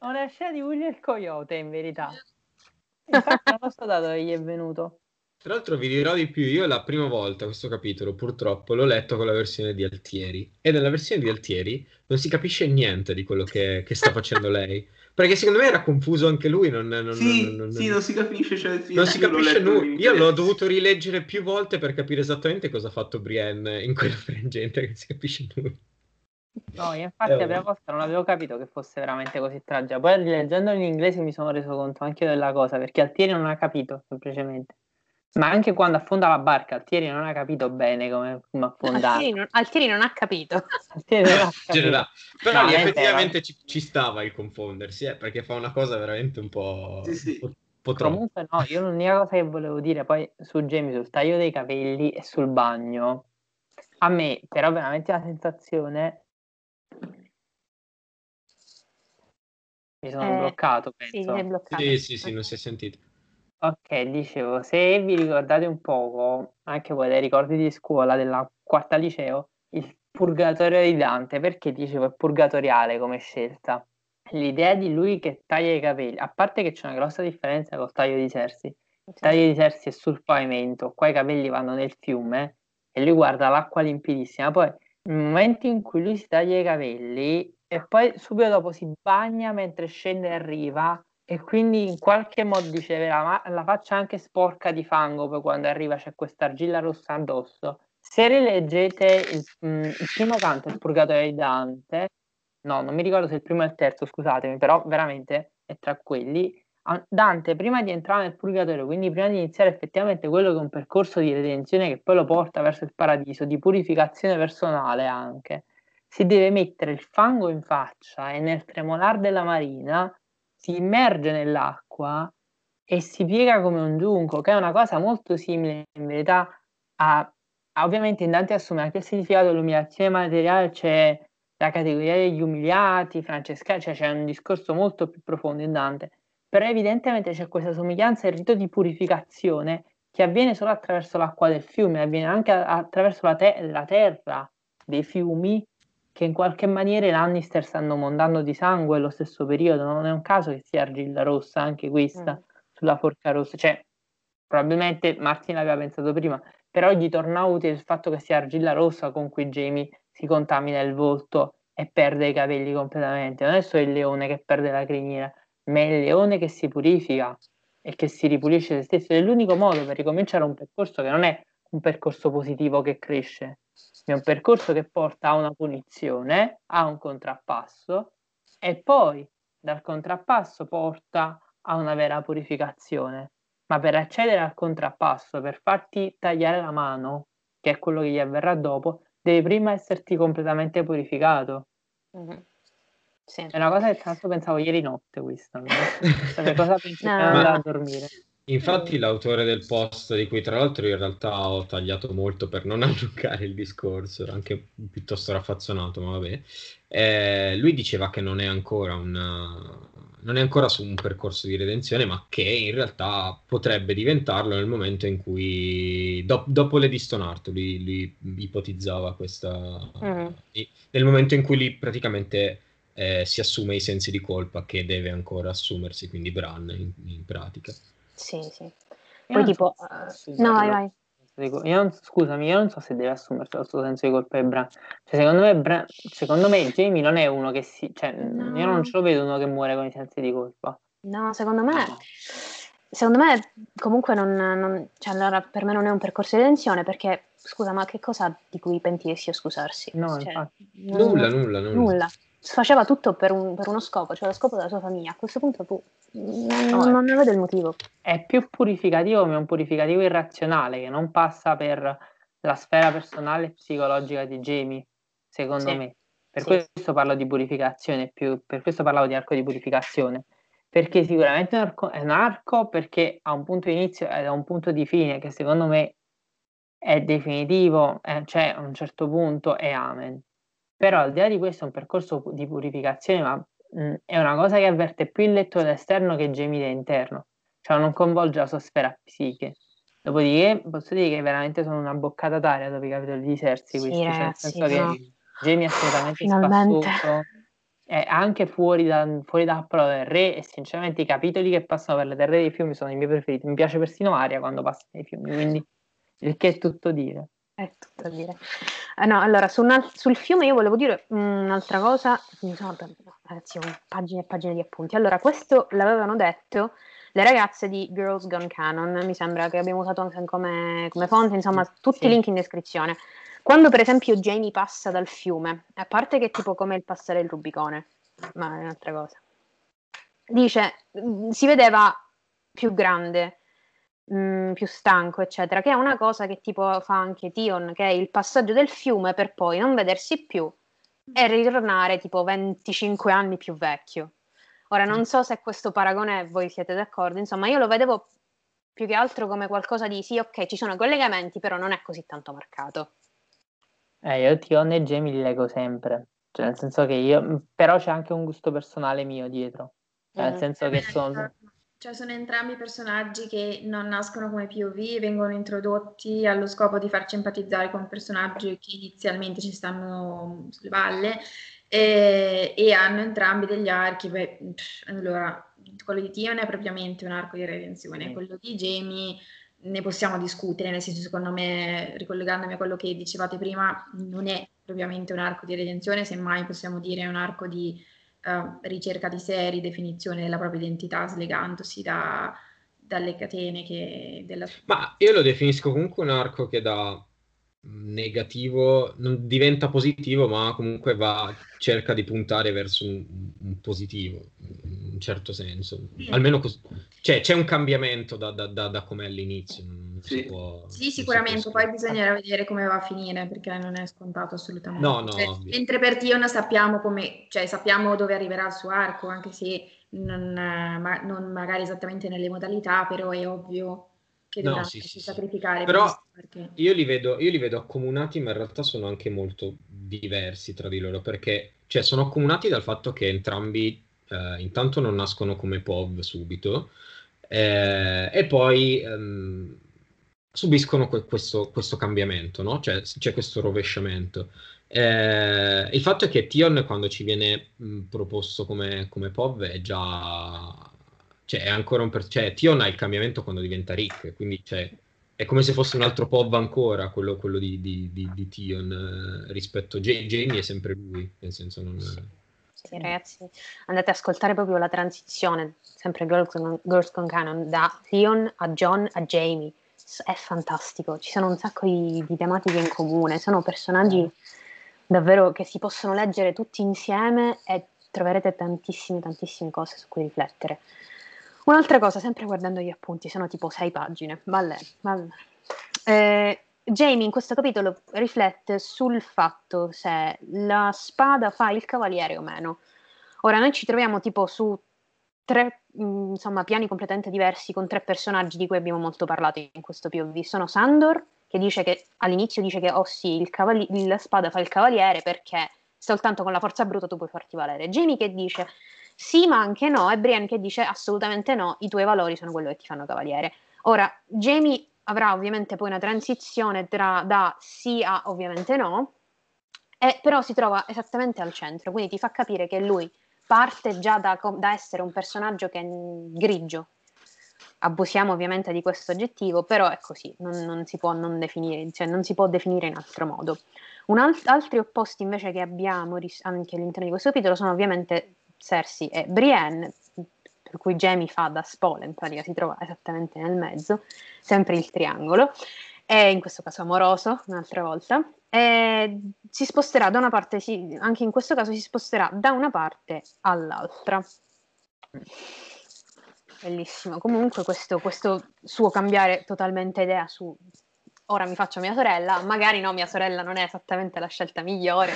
una scena di Willy il coyote, in verità. Infatti, non so da dove gli è venuto. Tra l'altro vi dirò di più, io la prima volta questo capitolo purtroppo l'ho letto con la versione di Altieri e nella versione di Altieri non si capisce niente di quello che, che sta facendo lei. Perché secondo me era confuso anche lui. Non, non, sì, non, non, sì, non si capisce. Cioè, sì, non si capisce nulla. Io l'ho dovuto rileggere più volte per capire esattamente cosa ha fatto Brienne in quella frangente, che si capisce nulla. No, infatti eh, la prima volta non avevo capito che fosse veramente così tragica. Poi rileggendo in inglese mi sono reso conto anche della cosa, perché Altieri non ha capito, semplicemente. Ma anche quando affonda la barca, Altieri non ha capito bene come, come affondare. Altieri non, Altieri non ha capito. Altieri non ha capito. Però no, lì effettivamente ci, ci, stava il confondersi, eh, perché fa una cosa veramente un po'... Sì, sì. Un po', po Comunque no, io l'unica cosa che volevo dire poi su Jamie, sul taglio dei capelli e sul bagno, a me però veramente la sensazione... Mi sono eh, bloccato, penso. Sì, bloccato. sì, sì, sì, non si è sentito. Ok, dicevo, se vi ricordate un poco, anche voi dai ricordi di scuola della quarta liceo, il purgatorio di Dante, perché dicevo è purgatoriale come scelta? L'idea di lui che taglia i capelli, a parte che c'è una grossa differenza col taglio di Cersei, il taglio di Cersei è sul pavimento, qua i capelli vanno nel fiume e lui guarda l'acqua limpidissima, poi nel momento in cui lui si taglia i capelli e poi subito dopo si bagna mentre scende e arriva e quindi in qualche modo dice la, la faccia anche sporca di fango poi quando arriva c'è questa argilla rossa addosso. Se rileggete il, mh, il primo canto, il Purgatorio di Dante, no, non mi ricordo se il primo è il terzo, scusatemi, però veramente è tra quelli. Dante, prima di entrare nel purgatorio, quindi prima di iniziare effettivamente quello che è un percorso di redenzione che poi lo porta verso il paradiso, di purificazione personale anche, si deve mettere il fango in faccia e nel tremolar della marina si immerge nell'acqua e si piega come un giunco, che è una cosa molto simile in verità a, a ovviamente in Dante assume anche il significato dell'umiliazione materiale, c'è la categoria degli umiliati, Francesca, cioè c'è un discorso molto più profondo in Dante, però evidentemente c'è questa somiglianza il rito di purificazione che avviene solo attraverso l'acqua del fiume, avviene anche attraverso la, te- la terra dei fiumi che in qualche maniera i Lannister stanno mondando di sangue allo stesso periodo, non è un caso che sia argilla rossa anche questa mm. sulla forca rossa, cioè probabilmente Martin l'aveva pensato prima, però gli torna utile il fatto che sia argilla rossa con cui Jamie si contamina il volto e perde i capelli completamente, non è solo il leone che perde la criniera, ma è il leone che si purifica e che si ripulisce se stesso, è l'unico modo per ricominciare un percorso che non è un percorso positivo che cresce, è un percorso che porta a una punizione, a un contrappasso e poi dal contrappasso porta a una vera purificazione. Ma per accedere al contrappasso, per farti tagliare la mano, che è quello che gli avverrà dopo, devi prima esserti completamente purificato. Mm-hmm. Sì. È una cosa che l'altro pensavo ieri notte questa. cosa pensi no. a dormire? Infatti l'autore del post, di cui tra l'altro in realtà ho tagliato molto per non allungare il discorso, anche piuttosto raffazzonato, ma vabbè, eh, lui diceva che non è ancora una, non è ancora su un percorso di redenzione, ma che in realtà potrebbe diventarlo nel momento in cui, do, dopo Lady Stonart, lui, lui ipotizzava questa, mm. nel momento in cui lui praticamente eh, si assume i sensi di colpa che deve ancora assumersi, quindi Bran in, in pratica. Sì, sì. Poi tipo... So, uh, no, vai, vai. Io non, scusami, io non so se deve assumersi il suo senso di colpa di Bran. Cioè, secondo me, Bran, secondo me Jamie non è uno che si... Cioè, no. io non ce lo vedo uno che muore con i sensi di colpa. No, secondo me... No. Secondo me comunque non, non cioè, allora, per me non è un percorso di redenzione perché, scusa, ma che cosa di cui pentirsi o scusarsi? No, cioè, infatti. Nulla, nulla, nulla. Nulla faceva tutto per, un, per, uno scopo, cioè lo scopo della sua famiglia. A questo punto tu non, no, non ne vedo il motivo. È più purificativo, ma è un purificativo irrazionale che non passa per la sfera personale e psicologica di Jamie, secondo sì. me. Per sì. questo parlo di purificazione, più, per questo parlavo di arco di purificazione. Perché sicuramente è un arco, è un arco perché ha un punto di inizio ed ha un punto di fine che secondo me è definitivo, eh, cioè a un certo punto è amen. Però al di là di questo è un percorso di purificazione, ma mh, è una cosa che avverte più il lettore esterno che Gemide interno, cioè non coinvolge la sua sfera psiche. Dopodiché posso dire che veramente sono una boccata d'aria dopo i capitoli di Sersi, sì, cioè, nel senso sì, che no. Jamie è assolutamente Finalmente. spassuto, è anche fuori, da, fuori dal Pro del Re e sinceramente i capitoli che passano per le terre dei fiumi sono i miei preferiti, mi piace persino Aria quando passa nei fiumi, quindi il che è tutto dire. È tutto a dire. Eh, no, allora, su una, sul fiume io volevo dire un'altra cosa, mi sono, ragazzi, ho pagine e pagine di appunti. Allora, questo l'avevano detto le ragazze di Girls Gone Canon, mi sembra che abbiamo usato anche come, come fonte, insomma, tutti sì. i link in descrizione. Quando per esempio Jamie passa dal fiume, a parte che è tipo come il passare il Rubicone, ma è un'altra cosa, dice, si vedeva più grande, mh, mm, più stanco, eccetera, che è una cosa che tipo fa anche Tion, che è il passaggio del fiume per poi non vedersi più e ritornare tipo 25 anni più vecchio. Ora non so se questo paragone voi siete d'accordo, insomma io lo vedevo più che altro come qualcosa di sì, ok, ci sono collegamenti, però non è così tanto marcato. Eh, io Tion e Jamie li leggo sempre, cioè nel senso che io, però c'è anche un gusto personale mio dietro, cioè, nel mm. senso che sono cioè sono entrambi personaggi che non nascono come POV vengono introdotti allo scopo di farci empatizzare con personaggi che inizialmente ci stanno sulle balle e, e hanno entrambi degli archi. Beh, allora, quello di Tion è propriamente un arco di redenzione, mm. quello di Jamie ne possiamo discutere, nel senso secondo me, ricollegandomi a quello che dicevate prima, non è propriamente un arco di redenzione, semmai possiamo dire un arco di ricerca di sé, ridefinizione della propria identità, slegandosi da, dalle catene che della... Ma io lo definisco comunque un arco che da negativo non diventa positivo, ma comunque va, cerca di puntare verso un, un positivo, in un certo senso. Almeno cos- cioè, c'è un cambiamento da, da, da, da com'è all'inizio. Sì. Può, sì, sicuramente, poi bisognerà vedere come va a finire, perché non è scontato assolutamente. No, no, cioè, mentre per Tion sappiamo come, cioè sappiamo dove arriverà il suo arco, anche se non, ma, non magari esattamente nelle modalità, però è ovvio che no, sì, sì, sacrificare. Però perché... io, li vedo, io li vedo accomunati, ma in realtà sono anche molto diversi tra di loro, perché cioè, sono accomunati dal fatto che entrambi eh, intanto non nascono come POV subito, eh, e poi ehm, subiscono que- questo, questo, cambiamento, no? cioè, c'è questo rovesciamento. Eh, il fatto è che Tion, quando ci viene mh, proposto come, come POV, è già cioè è ancora un per... cioè Tion ha il cambiamento quando diventa Rick, quindi cioè, è come se fosse un altro POV ancora quello, quello di, di, di, di, Tion eh, rispetto a J- Jamie è sempre lui, nel senso non... Sì, ragazzi, andate ad ascoltare proprio la transizione, sempre Girls con, Girls con Canon, da Theon a John a Jamie. È fantastico, ci sono un sacco di, di tematiche in comune, sono personaggi davvero che si possono leggere tutti insieme e troverete tantissime, tantissime cose su cui riflettere. Un'altra cosa, sempre guardando gli appunti, sono tipo sei pagine. Vabbè, vabbè. Eh, Jamie in questo capitolo riflette sul fatto se la spada fa il cavaliere o meno. Ora, noi ci troviamo tipo su tre mm, insomma, piani completamente diversi con tre personaggi di cui abbiamo molto parlato in questo POV. Sono Sandor, che dice che all'inizio dice che oh sì, il cavali- la spada fa il cavaliere perché soltanto con la forza bruta tu puoi farti valere. Jamie che dice sì, ma anche no, e Brienne che dice assolutamente no, i tuoi valori sono quello che ti fanno cavaliere. Ora, Jamie avrà ovviamente poi una transizione tra da sì a ovviamente no, e però si trova esattamente al centro, quindi ti fa capire che lui parte già da, da essere un personaggio che è grigio. Abusiamo ovviamente di questo aggettivo, però è così, non, non si può non definire, cioè non si può definire in altro modo. Alt- altri opposti invece che abbiamo ris- anche all'interno di questo capitolo sono ovviamente Cersei e Brienne, per cui Jamie fa da spola, in pratica si trova esattamente nel mezzo, sempre il triangolo, e in questo caso amoroso, un'altra volta, e si sposterà da una parte, sì, anche in questo caso si sposterà da una parte all'altra. Bellissimo. Comunque questo, questo suo cambiare totalmente idea su ora mi faccio mia sorella, magari no, mia sorella non è esattamente la scelta migliore.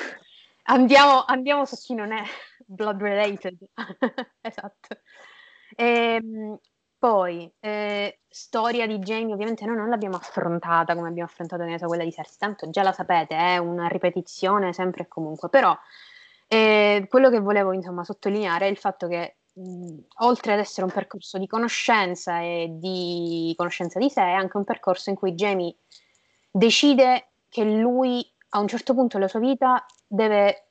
Andiamo, andiamo su chi non è blood related. esatto. E, ehm, poi, eh, storia di Jamie, ovviamente noi non l'abbiamo affrontata come abbiamo affrontato so, quella di Cersei, tanto già la sapete, è una ripetizione sempre e comunque, però eh, quello che volevo insomma sottolineare è il fatto che mh, oltre ad essere un percorso di conoscenza e di conoscenza di sé, è anche un percorso in cui Jamie decide che lui a un certo punto della sua vita deve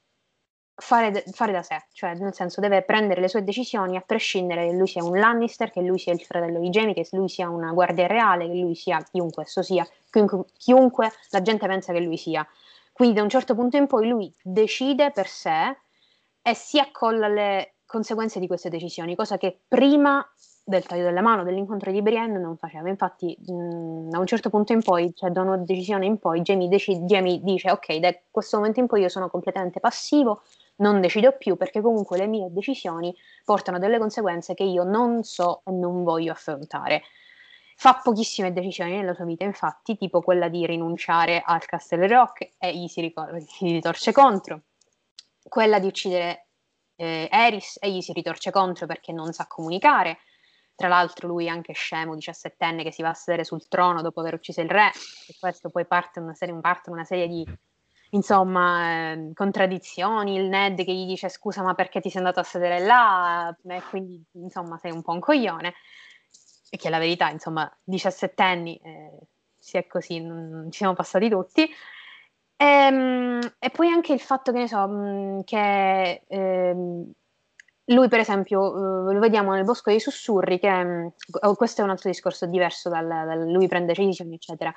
fare, fare, da sé, cioè nel senso deve prendere le sue decisioni a prescindere che lui sia un Lannister, che lui sia il fratello di Jamie, che lui sia una guardia reale, che lui sia chiunque esso sia, chiunque, chiunque la gente pensa che lui sia. Quindi da un certo punto in poi lui decide per sé e si accolla alle conseguenze di queste decisioni, cosa che prima del taglio della mano, dell'incontro di Brienne non faceva. Infatti, mh, da un certo punto in poi, cioè da una decisione in poi, Jamie, decide, Jamie dice: Ok, da questo momento in poi io sono completamente passivo, non decido più perché comunque le mie decisioni portano delle conseguenze che io non so e non voglio affrontare. Fa pochissime decisioni nella sua vita, infatti, tipo quella di rinunciare al Castle Rock e gli si, ricor- si ritorce contro, quella di uccidere eh, Eris e gli si ritorce contro perché non sa comunicare. Tra l'altro lui è anche scemo, 17enne, che si va a sedere sul trono dopo aver ucciso il re, e questo poi parte una serie, parte una serie di insomma, eh, contraddizioni, il Ned che gli dice scusa ma perché ti sei andato a sedere là, e quindi insomma sei un po' un coglione, e che è la verità, insomma, 17 anni, eh, si è così, non, ci siamo passati tutti. E, ehm, e, poi anche il fatto che ne so, mm, che eh, lui per esempio, eh, lo vediamo nel Bosco dei Sussurri, che oh, questo è un altro discorso diverso dal, dal lui prende decisioni, eccetera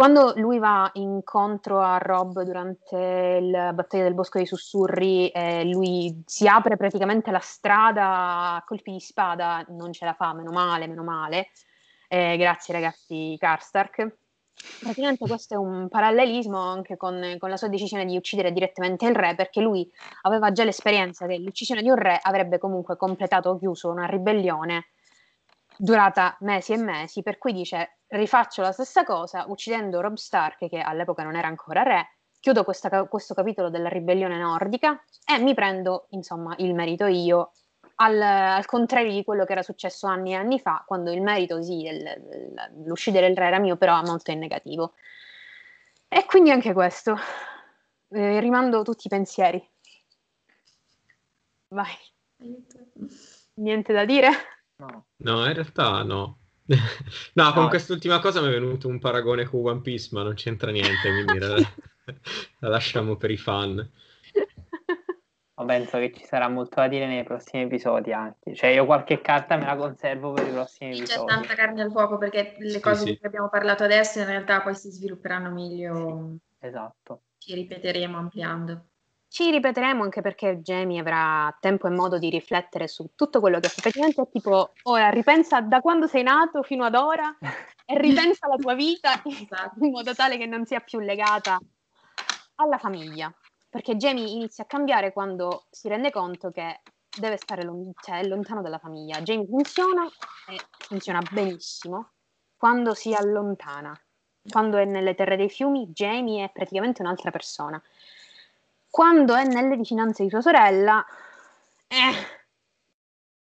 quando lui va incontro a Rob durante la battaglia del bosco dei sussurri, eh, lui si apre praticamente la strada a colpi di spada, non ce la fa, meno male, meno male. Eh, grazie ragazzi Karstark. Praticamente questo è un parallelismo anche con, con, la sua decisione di uccidere direttamente il re, perché lui aveva già l'esperienza che l'uccisione di un re avrebbe comunque completato o chiuso una ribellione durata mesi e mesi, per cui dice rifaccio la stessa cosa uccidendo Rob Stark, che all'epoca non era ancora re, chiudo questa, questo capitolo della ribellione nordica e mi prendo insomma il merito io al, al, contrario di quello che era successo anni e anni fa, quando il merito sì, l'uccidere il re era mio, però molto in negativo. E quindi anche questo. Eh, rimando tutti i pensieri. Vai. Niente da dire? No, no in realtà no. no, no, con quest'ultima cosa mi è venuto un paragone con One Piece, ma non c'entra niente, quindi la, la lasciamo per i fan penso che ci sarà molto da dire nei prossimi episodi anche. Cioè, io qualche carta me la conservo per i prossimi sì, episodi. C'è tanta carne al fuoco perché le sì, cose sì. di cui abbiamo parlato adesso in realtà poi si svilupperanno meglio. Esatto. Ci ripeteremo ampliando. Ci ripeteremo anche perché Jamie avrà tempo e modo di riflettere su tutto quello che effettivamente è tipo, ora ripensa da quando sei nato fino ad ora e ripensa alla tua vita in modo tale che non sia più legata alla famiglia perché Jamie inizia a cambiare quando si rende conto che deve stare lon- cioè, lontano dalla famiglia. Jamie funziona e funziona benissimo quando si allontana. Quando è nelle terre dei fiumi, Jamie è praticamente un'altra persona. Quando è nelle vicinanze di sua sorella, eh,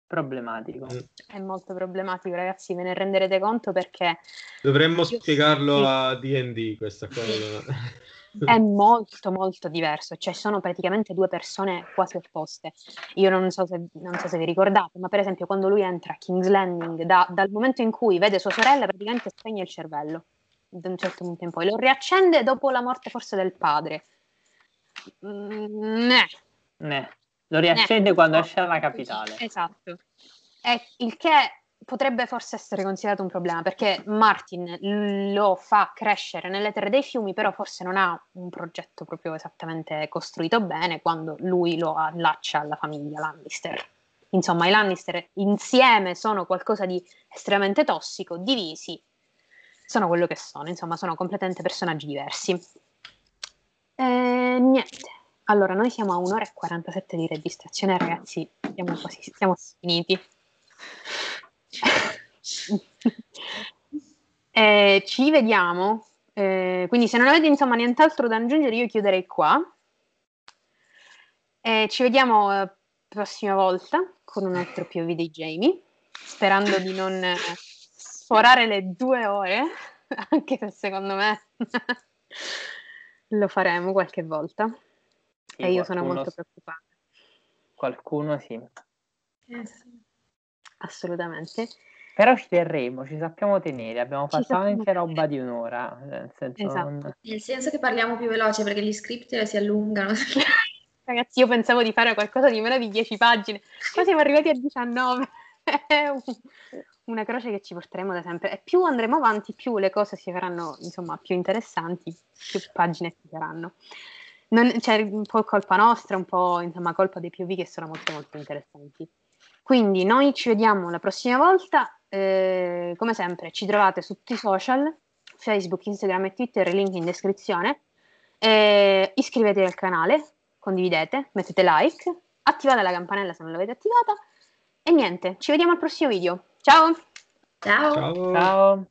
problematico. Mm. È molto problematico, ragazzi, ve ne renderete conto perché... Dovremmo spiegarlo a D&D questa cosa è molto molto diverso, cioè sono praticamente due persone quasi opposte. Io non so se, non so se vi ricordate, ma per esempio quando lui entra a King's Landing, da, dal momento in cui vede sua sorella praticamente spegne il cervello, da un certo punto in poi, lo riaccende dopo la morte forse del padre. Mm, ne. Lo riaccende ne. quando esce dalla capitale. Esatto. E il che potrebbe forse essere considerato un problema perché Martin lo fa crescere nelle terre dei fiumi, però forse non ha un progetto proprio esattamente costruito bene quando lui lo allaccia alla famiglia Lannister. Insomma, i Lannister insieme sono qualcosa di estremamente tossico, divisi sono quello che sono, insomma, sono completamente personaggi diversi. E, niente. Allora, noi siamo a un'ora e 47 di registrazione, ragazzi, siamo quasi siamo finiti eh, ci vediamo. Eh, quindi se non avete insomma nient'altro da aggiungere io chiuderei qua. Eh, ci vediamo la prossima volta con un altro POV di Jamie, sperando di non sforare le due ore, anche se secondo me lo faremo qualche volta. Sì, e io sono molto preoccupata. Qualcuno sì. Eh sì. Assolutamente. Però ci terremo, ci sappiamo tenere, abbiamo ci fatto anche roba di un'ora. Nel senso, esatto. non... nel senso che parliamo più veloce perché gli script si allungano. Ragazzi, io pensavo di fare qualcosa di meno di 10 pagine, poi siamo arrivati a 19. È una croce che ci porteremo da sempre. E più andremo avanti, più le cose si faranno, insomma, più interessanti, più pagine ci saranno. Non, cioè, un po' colpa nostra, un po' insomma colpa dei POV che sono molto molto interessanti. Quindi noi ci vediamo la prossima volta, eh, come sempre ci trovate su tutti i social, Facebook, Instagram e Twitter, link in descrizione. Eh, iscrivetevi al canale, condividete, mettete like, attivate la campanella se non l'avete attivata e niente, ci vediamo al prossimo video. Ciao! Ciao! Ciao! Ciao.